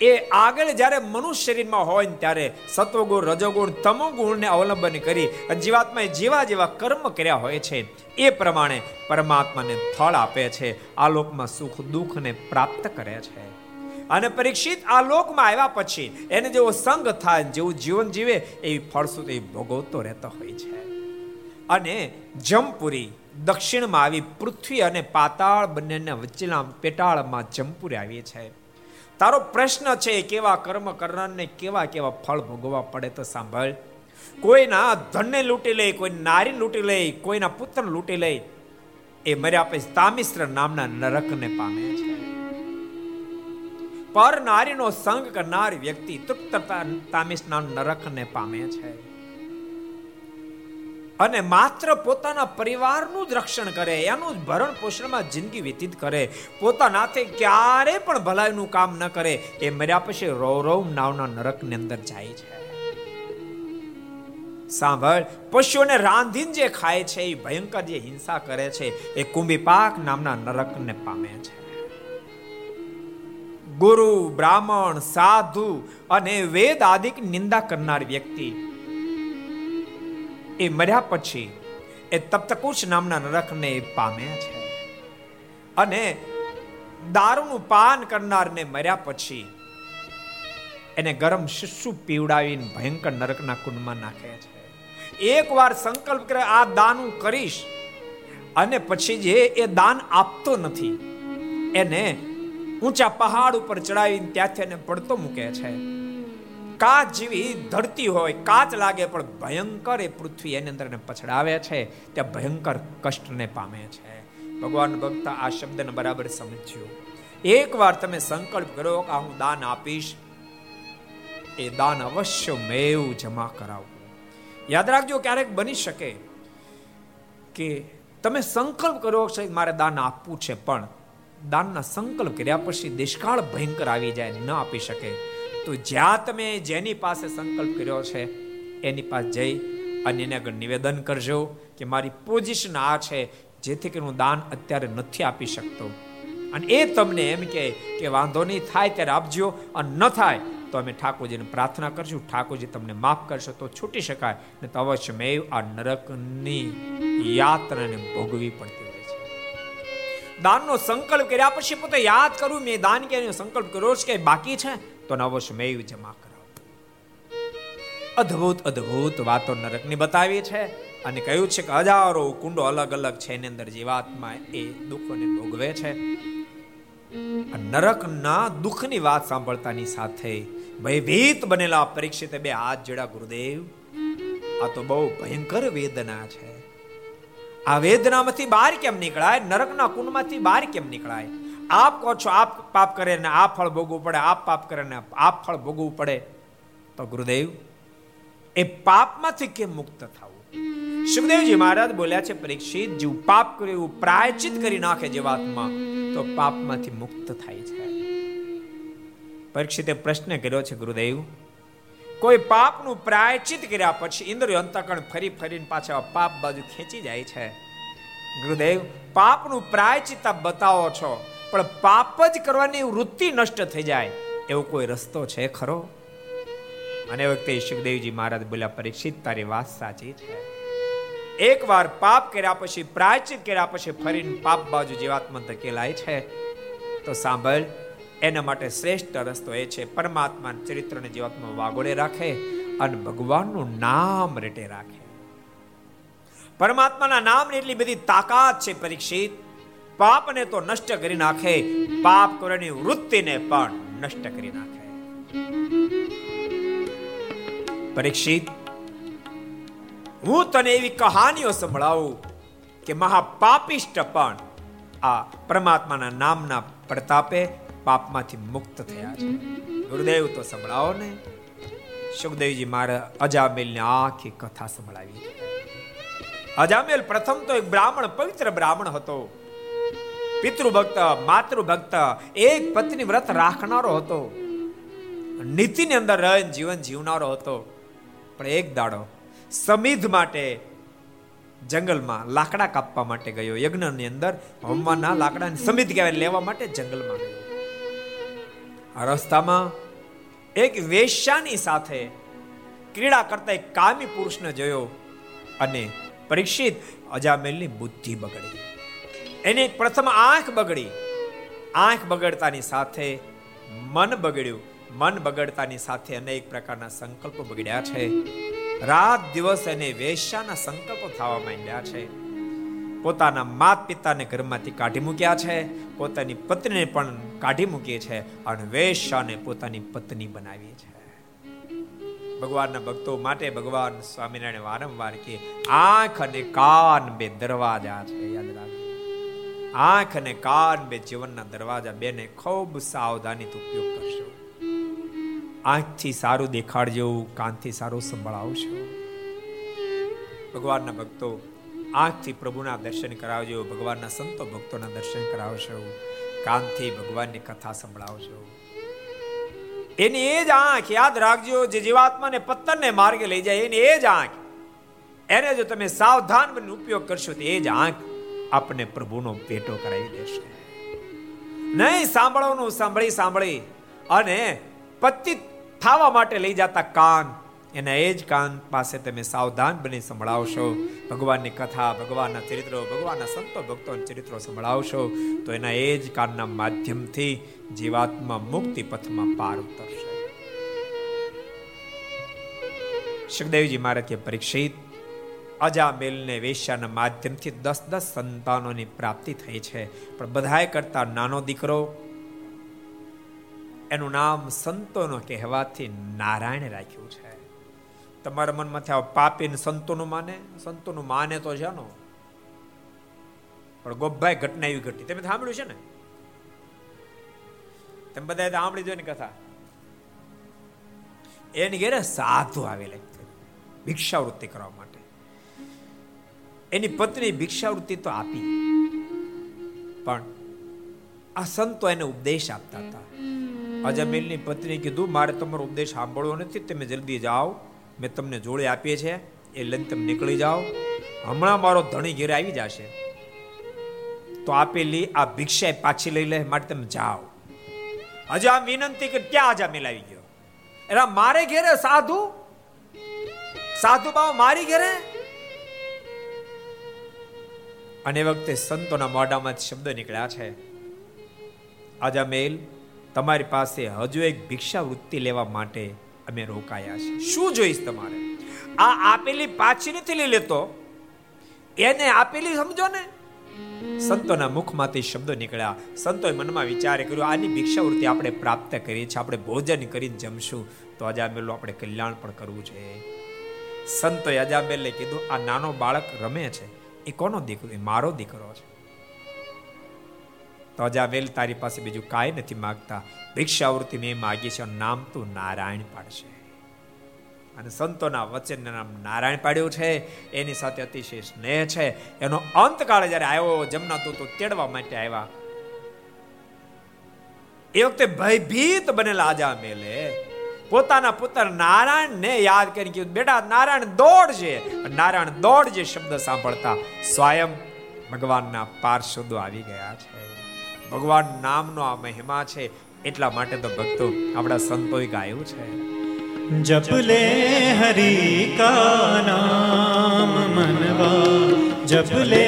એ આગળ જ્યારે મનુષ્ય શરીરમાં હોય ને ત્યારે સત્વગુણ, રજોગુણ, તમોગુણને અવલંબન કરી જીવાત્માએ જેવા જેવા કર્મ કર્યા હોય છે, એ પ્રમાણે પરમાત્માને ફળ આપે છે, આ લોકમાં સુખ, દુઃખને પ્રાપ્ત કરે છે. અને પરીક્ષિત આ લોકમાં આવ્યા પછી એને જેવો સંગ થાય જેવું જીવન જીવે, એવી ફળશ્રુતિ ભોગવતો રહેતો હોય છે. અને જમપુરી દક્ષિણમાં આવી પૃથ્વી અને પાતાળ બંનેના વચ્ચેના પેટાળમાં જમપુરી આવી છે. તારો પ્રશ્ન છે કેવા કર્મ કરનારને કેવા કેવા ફળ ભોગવવા પડે તો સાંભળ. કોઈના ધનને લૂંટી લે કોઈ નારી લૂંટી લે કોઈના પુત્ર લૂંટી લે એ મર્યા પછી તામિશ્ર નામના નરકને પામે છે. પર નારીનો સંગ કરનાર વ્યક્તિ તૃપ્ત તામિશ નામ નરકને પામે છે. અને માત્ર પોતાના પરિવારનું જ રક્ષણ કરે, એનું જ ભરણ પોષણમાં જિંદગી વ્યતીત કરે. પોતાનાથે ક્યારે પણ ભલાઈનું કામ ન કરે, એ મર્યા પછી રૌ રૌ નાવના નરકની અંદર જાય છે. સાંભળ, પશુઓને રાંધીને જે ખાય છે, એ ભયંકર જે હિંસા કરે છે, એ કુંભીપાક નામના નરકને પામે છે. ગુરુ, બ્રાહ્મણ, સાધુ અને વેદ આદિક નિંદા કરનાર વ્યક્તિ એ મર્યા પછી એ તપ્તકુશ નામના નરકને પામે છે. અને દારૂનું પાન કરનારને મર્યા પછી એને ગરમ શિશુ પીવડાવીને ભયંકર નરકના કુંડમાં નાખે છે. એકવાર સંકલ્પ કરે આ દાન હું કરીશ અને પછી જે એ દાન આપતો નથી, એને ઊંચા પહાડ ઉપર ચડાવીને ત્યાંથી એને પડતો મૂકે છે. કાચ જેવી ધરતી હોય, કાચ લાગે, પણ ભયંકર એ પૃથ્વી એની અંદર પછડાવે છે. ત્યાં ભયંકર કષ્ટને પામે છે. ભગવાન ભક્ત આ શબ્દને બરાબર સમજ્યો એકવાર તમે સંકલ્પ કરો કે હું દાન આપીશ, એ દાન અવશ્ય મેવ જમા કરાવવું. યાદ રાખજો, ક્યારેક બની શકે કે તમે સંકલ્પ કરો છો મારે દાન આપવું છે, પણ દાનના સંકલ્પ કર્યા પછી દેશકાળ ભયંકર આવી જાય ન આપી શકે. તો જ્યાં તમે જેની પાસે સંકલ્પ કર્યો છે, એની પાસે જઈ અને એને આગળ નિવેદન કરજો કે મારી પોઝિશન આ છે, જેથી કે હું દાન અત્યારે નથી આપી શકતો. અને એ તમને એમ કે કે વાંધો નહીં, થાય ત્યારે આપજો. અને ન થાય તો અમે ઠાકોરજીને પ્રાર્થના કરશું. ઠાકોરજી તમને માફ કરશો તો છૂટી શકાય. ને તો અવશ્ય મેં આ નરકની યાત્રાને ભોગવી પડતી હોય છે. દાનનો સંકલ્પ કર્યા પછી પોતે યાદ કરું, મેં દાન કે સંકલ્પ કર્યો છે કે બાકી છે? તો મેય જમા કરાવો. અદ્ભુત અદ્ભુત વાતો નરકની બતાવી છે અને કહ્યું છે કે હજારો કુંડો અલગ અલગ છે, એની અંદર જીવાત્મા એ દુઃખોને ભોગવે છે. નરકના દુઃખની વાત સાંભળતાની સાથે ભયભીત બનેલા પરીક્ષિત બે હાથ જોડા ગુરુદેવ, આ તો બહુ ભયંકર વેદના છે. આ વેદનામાંથી બહાર કેમ નીકળાય? નરકના કુંડમાંથી બહાર કેમ નીકળાય? આપ કહો છો, આપ પાપ કરે ને આ ફળ ભોગવું પડે, આપ પાપ કરે ને આપ ફળ ભોગવું પડે, તો ગુરુદેવ, એ પાપમાંથી કેમ મુક્ત થવું? સુખદેવજી મહારાજ બોલ્યા છે, પરીક્ષિત, જીવ પાપ કર્યું એવું પ્રાયચિત કરી નાખે જીવાત્મા તો પાપમાંથી મુક્ત થાય છે. પરીક્ષિતે પ્રશ્ન કર્યો છે, ગુરુદેવ, કોઈ પાપનું પ્રાયચિત કર્યા પછી ઇન્દ્રિય અંતકણ ફરી ફરીને પાછા પાપ બાજુ ખેંચી જાય છે. ગુરુદેવ, પાપનું પ્રાયચિત બતાવો છો. પણ પાપ જ કરવાની વૃત્તિ નષ્ટ થઈ જાય. એવો કોઈ રસ્તો છે ખરો? અને વખતે સુખદેવજી મહારાજ બોલ્યા, પરીક્ષિત, તારી વાત સાચી છે. એકવાર પાપ કર્યા પછી પ્રાયચિત કર્યા પછી ફરીને પાપ બાજુ જીવાત્મા ધકેલાય છે. તો સાંભળ, એના માટે શ્રેષ્ઠ રસ્તો એ છે, પરમાત્મા ચરિત્રને જીવાત્મા વાગોળે રાખે અને ભગવાનનું નામ રેટે રાખે. પરમાત્માના નામની એટલી બધી તાકાત છે, પરીક્ષિત. પાપને તો નષ્ટ કરી નાખે, પાપ કરવાની વૃત્તિને પણ નષ્ટ કરી નાખે. પરીક્ષિત, હું તને એવી કહાનીઓ સંભળાવું કે મહાપાપિષ્ટ પણ આ પરમાત્માના નામના પ્રતાપે પાપમાંથી મુક્ત થયા છે. ગુરુદેવ, તો સંભળાવો ને. સુખદેવજી મારે અજામેલને આખી કથા સંભળાવી. અજામેલ પ્રથમ તો એક બ્રાહ્મણ, પવિત્ર બ્રાહ્મણ હતો. પિતૃભક્ત, માતૃભક્ત, એક પત્ની વ્રત રાખનારો હતો. નીતિની અંદર રહીને જીવન જીવનારો હતો. પણ એક દાડો સમિધ માટે જંગલમાં લાકડા કાપવા માટે ગયો. યજ્ઞની અંદર હોમવાના લાકડાને સમિધ કહેવાય, લેવા માટે જંગલમાં ગયો. રસ્તામાં એક વેશ્યાની સાથે ક્રીડા કરતા એક કામી પુરુષને જોયો અને પરીક્ષિત અજામેલની બુદ્ધિ બગડી એની પ્રથમ આંખ બગડી. આંખ બગડતાની સાથે મન બગડ્યું. મન બગડતાની સાથે અનેક પ્રકારના સંકલ્પો બગડ્યા છે. રાત દિવસ એને વેશ્યાના સંકલ્પો થવા માંડ્યા છે. પોતાના માત પિતાને ઘરમાંથી કાઢી મૂક્યા છે. પોતાની પત્નીને પણ કાઢી મૂકી છે અને વેશ્યાને પોતાની પત્ની બનાવી છે. ભગવાનના ભક્તો માટે ભગવાન સ્વામિનારાયણ વારંવાર કે આંખ અને કાન બે દરવાજા છે. યાદ રાખજો. આંખ અને કાન બે જીવનના દરવાજા બેને ખૂબ સાવધાનીથી ઉપયોગ કરશો. આંખથી સારું દેખાડજો, કાનથી સારું સંભળાવશો. ભગવાનના ભક્તો, આંખથી પ્રભુના દર્શન કરાવજો, ભગવાનના સંતો ભક્તોના દર્શન કરાવશો, કાનથી ભગવાનની કથા સંભળાવજો. એની એ જ આંખ યાદ રાખજો, જે જીવાત્માને પતનને માર્ગે લઈ જાય, એની એ જ આંખ. એને જો તમે સાવધાન બની ઉપયોગ કરશો તો એ જ આંખ. આપને પ્રભુનો પેટો કરાવી દેશે. નહીં, સાંભળવાનું સાંભળી સાંભળી. અને પતિત થવા માટે લઈ જતા કાન, એના એ જ કાન પાસે તમે સાવધાન બની સંભળાવશો. ભગવાનની કથા, ભગવાનના ચરિત્રો, ભગવાનના સંતો, ભક્તોના ચરિત્રો સંભળાવશો, તો એના એ જ કાનના માધ્યમથી જીવાત્મા મુક્તિ પથમાં પાર ઉતરશે. સુખદેવજી મહારાજ કે પરીક્ષિત અજામેલને વેશ્યાના માધ્યમથી દસ દસ સંતાનોની પ્રાપ્તિ થઈ છે. પણ બધાએ કરતા નાનો દીકરો એનું નામ સંતોનો કહેવાથી નારાયણ રાખ્યું છે. તમારા મનમાં થયા પાપી સંતોનું માને? સંતોનું માને તો જાણો. પણ ગોભાઈ ઘટના એવી ઘટી. તમે સાંભળ્યું છે ને? તમે બધા સાંભળી જોઈ ને કથા. એની ઘેરે સાધુ આવેલા ભિક્ષાવૃત્તિ કરવા માટે. એની પત્ની ભિક્ષાવૃત્તિ તો આપી. પણ આ સંતો એને ઉપદેશ આપતા હતા. અજમેલની પત્ની કીધું, મારે તમારો ઉપદેશ સાંભળવો નથી, તમે જલ્દી જાઓ. મેં તમને જોડે આપીએ છે. એ લઈને તમે નીકળી જાઓ. હમણાં મારો ધણી ઘેરે આવી જશે. તો આપેલી આ ભિક્ષા પાછી લઈ લે માટે તમે જાઓ. હજુ આ વિનંતી કે ક્યાં આજા મિલાવી ગયો? એના મારે ઘેરે સાધુ? સાધુ બાબા મારી ઘેરે? અને વખતે સંતોના મોઢામાં શબ્દ નીકળ્યા છે. આજા મેલ તમારી પાસે હજુ એક ભિક્ષા વૃત્તિ લેવા માટે અમે રોકાયા છે શું જોઈશ તમારે? આ આપેલી પાછી નથી લઈ લેતો? એને આપેલી સમજો ને. સંતોના મુખમાંથી શબ્દો નીકળ્યા. સંતોએ મનમાં વિચાર કર્યો, આની ભિક્ષાવૃત્તિ આપણે પ્રાપ્ત કરીએ છીએ આપણે ભોજન કરીને જમશું, તો અજામેલું આપણે કલ્યાણ પણ કરવું છે. સંતોએ અજામેલને કીધું, આ નાનો બાળક રમે છે. એ કોનો દીકરો? એ મારો દીકરો છે. તો અજામેલ તારી પાસે બીજું કાંઈ નથી માગતા. ભિક્ષાવૃત્તિ મેં માગી છે નામ તું નારાયણ પાડશે. અને સંતોના વચન નામ નારાયણ પાડ્યું છે. એની સાથે અતિશય સ્નેહ છે. એનો અંતકાળ જ્યારે આવ્યો જમના તો તેડવા માટે આવ્યા. એ વખતે ભયભીત બનેલા આજા મેલે પોતાના પુત્ર નારાયણ ને યાદ કરી કીધું, બેટા, નારાયણ દોડ નારાયણ દોડ શબ્દ સાંભળતા સ્વયં ભગવાનના પાર્ષદો આવી ગયા છે. ભગવાન નામનો આ મહિમા છે, એટલા માટે તો ભક્તો આપણા સંતોએ ગાયું છે. જપ લે હરી કા નામ મનવા, જપ લે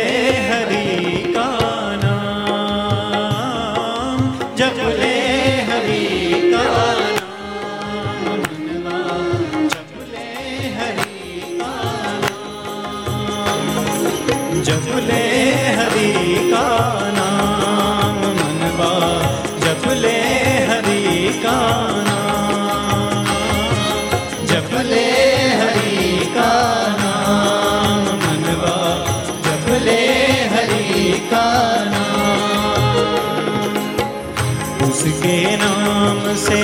नाम से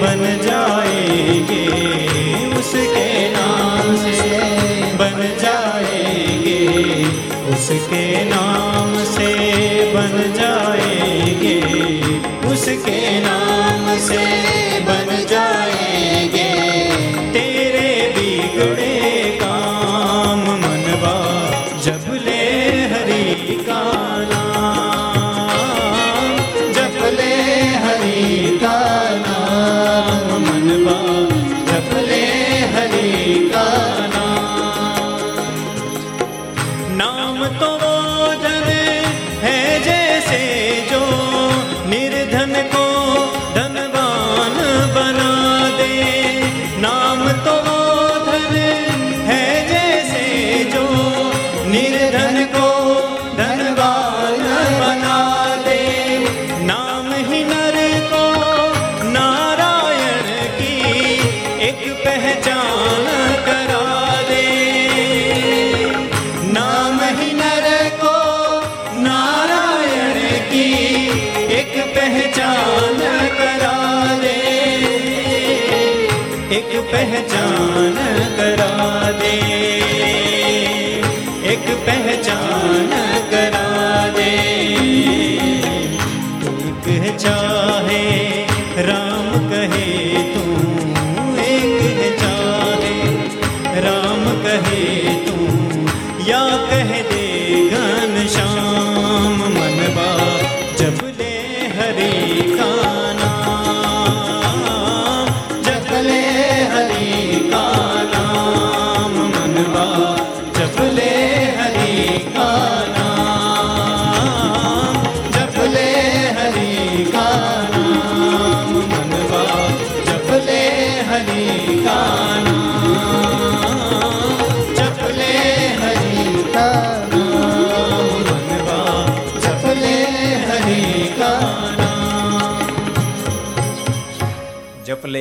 बन जाएंगे उसके नाम से बन जाएंगे उसके नाम से बन जाएंगे उसके नाम से पहचान करा दे पहचान करा दे एक चाहे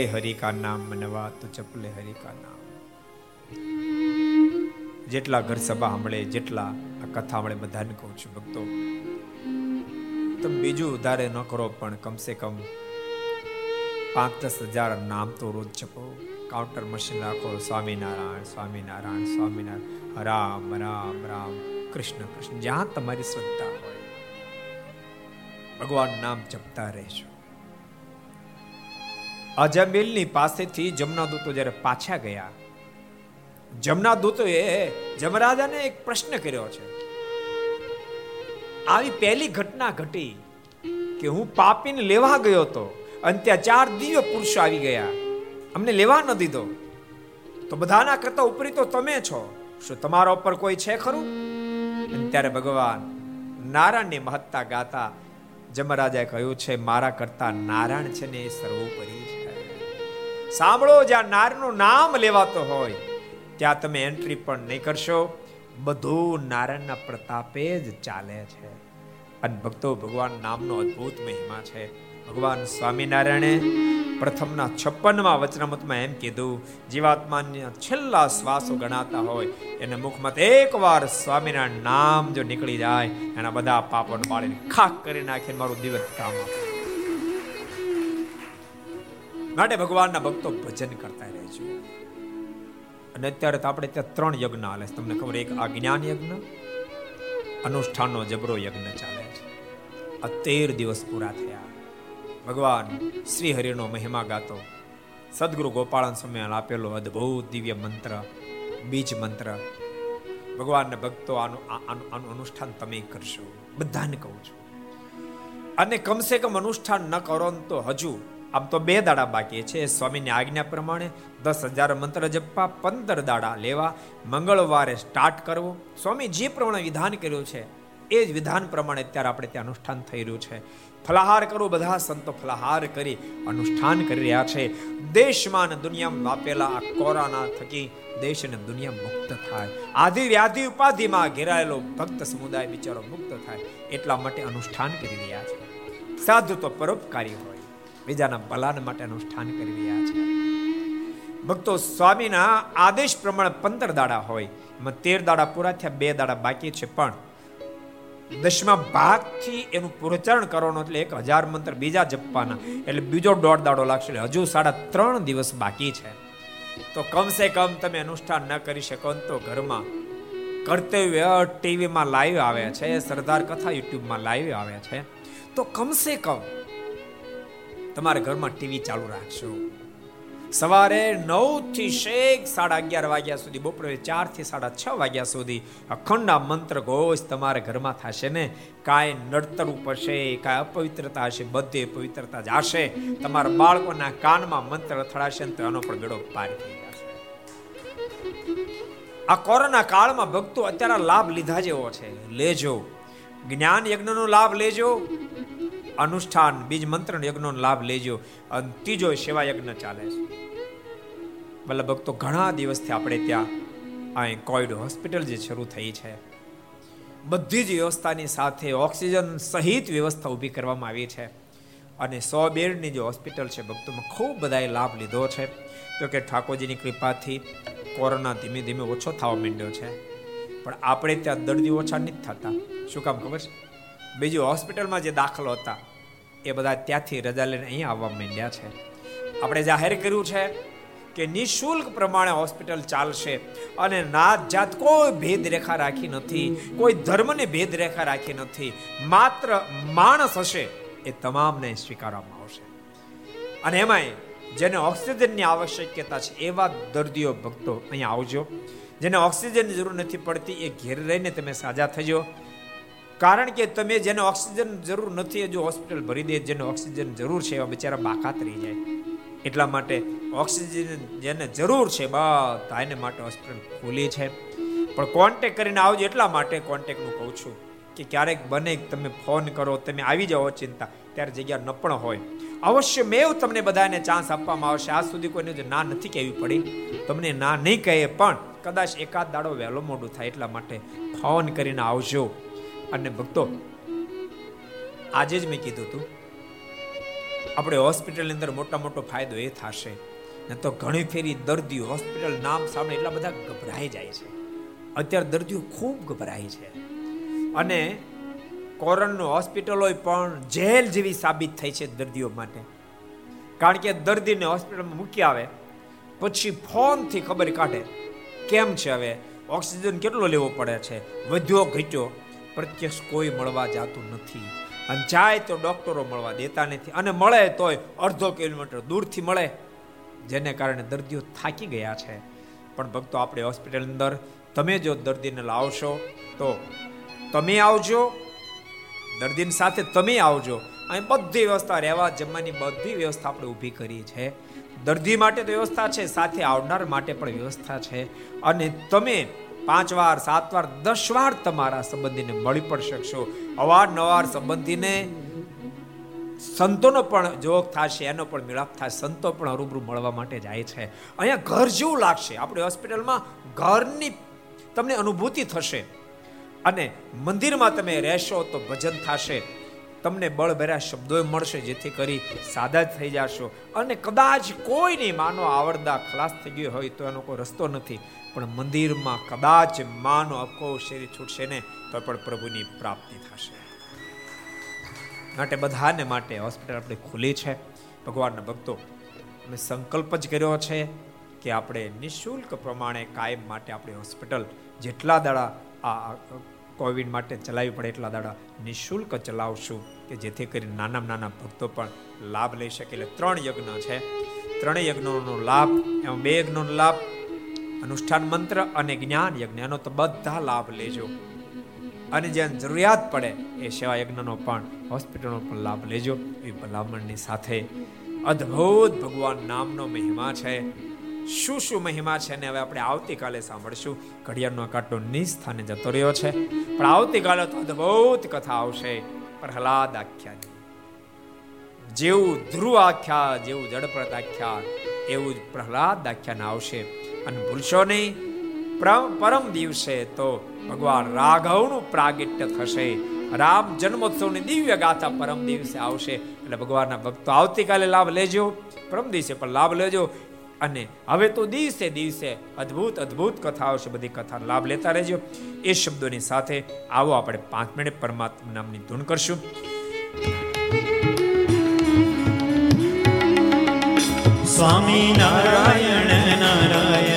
હરિ નામ મનવા તો ચપલે હરિ નામ. જેટલા ઘર સભા સાંભળે, જેટલા આ કથા સાંભળે, બધાને કહું છું ભક્તો, તમે બીજું ઉધારે ન કરો, પણ કમસે કમ પાંચ હજાર નામ તો રોજ જપો કાઉન્ટર મશીન રાખો, સ્વામિનારાયણ સ્વામિનારાયણ સ્વામિનારાયણ રામ રામ રામ કૃષ્ણ કૃષ્ણ, જ્યાં તમારી શ્રદ્ધા હોય, ભગવાન નામ જપતા રહેજો. અજમેલની પાસેથી જમના દૂતો જ્યારે પાછા ગયા જમના દૂતોએ જમરાજાને એક પ્રશ્ન કર્યો છે. આવી પહેલી ઘટના ઘટી કે હું પાપીને લેવા ગયો હતો અને ત્યાં ચાર દિવ્ય પુરુષો આવી ગયા. અમને લેવા ન દીધો. તો બધાના કરતા ઉપરી તો તમે છો. શું તમારા ઉપર કોઈ છે ખરું? અને ત્યારે ભગવાન નારાયણની મહત્તા ગાતા જમરાજાએ કહ્યું છે, મારા કરતા નારાયણ છે ને એ સર્વોપરી છે. સાંભળો, જ્યાં નારાયણનું નામ લેવાતો હોય, ત્યાં તમે એન્ટ્રી પણ નહીં કરશો. બધું નારાયણના પ્રતાપે જ ચાલે છે. અને ભક્તો, ભગવાન નામનો અદ્ભુત મહિમા છે. ભગવાન સ્વામિનારાયણે પ્રથમના છપ્પનમાં વચનામતમાં એમ કીધું, જીવાત્માના છેલ્લા શ્વાસો ગણાતા હોય, એને મુખમાં એકવાર સ્વામિનારાયણ નામ જો નીકળી જાય, એના બધા પાપોને બાળીને ખાક કરી નાખીને મારું દિવસ કામ આપે. માટે ભગવાનના ભક્તો ભજન કરતા રહેજો અને અત્યારે તો આપણે ત્યાં ત્રણ યજ્ઞ હાલે છે. તમને ખબર એક આ યજ્ઞ, અનુષ્ઠાનનો જબરો યજ્ઞ ચાલે છે. આ તેર દિવસ પૂરા થયા. ભગવાન શ્રી હરિનો મહિમા ગાતો. સદગુરુ ગોપાળન સ્વામી આપેલો અદ્ભુત દિવ્ય મંત્ર, બીજ મંત્ર. ભગવાનના ભક્તો આનું આનું અનુષ્ઠાન તમે કરશો. બધાને કહું છું. અને કમસે કમ અનુષ્ઠાન ન કરો તો હજુ આમ તો બે દાડા બાકી છે. સ્વામીની આજ્ઞા પ્રમાણે દસ હજાર મંત્ર જપવા, પંદર દાડા લેવા, મંગળવારે સ્ટાર્ટ કરવો. સ્વામી જે પ્રમાણે વિધાન કર્યું છે, એ જ વિધાન પ્રમાણે અત્યારે આપણે ત્યાં અનુષ્ઠાન થઈ રહ્યું છે. ફલાહાર કરો બધા સંતો ફલાહાર કરી અનુષ્ઠાન કરી રહ્યા છે. દેશમાં અને દુનિયામાં વાપેલા આ કોરોના થકી દેશ અને દુનિયા મુક્ત થાય. આધિ વ્યાધિ ઉપાધિમાં ઘેરાયેલો ભક્ત સમુદાય બિચારો મુક્ત થાય. એટલા માટે અનુષ્ઠાન કરી રહ્યા છે. સાધુ તો પરોપકારી હોય. બીજાના ભલાને માટે અનુષ્ઠાન કરી રહ્યા છે. ભક્તો, સ્વામીના આદેશ પ્રમાણે પંદર દાડા હોય. એમાં તેર દાડા પૂરા થયા, બે દાડા બાકી છે, પણ દસમા ભાગથી એનું પૂરચરણ કરવાનું એટલે એક હજાર મંત્ર, બીજા જપવાના. એટલે બીજો દોઢ દાડો લાગશે, એટલે હજુ સાડા ત્રણ દિવસ બાકી છે. તો કમસે કમ તમે અનુષ્ઠાન ન કરી શકો તો ઘરમાં કર્તવ્ય ટીવીમાં લાઈવ આવે છે, સરદાર કથા યુટ્યુબમાં લાઈવ આવે છે. તો કમસે કમ તમારા ઘરમાં ટીવી ચાલુ રાખશો સવારે નવથી શેક સાડા અગિયાર વાગ્યા સુધી, બપોરે ચારથી સાડા છ વાગ્યા સુધી અખંડા મંત્ર ઘોષ તમારા ઘરમાં થશે ને? કાંઈ નડતરું પડશે કાંઈ અપવિત્રતા હશે, બધે પવિત્રતા જશે તમારા બાળકોના કાનમાં મંત્ર અથડાશે ને તો એનો પણ બેડો પાર થઈ જશે. આ કોરોના કાળમાં ભક્તો અત્યારે લાભ લીધા જેવો છે. લેજો. જ્ઞાન યજ્ઞનો લાભ લેજો. અનુષ્ઠાન, બીજ મંત્ર યજ્ઞનો લાભ લેજો. અને ત્રીજો સેવા યજ્ઞ ચાલે છે. મતલબ ભક્તો, ઘણા દિવસથી આપણે ત્યાં અહીં કોવિડ હોસ્પિટલ જે શરૂ થઈ છે. બધી જ વ્યવસ્થાની સાથે ઓક્સિજન સહિત વ્યવસ્થા ઊભી કરવામાં આવી છે. અને સો બેડની જે હોસ્પિટલ છે, ભક્તોમાં ખૂબ બધાએ લાભ લીધો છે. તો કે ઠાકોરજીની કૃપાથી કોરોના ધીમે ધીમે ઓછો થવા માંડ્યો છે. પણ આપણે ત્યાં દર્દી ઓછા નથી થતા. શું કામ ખબર છે? બીજી હોસ્પિટલમાં જે દાખલો હતા, એ બધા ત્યાંથી રજા લઈને અહીંયા આવવા માંડ્યા છે. આપણે જાહેર કર્યું છે કે નિશુલ્ક પ્રમાણે હોસ્પિટલ ચાલશે અને નાત જાત કોઈ ભેદ રેખા રાખી નથી, કોઈ ધર્મને ભેદ રેખા રાખી નથી, માત્ર માણસ હશે એ તમામને સ્વીકારવામાં આવશે. અને એમાંય જેને ઓક્સિજનની આવશ્યકતા છે, એવા દર્દીઓ ભક્તો અહીંયા આવજો. જેને ઓક્સિજનની જરૂર નથી પડતી, એ ઘેર રહીને તમે સાજા થજો. કારણ કે તમે જેને ઓક્સિજન જરૂર નથી જો હોસ્પિટલ ભરી દે, જેને ઓક્સિજન જરૂર છે, એવા બિચારા બાકાત રહી જાય. એટલા માટે ઓક્સિજન જેને જરૂર છે, બધા એને માટે હોસ્પિટલ ખુલી છે. પણ કોન્ટેક કરીને આવજો એટલા માટે કોન્ટેકનું કહું છું કે ક્યારેક બને તમે ફોન કરો, તમે આવી જાઓ ચિંતા, ત્યારે જગ્યા ન પણ હોય. અવશ્ય મેવ તમને બધાને ચાન્સ આપવામાં આવશે. આજ સુધી કોઈને જો ના નથી કહેવી પડી, તમને ના નહીં કહે, પણ કદાચ એકાદ દાડો વહેલો મોડું થાય એટલા માટે ફોન કરીને આવજો. અને ભક્તો, આજે જ મેં કીધું હતું આપણે હોસ્પિટલની અંદર મોટા મોટો ફાયદો એ થશે. ને તો ઘણી ફેરી દર્દીઓ હોસ્પિટલ નામ સામે એટલા બધા ગભરાઈ જાય છે. અત્યારે દર્દીઓ ખૂબ ગભરાય છે. અને કોરોનાનું હોસ્પિટલો પણ જેલ જેવી સાબિત થઈ છે દર્દીઓ માટે. કારણ કે દર્દીને હોસ્પિટલમાં મૂકી આવે, પછી ફોનથી ખબર કાઢે, કેમ છે હવે? ઓક્સિજન કેટલો લેવો પડે છે? વધ્યો, ઘટ્યો? પ્રત્યક્ષ કોઈ મળવા જતું નથી. અને જાય તો ડોક્ટરો મળવા દેતા નથી. અને મળે તોય અડધો કિલોમીટર દૂરથી મળે, જેને કારણે દર્દીઓ થાકી ગયા છે. પણ ભક્તો, આપણે હોસ્પિટલ અંદર તમે જો દર્દીને લાવશો, તો તમે આવજો. દર્દીની સાથે તમે આવજો. અહીં બધી વ્યવસ્થા, રહેવા જમવાની બધી વ્યવસ્થા આપણે ઊભી કરી છે. દર્દી માટે તો વ્યવસ્થા છે, સાથે આવનાર માટે પણ વ્યવસ્થા છે. અને તમે પાંચ વાર સાત વાર દસ વાર તમારા સંબંધીને મળી પણ શકશો. અવારનવાર સંબંધીને સંતોનો પણ જોગ થશે, એનો પણ મિલાપ થાય, સંતો પણ રૂબરૂ મળવા માટે જાય છે. અહીંયા ઘર જેવું લાગશે. આપણી હોસ્પિટલમાં ઘરની તમને અનુભૂતિ થશે અને મંદિરમાં તમે રહેશો તો ભજન થશે. તમને બળભર્યા શબ્દો મળશે, જેથી કરી સાદા થઈ જશો. અને કદાચ કોઈની માનો આવડદા ખલાસ થઈ ગયો હોય તો એનો કોઈ રસ્તો નથી. પણ મંદિરમાં કદાચ માનો અકો શેરી છૂટશે ને, તો પણ પ્રભુની પ્રાપ્તિ થશે. માટે બધાને માટે હોસ્પિટલ આપણે ખુલી છે. ભગવાનના ભક્તો, અમે સંકલ્પ જ કર્યો છે કે આપણે નિઃશુલ્ક પ્રમાણે કાયમ માટે આપણી હોસ્પિટલ જેટલા દાડા આ કોવિડ માટે ચલાવવી પડે એટલા દાડા નિઃશુલ્ક ચલાવશું કે જેથી કરી નાના નાના ભક્તો પણ લાભ લઈ શકે. એટલે ત્રણ યજ્ઞ છે. ત્રણેય યજ્ઞોનો લાભ, એમાં બે યજ્ઞનો લાભ અનુષ્ઠાન મંત્ર અને જ્ઞાન યજ્ઞ એનો તો બધા લાભ લેજો. અને જ્યાં જરૂરિયાત પડે એ સેવા યજ્ઞનો પણ, હોસ્પિટલનો પણ લાભ લેજો. એ ભલામણની સાથે અદ્ભુત ભગવાન નામનો મહિમા છે. શું શું મહિમા છે ને હવે આપણે આવતીકાલે સાંભળશું. ઘડિયાળનો કાંટો નિસ્થાને જતો રહ્યો છે. પણ આવતીકાલે તો અદ્ભુત કથા આવશે. પ્રહલાદ આખ્યા જેવું ધ્રુવ આખ્યા, જેવું જડપ્રત આખ્યા, એવું જ પ્રહલાદ આખ્યાન આવશે. અને ભૂલશો નહીં. પરમ દિવસે તો ભગવાન રાઘવનું પ્રાગટ્ય થશે. રામ જન્મોત્સવની દિવ્ય ગાથા પરમ દિવસે આવશે. એટલે ભગવાનના ભક્તો આવતીકાલે લાભ લેજો. પરમ દિવસે પણ લાભ લેજો. અને હવે તો દિવસે દિવસે અદ્ભુત અદ્ભુત કથા આવશે. બધી કથા લાભ લેતા રહેજો. એ શબ્દોની સાથે આવો આપણે પાંચ મિનિટ પરમાત્મા નામની ધૂન કરશું. સ્વામી નારાયણ નારાયણ.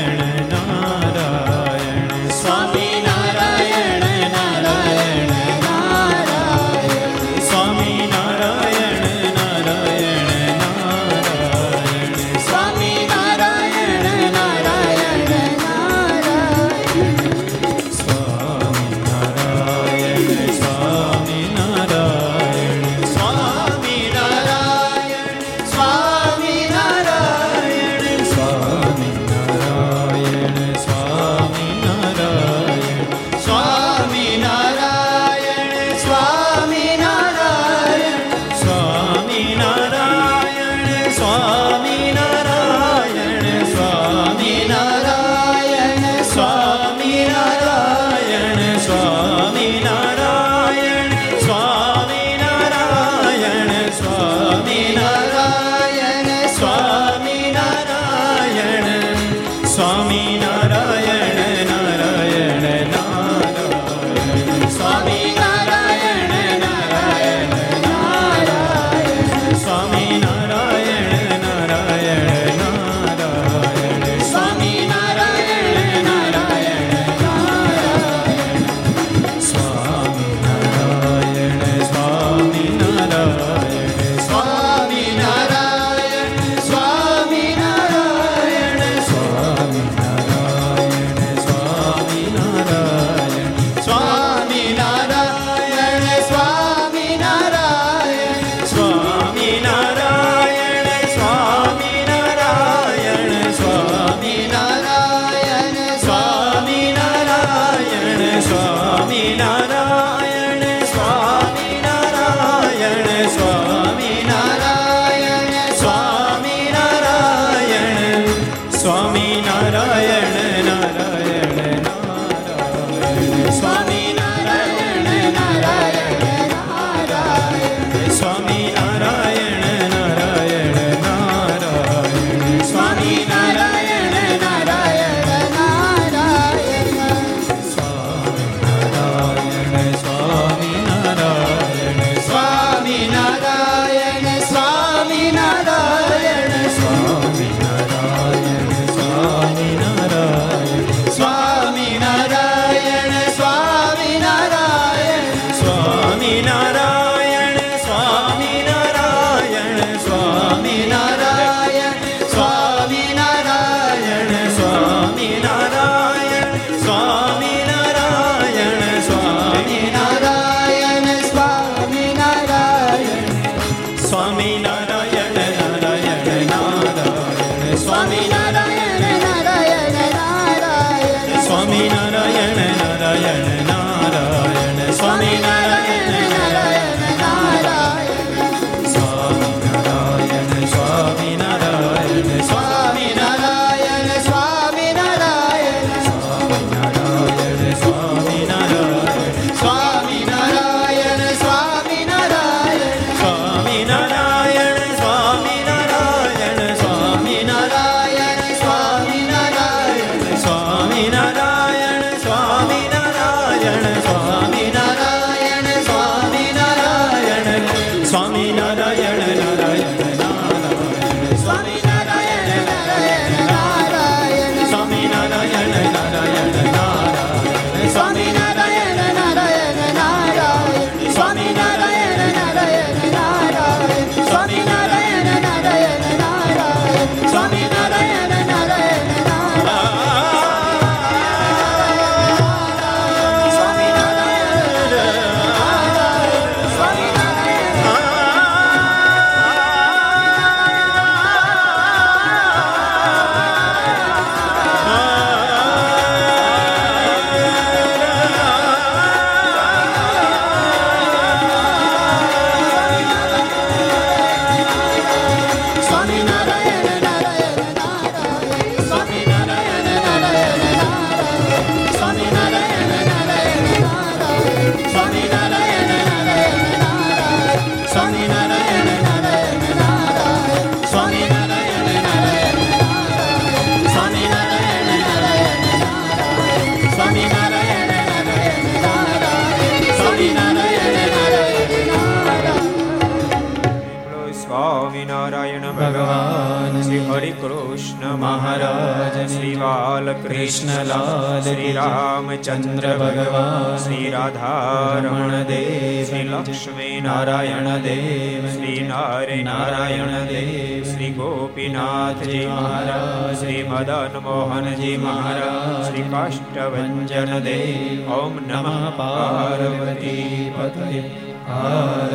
कृष्णलाल श्रीरामचन्द्र भगवान् श्रीराधारमणदेव श्रीलक्ष्मीनारायणदेव श्रीनारायणदेव श्रीगोपीनाथजी महाराज श्रीमदनमोहनजी महाराज श्रीकाष्ठभञ्जनदेव ॐ नमः पार्वती पतये हर